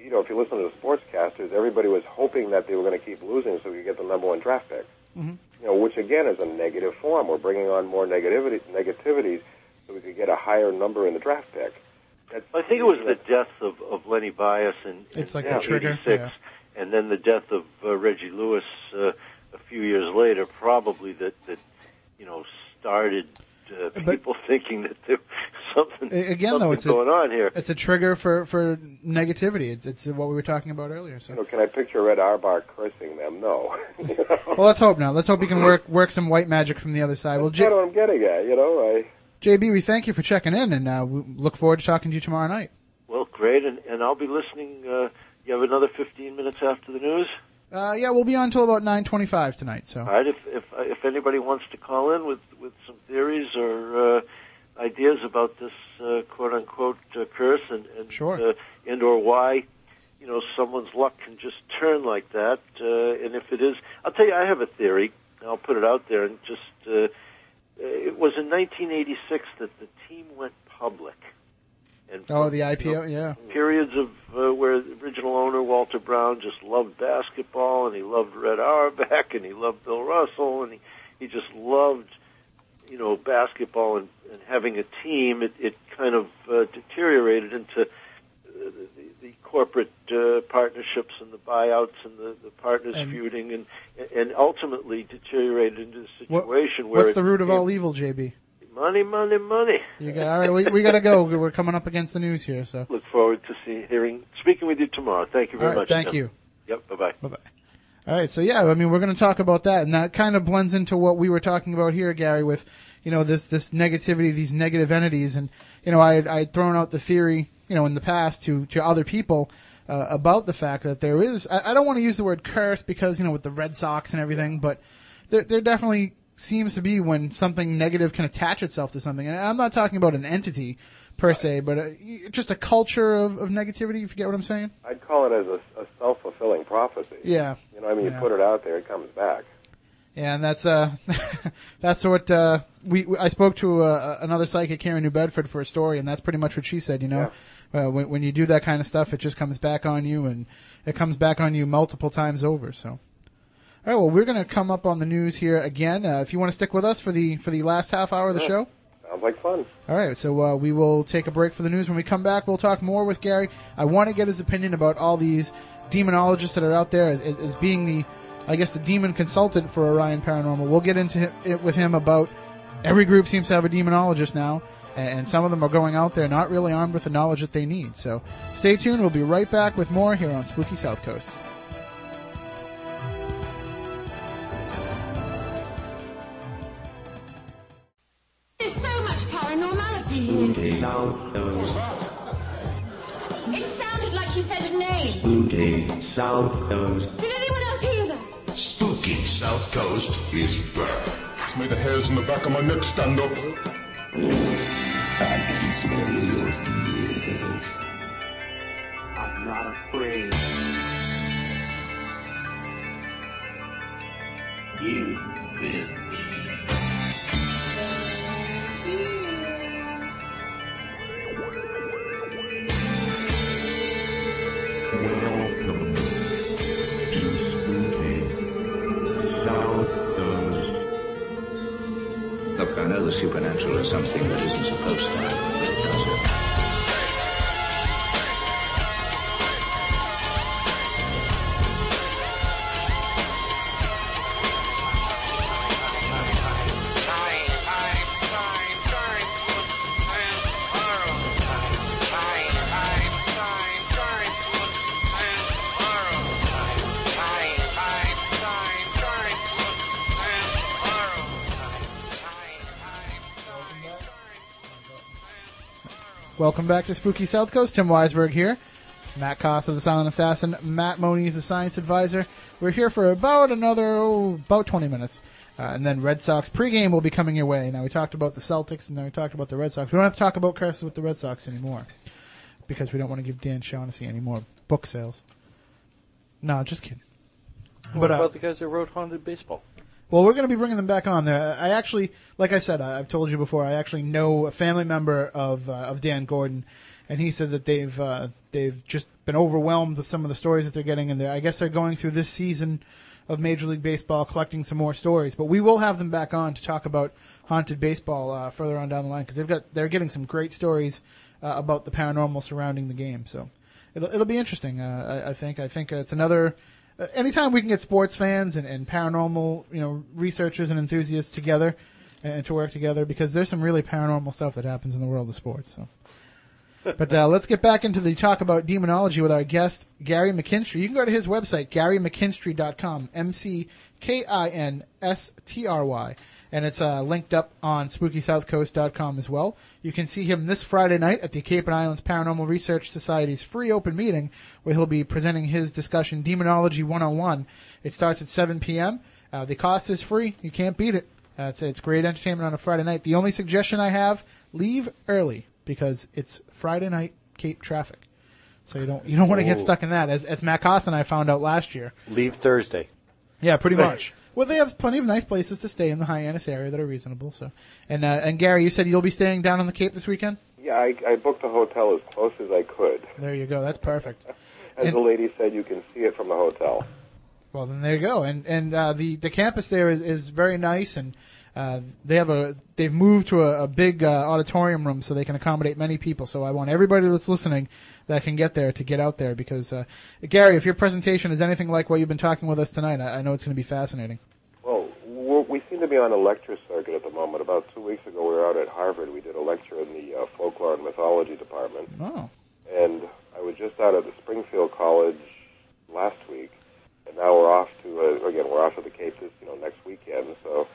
Speaker 15: you know, if you listen to the sportscasters, everybody was hoping that they were going to keep losing so we could get the number one draft pick.
Speaker 1: Mhm.
Speaker 15: You know, which again is a negative form. We're bringing on more negativity, negativities, so we could get a higher number in the draft pick. That's,
Speaker 14: I think it was the death of, of Lenny Bias in, in
Speaker 1: It's like the trigger,
Speaker 14: 86,
Speaker 1: yeah.
Speaker 14: and then the death of uh, Reggie Lewis uh, a few years later, probably that, that you know, started uh,
Speaker 1: But-
Speaker 14: people thinking that there's something,
Speaker 1: Again,
Speaker 14: something
Speaker 1: though, it's
Speaker 14: going
Speaker 1: a,
Speaker 14: on here.
Speaker 1: It's a trigger for for negativity. It's it's what we were talking about earlier. So.
Speaker 15: You know, can I picture Red Auerbach cursing them? No. You know?
Speaker 1: Well, let's hope now. Let's hope we can work work some white magic from the other side. Well,
Speaker 15: That's
Speaker 1: J-
Speaker 15: what I'm getting at. You know, I.
Speaker 1: JB, we thank you for checking in, and uh, we look forward to talking to you tomorrow night.
Speaker 14: Well, great, and, and I'll be listening. Uh, you have another 15 minutes after the news?
Speaker 1: Uh, yeah, we'll be on until about nine twenty-five tonight. So
Speaker 14: All right. If if if anybody wants to call in with with some theories or uh, ideas about this uh, quote unquote uh, curse and and
Speaker 1: Sure.
Speaker 14: uh, and or why you know someone's luck can just turn like that, uh, and if it is, I'll tell you, I have a theory. I'll put it out there and just. Uh, it was in 1986 that the team went public. And
Speaker 1: oh, the
Speaker 14: you know,
Speaker 1: IPO, yeah.
Speaker 14: periods of uh, where the original owner Walter Brown just loved basketball and he loved Red Auerbach and he loved Bill Russell and he he just loved you know basketball and, and having a team. It, it kind of uh, deteriorated into uh, the, the corporate uh, partnerships and the buyouts and the, the partners
Speaker 1: And-
Speaker 14: feuding and and ultimately deteriorated into a
Speaker 1: What-
Speaker 14: situation where
Speaker 1: what's the root of all evil, JB?
Speaker 14: Money, money, money.
Speaker 1: You got all right. We, we got to go. We're coming up against the news here. So
Speaker 14: Look forward to see, hearing, speaking with you tomorrow. Thank you very
Speaker 1: All right,
Speaker 14: much.
Speaker 1: thank
Speaker 14: Tim.
Speaker 1: you.
Speaker 14: Yep. Bye bye.
Speaker 1: Bye bye. All right, so yeah, I mean, we're going to talk about that, and that kind of blends into what we were talking about here, Gary, with you know this this negativity, these negative entities, and you know, I had, I had thrown out the theory, you know, in the past to to other people uh, about the fact that there is, I, I don't want to use the word curse because you know with the Red Sox and everything, but there there definitely seems to be when something negative can attach itself to something, and I'm not talking about an entity per se, but uh just a culture of, of negativity. If you get what I'm saying?
Speaker 15: I'd call it as a, a self-fulfilling prophecy.
Speaker 1: Yeah.
Speaker 15: You know, I mean,
Speaker 1: Yeah.
Speaker 15: you put it out there, it comes back.
Speaker 1: Yeah, and that's uh, that's what uh, we, I spoke to uh, another psychic here in New Bedford for a story, and that's pretty much what she said. You know, uh, when, when you do that kind of stuff, it just comes back on you, and it comes back on you multiple times over. So, all right, well, we're gonna come up on the news here again. Uh, if you want to stick with us for the for the last half hour of the
Speaker 15: Yeah.
Speaker 1: show.
Speaker 15: Sounds like fun.
Speaker 1: All right, so uh, we will take a break for the news. When we come back, we'll talk more with Gary. I want to get his opinion about all these demonologists that are out there as, as, as being the, I guess, the demon consultant for Orion Paranormal. We'll get into it with him about every group seems to have a demonologist now, and some of them are going out there not really armed with the knowledge that they need. So stay tuned. We'll be right back with more here on Spooky South Coast.
Speaker 16: Much paranormality here. It sounded like he said a name.
Speaker 9: Spooky South Coast.
Speaker 16: Did anyone else hear that?
Speaker 4: Spooky South Coast is back.
Speaker 11: May the hairs in the back of my neck stand up.
Speaker 9: I can smell your fears. I'm not afraid. You will
Speaker 10: the supernatural is something that isn't supposed to happen,
Speaker 1: Welcome back to Spooky South Coast. Tim Weisberg here. Matt Costa, the Silent Assassin. Matt Moniz, the Science Advisor. We're here for about another, oh, about 20 minutes. Uh, and then Red Sox pregame will be coming your way. Now, we talked about the Celtics, and then we talked about the Red Sox. We don't have to talk about curses with the Red Sox anymore. Because we don't want to give Dan Shaughnessy any more book sales. No, just kidding.
Speaker 2: What
Speaker 1: But, uh,
Speaker 2: about the guys that wrote Haunted Baseball?
Speaker 1: Well, we're going to be bringing them back on there. I actually, like I said, I've told you before. I actually know a family member of uh, of Dan Gordon, and he said that they've uh, they've just been overwhelmed with some of the stories that they're getting, and they're, I guess they're going through this season of Major League Baseball collecting some more stories. But we will have them back on to talk about haunted baseball uh, further on down the line because they've got they're getting some great stories uh, about the paranormal surrounding the game. So it'll it'll be interesting. Uh, I, I think I think it's another. Uh, anytime we can get sports fans and, and paranormal, you know, researchers and enthusiasts together and, to work together, because there's some really paranormal stuff that happens in the world of sports. So, but uh, let's get back into the talk about demonology with our guest Gary McKinstry. You can go to his website GaryMcKinstry.com, M C K I N S T R Y, and it's uh, linked up on SpookySouthCoast.com as well. You can see him this Friday night at the Cape and Islands Paranormal Research Society's free open meeting, where he'll be presenting his discussion Demonology 101. It starts at 7 p.m. Uh, the cost is free. You can't beat it. Uh, it's, it's great entertainment on a Friday night. The only suggestion I have: leave early because it's Friday night Cape traffic. So you don't you don't want to get stuck in that. As as Matt Cost and I found out last year.
Speaker 2: Leave Thursday.
Speaker 1: Yeah, pretty much. Well, they have plenty of nice places to stay in the Hyannis area that are reasonable. So, and uh, and Gary, you said you'll be staying down on the Cape this weekend.
Speaker 15: Yeah, I, I booked a hotel as close as I could.
Speaker 1: There you go. That's perfect.
Speaker 15: As
Speaker 1: And-
Speaker 15: the lady said, you can see it from the hotel.
Speaker 1: Well, then there you go. And and uh, the the campus there is, is very nice, and uh, they have a they've moved to a, a big uh, auditorium room so they can accommodate many people. So I want everybody that's listening that can get there to get out there because uh, Gary, if your presentation is anything like what you've been talking with us tonight, I, I know it's going to be fascinating.
Speaker 15: Well, we seem
Speaker 5: seem to be on a lecture circuit at the moment. About two weeks ago, we were out at Harvard. We did a lecture in the uh, folklore and mythology department,
Speaker 1: Oh.
Speaker 5: and I was just out at the Springfield College last week, and now we're off to uh, again we're off to the Cape this you know next weekend. So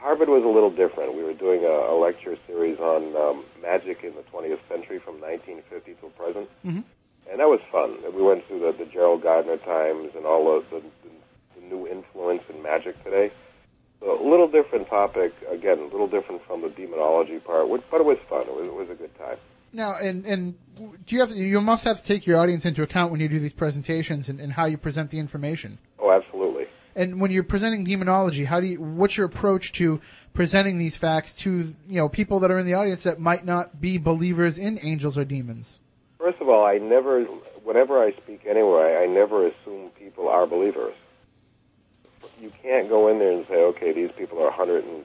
Speaker 5: Harvard was a little different. We were doing a, a lecture series on um, magic in the 20th century from 1950 till present,
Speaker 1: Mhm.
Speaker 5: and that was fun. We went through the, the Gerald Gardner times and all of the, the, the new influence in magic today. So a little different topic, again, a little different from the demonology part, but it was fun. It was, it was a good time.
Speaker 1: Now, and and do you have you must have to take your audience into account when you do these presentations and, and how you present the information.
Speaker 5: Oh, absolutely.
Speaker 1: And when you're presenting demonology, how do you what's your approach to presenting these facts to you know people that are in the audience that might not be believers in angels or demons?
Speaker 5: First of all, I never, whenever I speak anywhere, I, never assume people are believers. You can't go in there and say, okay, these people are 110%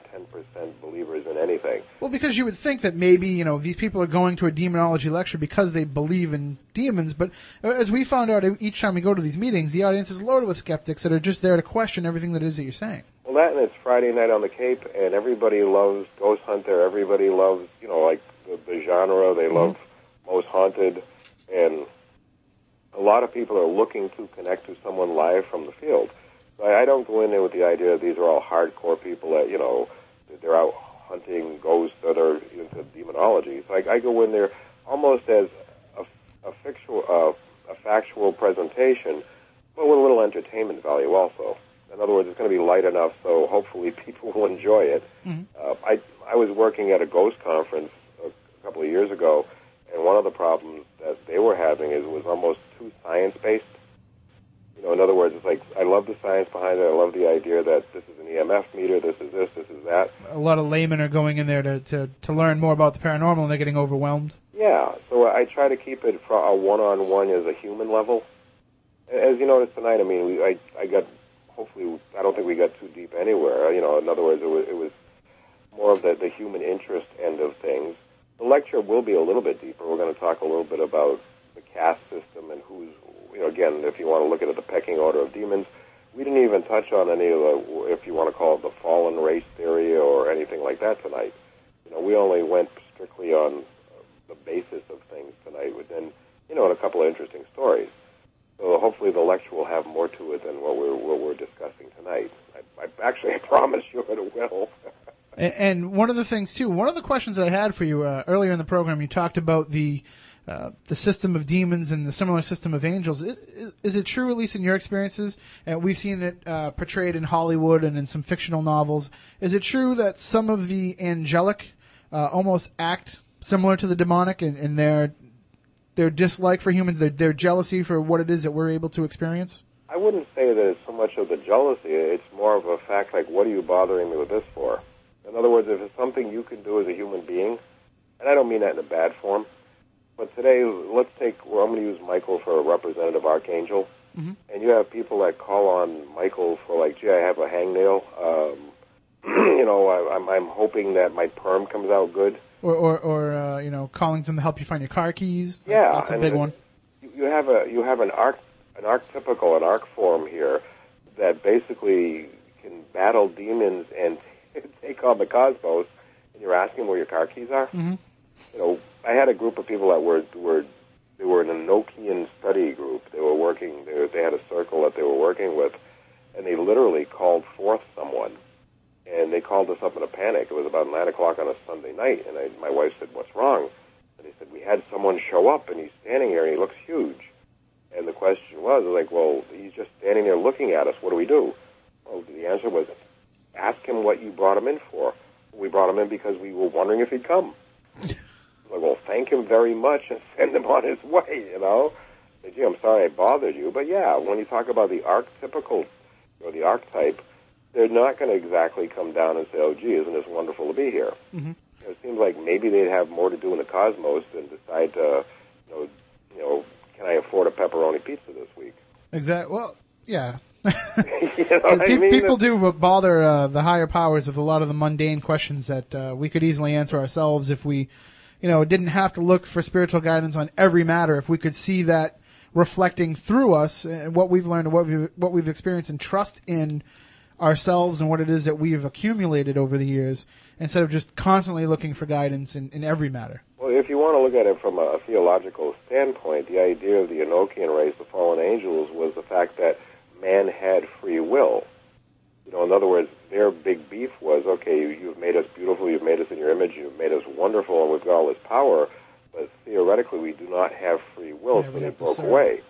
Speaker 5: believers in anything.
Speaker 1: Well, because you would think that maybe you know these people are going to a demonology lecture because they believe in demons, but uh, as we found out each time we go to these meetings, the audience is loaded with skeptics that are just there to question everything that it is that you're saying.
Speaker 5: Well, that and it's Friday night on the Cape, and everybody loves Ghost Hunter. Everybody loves, you know, like the, the genre. They love Most Haunted, and a lot of people are looking to connect to someone live from the field. So I, I don't go in there with the idea that these are all hardcore people that, you know, that they're out hunting ghosts that are into demonology. So I, I go in there almost as a, a, fictional, uh, a factual presentation, but with a little entertainment value also. In other words, it's going to be light enough so hopefully people will enjoy it. Uh, I I was working at a ghost conference a, a couple of years ago, and one of the problems that they were having is it was almost too science based. Know, in other words, it's like I love the science behind it. I love the idea that this is an EMF meter, this is this, this is that.
Speaker 1: A lot of laymen are going in there to, to, to learn more about the paranormal, and they're getting overwhelmed.
Speaker 5: Yeah, so I try to keep it for a one-on-one as a human level. As you noticed tonight, I mean, we, I I got hopefully I don't think we got too deep anywhere. You know, in other words, it was it was more of the the human interest end of things. The lecture will be a little bit deeper. We're going to talk a little bit about the caste system and who's you know again if you want to look at it, the pecking order of demons. We didn't even touch on any of the if you want to call it the fallen race theory or anything like that tonight. You know, we only went strictly on the basis of things tonight, but then you know, and a couple of interesting stories. So hopefully the lecture will have more to it than what we're what we're discussing tonight. I, I actually promise you it will.
Speaker 1: And, and one of the things too, one of the questions that I had for you uh, earlier in the program, you talked about the uh, the system of demons and the similar system of angels. Is, is, is it true, at least in your experiences? And we've seen it uh, portrayed in Hollywood and in some fictional novels. Is it true that some of the angelic uh, almost act similar to the demonic in, in their their dislike for humans, their, their jealousy for what it is that we're able to experience?
Speaker 5: I wouldn't say that it's so much of the jealousy. It's more of a fact like, what are you bothering me with this for? In other words, if it's something you can do as a human being, and I don't mean that in a bad form, but today, let's take, well, I'm going to use Michael for a representative archangel.
Speaker 1: Mhm.
Speaker 5: And you have people that call on Michael for like, gee, I have a hangnail. Um, you know, I, I'm, I'm hoping that my perm comes out good.
Speaker 1: Or, or, or uh, you know, calling them to help you find your car keys. That's,
Speaker 5: yeah,
Speaker 1: that's a big one.
Speaker 5: You, you have a you have an arc an archetypical an arc form here that basically can battle demons and take on the cosmos. And you're asking where your car keys are.
Speaker 1: Mhm.
Speaker 5: You know, I had a group of people that were were they were in a Enochian study group. They were working. They, were- they had a circle that they were working with, and they literally called forth someone. And they called us up in a panic. It was about nine o'clock on a Sunday night, and I, my wife said, "What's wrong?" And they said, "We had someone show up, and he's standing here, and he looks huge." And the question was, like, well, he's just standing there looking at us. What do we do? Well, the answer was, ask him what you brought him in for. We brought him in because we were wondering if he'd come. like, well, thank him very much and send him on his way, you know? Say, gee, I'm sorry I bothered you. But yeah, when you talk about the archetypical, or the archetype, they're not going to exactly come down and say, oh, gee, isn't this wonderful to be here?
Speaker 1: Mm-hmm.
Speaker 5: You know, it seems like maybe they'd have more to do in the cosmos than decide to, you know, you know, can I afford a pepperoni pizza this week?
Speaker 1: Exactly. Well, yeah.
Speaker 5: you know I mean?
Speaker 1: people do bother uh, the higher powers with a lot of the mundane questions that uh, we could easily answer ourselves if we, you know, didn't have to look for spiritual guidance on every matter. If we could see that reflecting through us and what we've learned and what we've what we've experienced and trust in ourselves and what it is that we have accumulated over the years, instead of just constantly looking for guidance in, in every matter.
Speaker 5: Well, if you want to look at it from a theological standpoint, the idea of the Enochian race, the fallen angels, was the fact that man had free will. You know, in other words, their big beef was, okay, you, you've made us beautiful, you've made us in your image, you've made us wonderful, and we've got all this power, but theoretically we do not have free will,
Speaker 1: Yeah,
Speaker 5: so they broke away.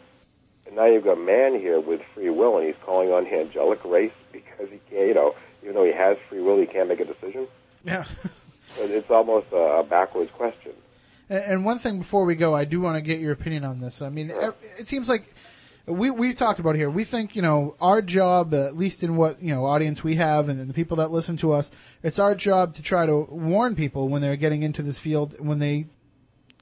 Speaker 5: And now you've got man here with free will, and he's calling on the angelic race because he can't, you know, even though he has free will, he can't make a decision.
Speaker 1: Yeah.
Speaker 5: It's almost a, backwards question.
Speaker 1: And, one thing before we go, I do want to get your opinion on this. I mean, it seems like we we've talked about here. We think you know our job, at least in what you know audience we have, and the people that listen to us, it's our job to try to warn people when they're getting into this field when they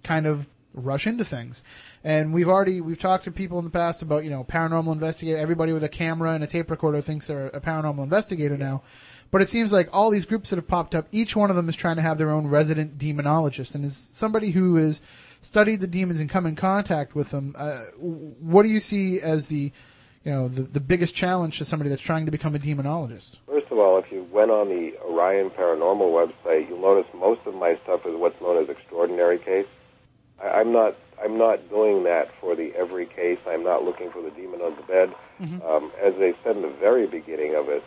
Speaker 1: kind of rush into things. And we've already we've talked to people in the past about you know paranormal investigator. Everybody with a camera and a tape recorder thinks they're a paranormal investigator now. But it seems like all these groups that have popped up, each one of them is trying to have their own resident demonologist. And as somebody who has studied the demons and come in contact with them, uh, what do you see as the, you know, the, the biggest challenge to somebody that's trying to become a demonologist?
Speaker 5: First of all, if you went on the Orion Paranormal website, you'll notice most of my stuff is what's known as extraordinary case. I, I'm not I'm not doing that for the every case. I'm not looking for the demon on the bed. Um, as they said in the very beginning of it,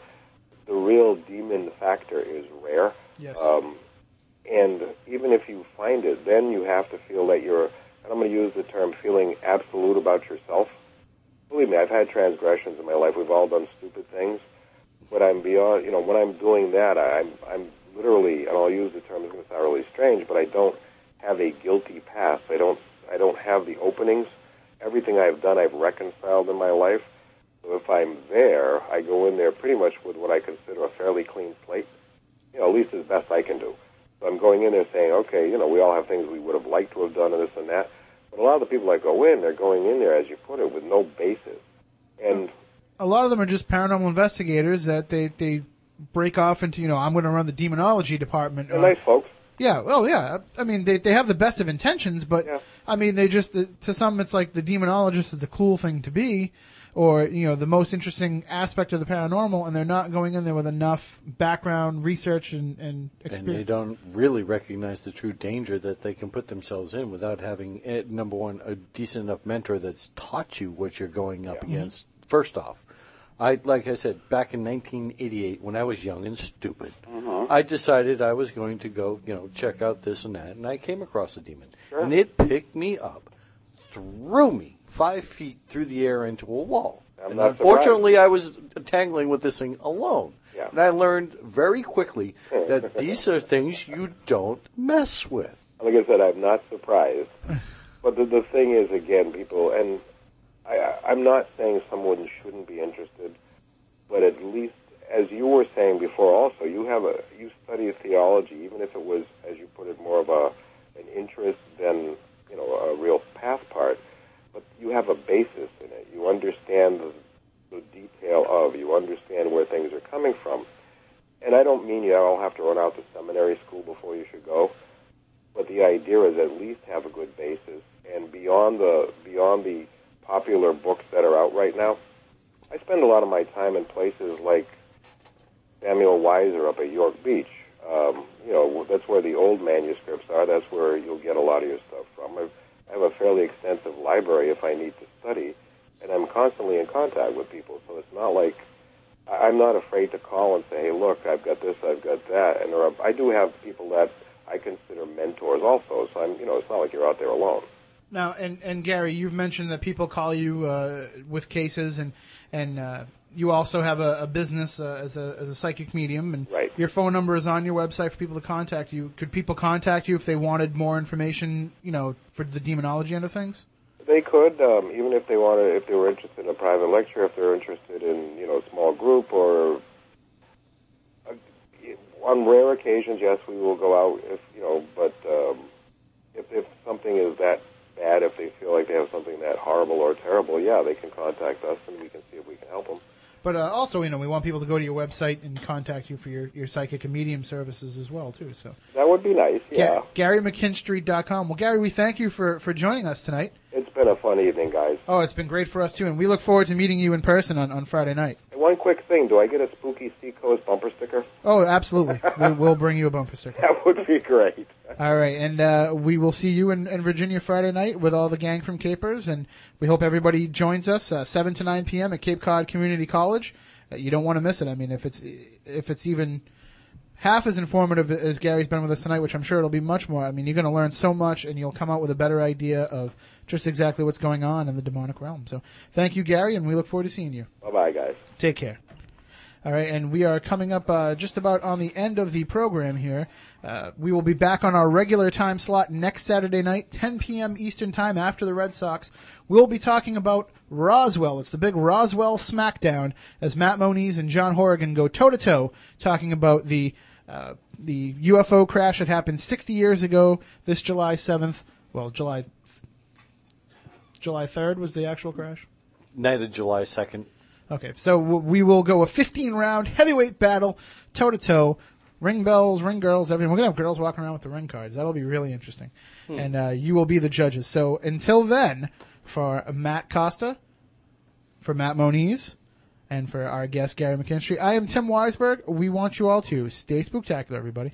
Speaker 5: the real demon factor is rare.
Speaker 1: Yes.
Speaker 5: Um, and even if you find it, then you have to feel that you're, and I'm going to use the term feeling absolute about yourself. Believe me, I've had transgressions in my life. We've all done stupid things. But I'm beyond, you know, when I'm doing that, I'm, I'm literally, and I'll use the term, it's going to sound really strange, but I don't have a guilty past. I don't, I don't have the openings. Everything I've done, I've reconciled in my life. So if I'm there, I go in there pretty much with what I consider a fairly clean slate. You know, at least as best I can do. So I'm going in there saying, okay, you know, we all have things we would have liked to have done and this and that. But a lot of the people that go in, they're going in there, as you put it, with no basis. And
Speaker 1: A lot of them are just paranormal investigators that they, they break off into, you know, I'm going to run the demonology department.
Speaker 5: they're
Speaker 1: or-
Speaker 5: nice uh, folks.
Speaker 1: Yeah, well, yeah. I mean, they they have the best of intentions, but I mean, they just to some it's like the demonologist is the cool thing to be, or you know, the most interesting aspect of the paranormal, and they're not going in there with enough background research and and experience.
Speaker 2: And they don't really recognize the true danger that they can put themselves in without having, eh, number one, a decent enough mentor that's taught you what you're going up against. First off, I like I said back in 1988 when I was young and stupid, I decided I was going to go, you know, check out this and that, and I came across a demon, and it picked me up, threw me five feet through the air into a wall.
Speaker 5: I'm
Speaker 2: and unfortunately, I was tangling with this thing alone.
Speaker 5: Yeah.
Speaker 2: And I learned very quickly that these are things you don't mess with.
Speaker 5: like I said, I'm not surprised. But the, the thing is, again, people, and I- I'm not saying someone shouldn't be interested, but at least, as you were saying before, also you have a you study theology, even if it was, as you put it, more of a an interest than you know a real path part. But you have a basis in it. You understand the, the detail of. You understand where things are coming from. And I don't mean you all have to run out to seminary school before you should go but the idea is at least have a good basis and beyond the beyond the popular books that are out right now i spend a lot of my time in places like samuel weiser up at york beach um, you know that's where the old manuscripts are that's where you'll get a lot of your stuff from I've, i have a fairly extensive library if i need to study and i'm constantly in contact with people so it's not like I'm not afraid to call and say, "Hey, look, I've got this, I've got that," and are, I do have people that I consider mentors also. So I'm, you know, it's not like you're out there alone.
Speaker 1: Now, and and Gary, you've mentioned that people call you uh, with cases, and and uh, you also have a, a business uh, as a as a psychic medium, and
Speaker 5: Right.
Speaker 1: your phone number is on your website for people to contact you. Could people contact you if they wanted more information, you know, for the demonology end of things?
Speaker 5: They could, um, even if they wanted, if they were interested in a private lecture, if they're interested in, you know, a small group, or uh, on rare occasions, yes, we will go out. If you know, but um, if if something is that bad, if they feel like they have something that horrible or terrible, yeah, they can contact us, and we can see if we can help them.
Speaker 1: But uh, also, you know, we want people to go to your website and contact you for your, your psychic and medium services as well, too. So,
Speaker 5: That would be nice. Yeah,
Speaker 1: Ga- GaryMcKinstry.com. Well, Gary, we thank you for, for joining us tonight.
Speaker 5: It's been a fun evening, guys.
Speaker 1: Oh, it's been great for us too, and we look forward to meeting you in person on, on Friday night.
Speaker 5: One quick thing. Do I get a spooky Seacoast bumper sticker?
Speaker 1: Oh, absolutely. we, we'll bring you a bumper sticker.
Speaker 5: That would be great.
Speaker 1: All right, and uh, we will see you in, in Virginia Friday night with all the gang from CAIPRS, and we hope everybody joins us uh, seven to nine p.m. at Cape Cod Community College. Uh, you don't want to miss it. I mean, if it's if it's even half as informative as Gary's been with us tonight, which I'm sure it'll be much more. I mean, you're going to learn so much, and you'll come out with a better idea of just exactly what's going on in the demonic realm. So, thank you, Gary, and we look forward to seeing you.
Speaker 5: Bye bye, guys.
Speaker 1: Take care. All right, and we are coming up uh, just about on the end of the program here. Uh, we will be back on our regular time slot next Saturday night, 10 p.m. Eastern Time after the Red Sox. We'll be talking about Roswell. It's the big Roswell SmackDown as Matt Moniz and John Horrigan go toe to toe talking about the uh, the UFO crash that happened 60 years ago this July 7th. Well, July July 3rd was the actual crash.
Speaker 2: Night of July 2nd.
Speaker 1: Okay, so we will go a 15 round heavyweight battle, toe to toe. Ring bells, ring girls, everything. We're gonna have girls walking around with the ring cards. That'll be really interesting,
Speaker 2: Hmm.
Speaker 1: and uh, you will be the judges. So until then, for Matt Costa, for Matt Moniz, and for our guest Gary McKinstry, I am Tim Weisberg. We want you all to stay spooktacular, everybody.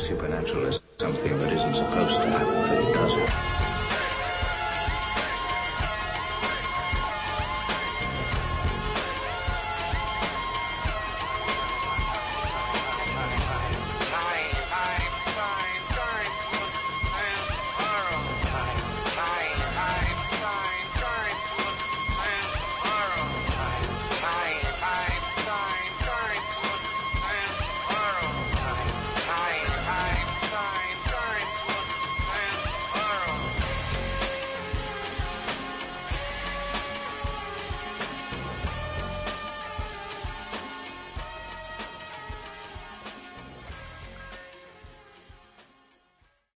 Speaker 4: supernatural as something that isn't supposed to happen.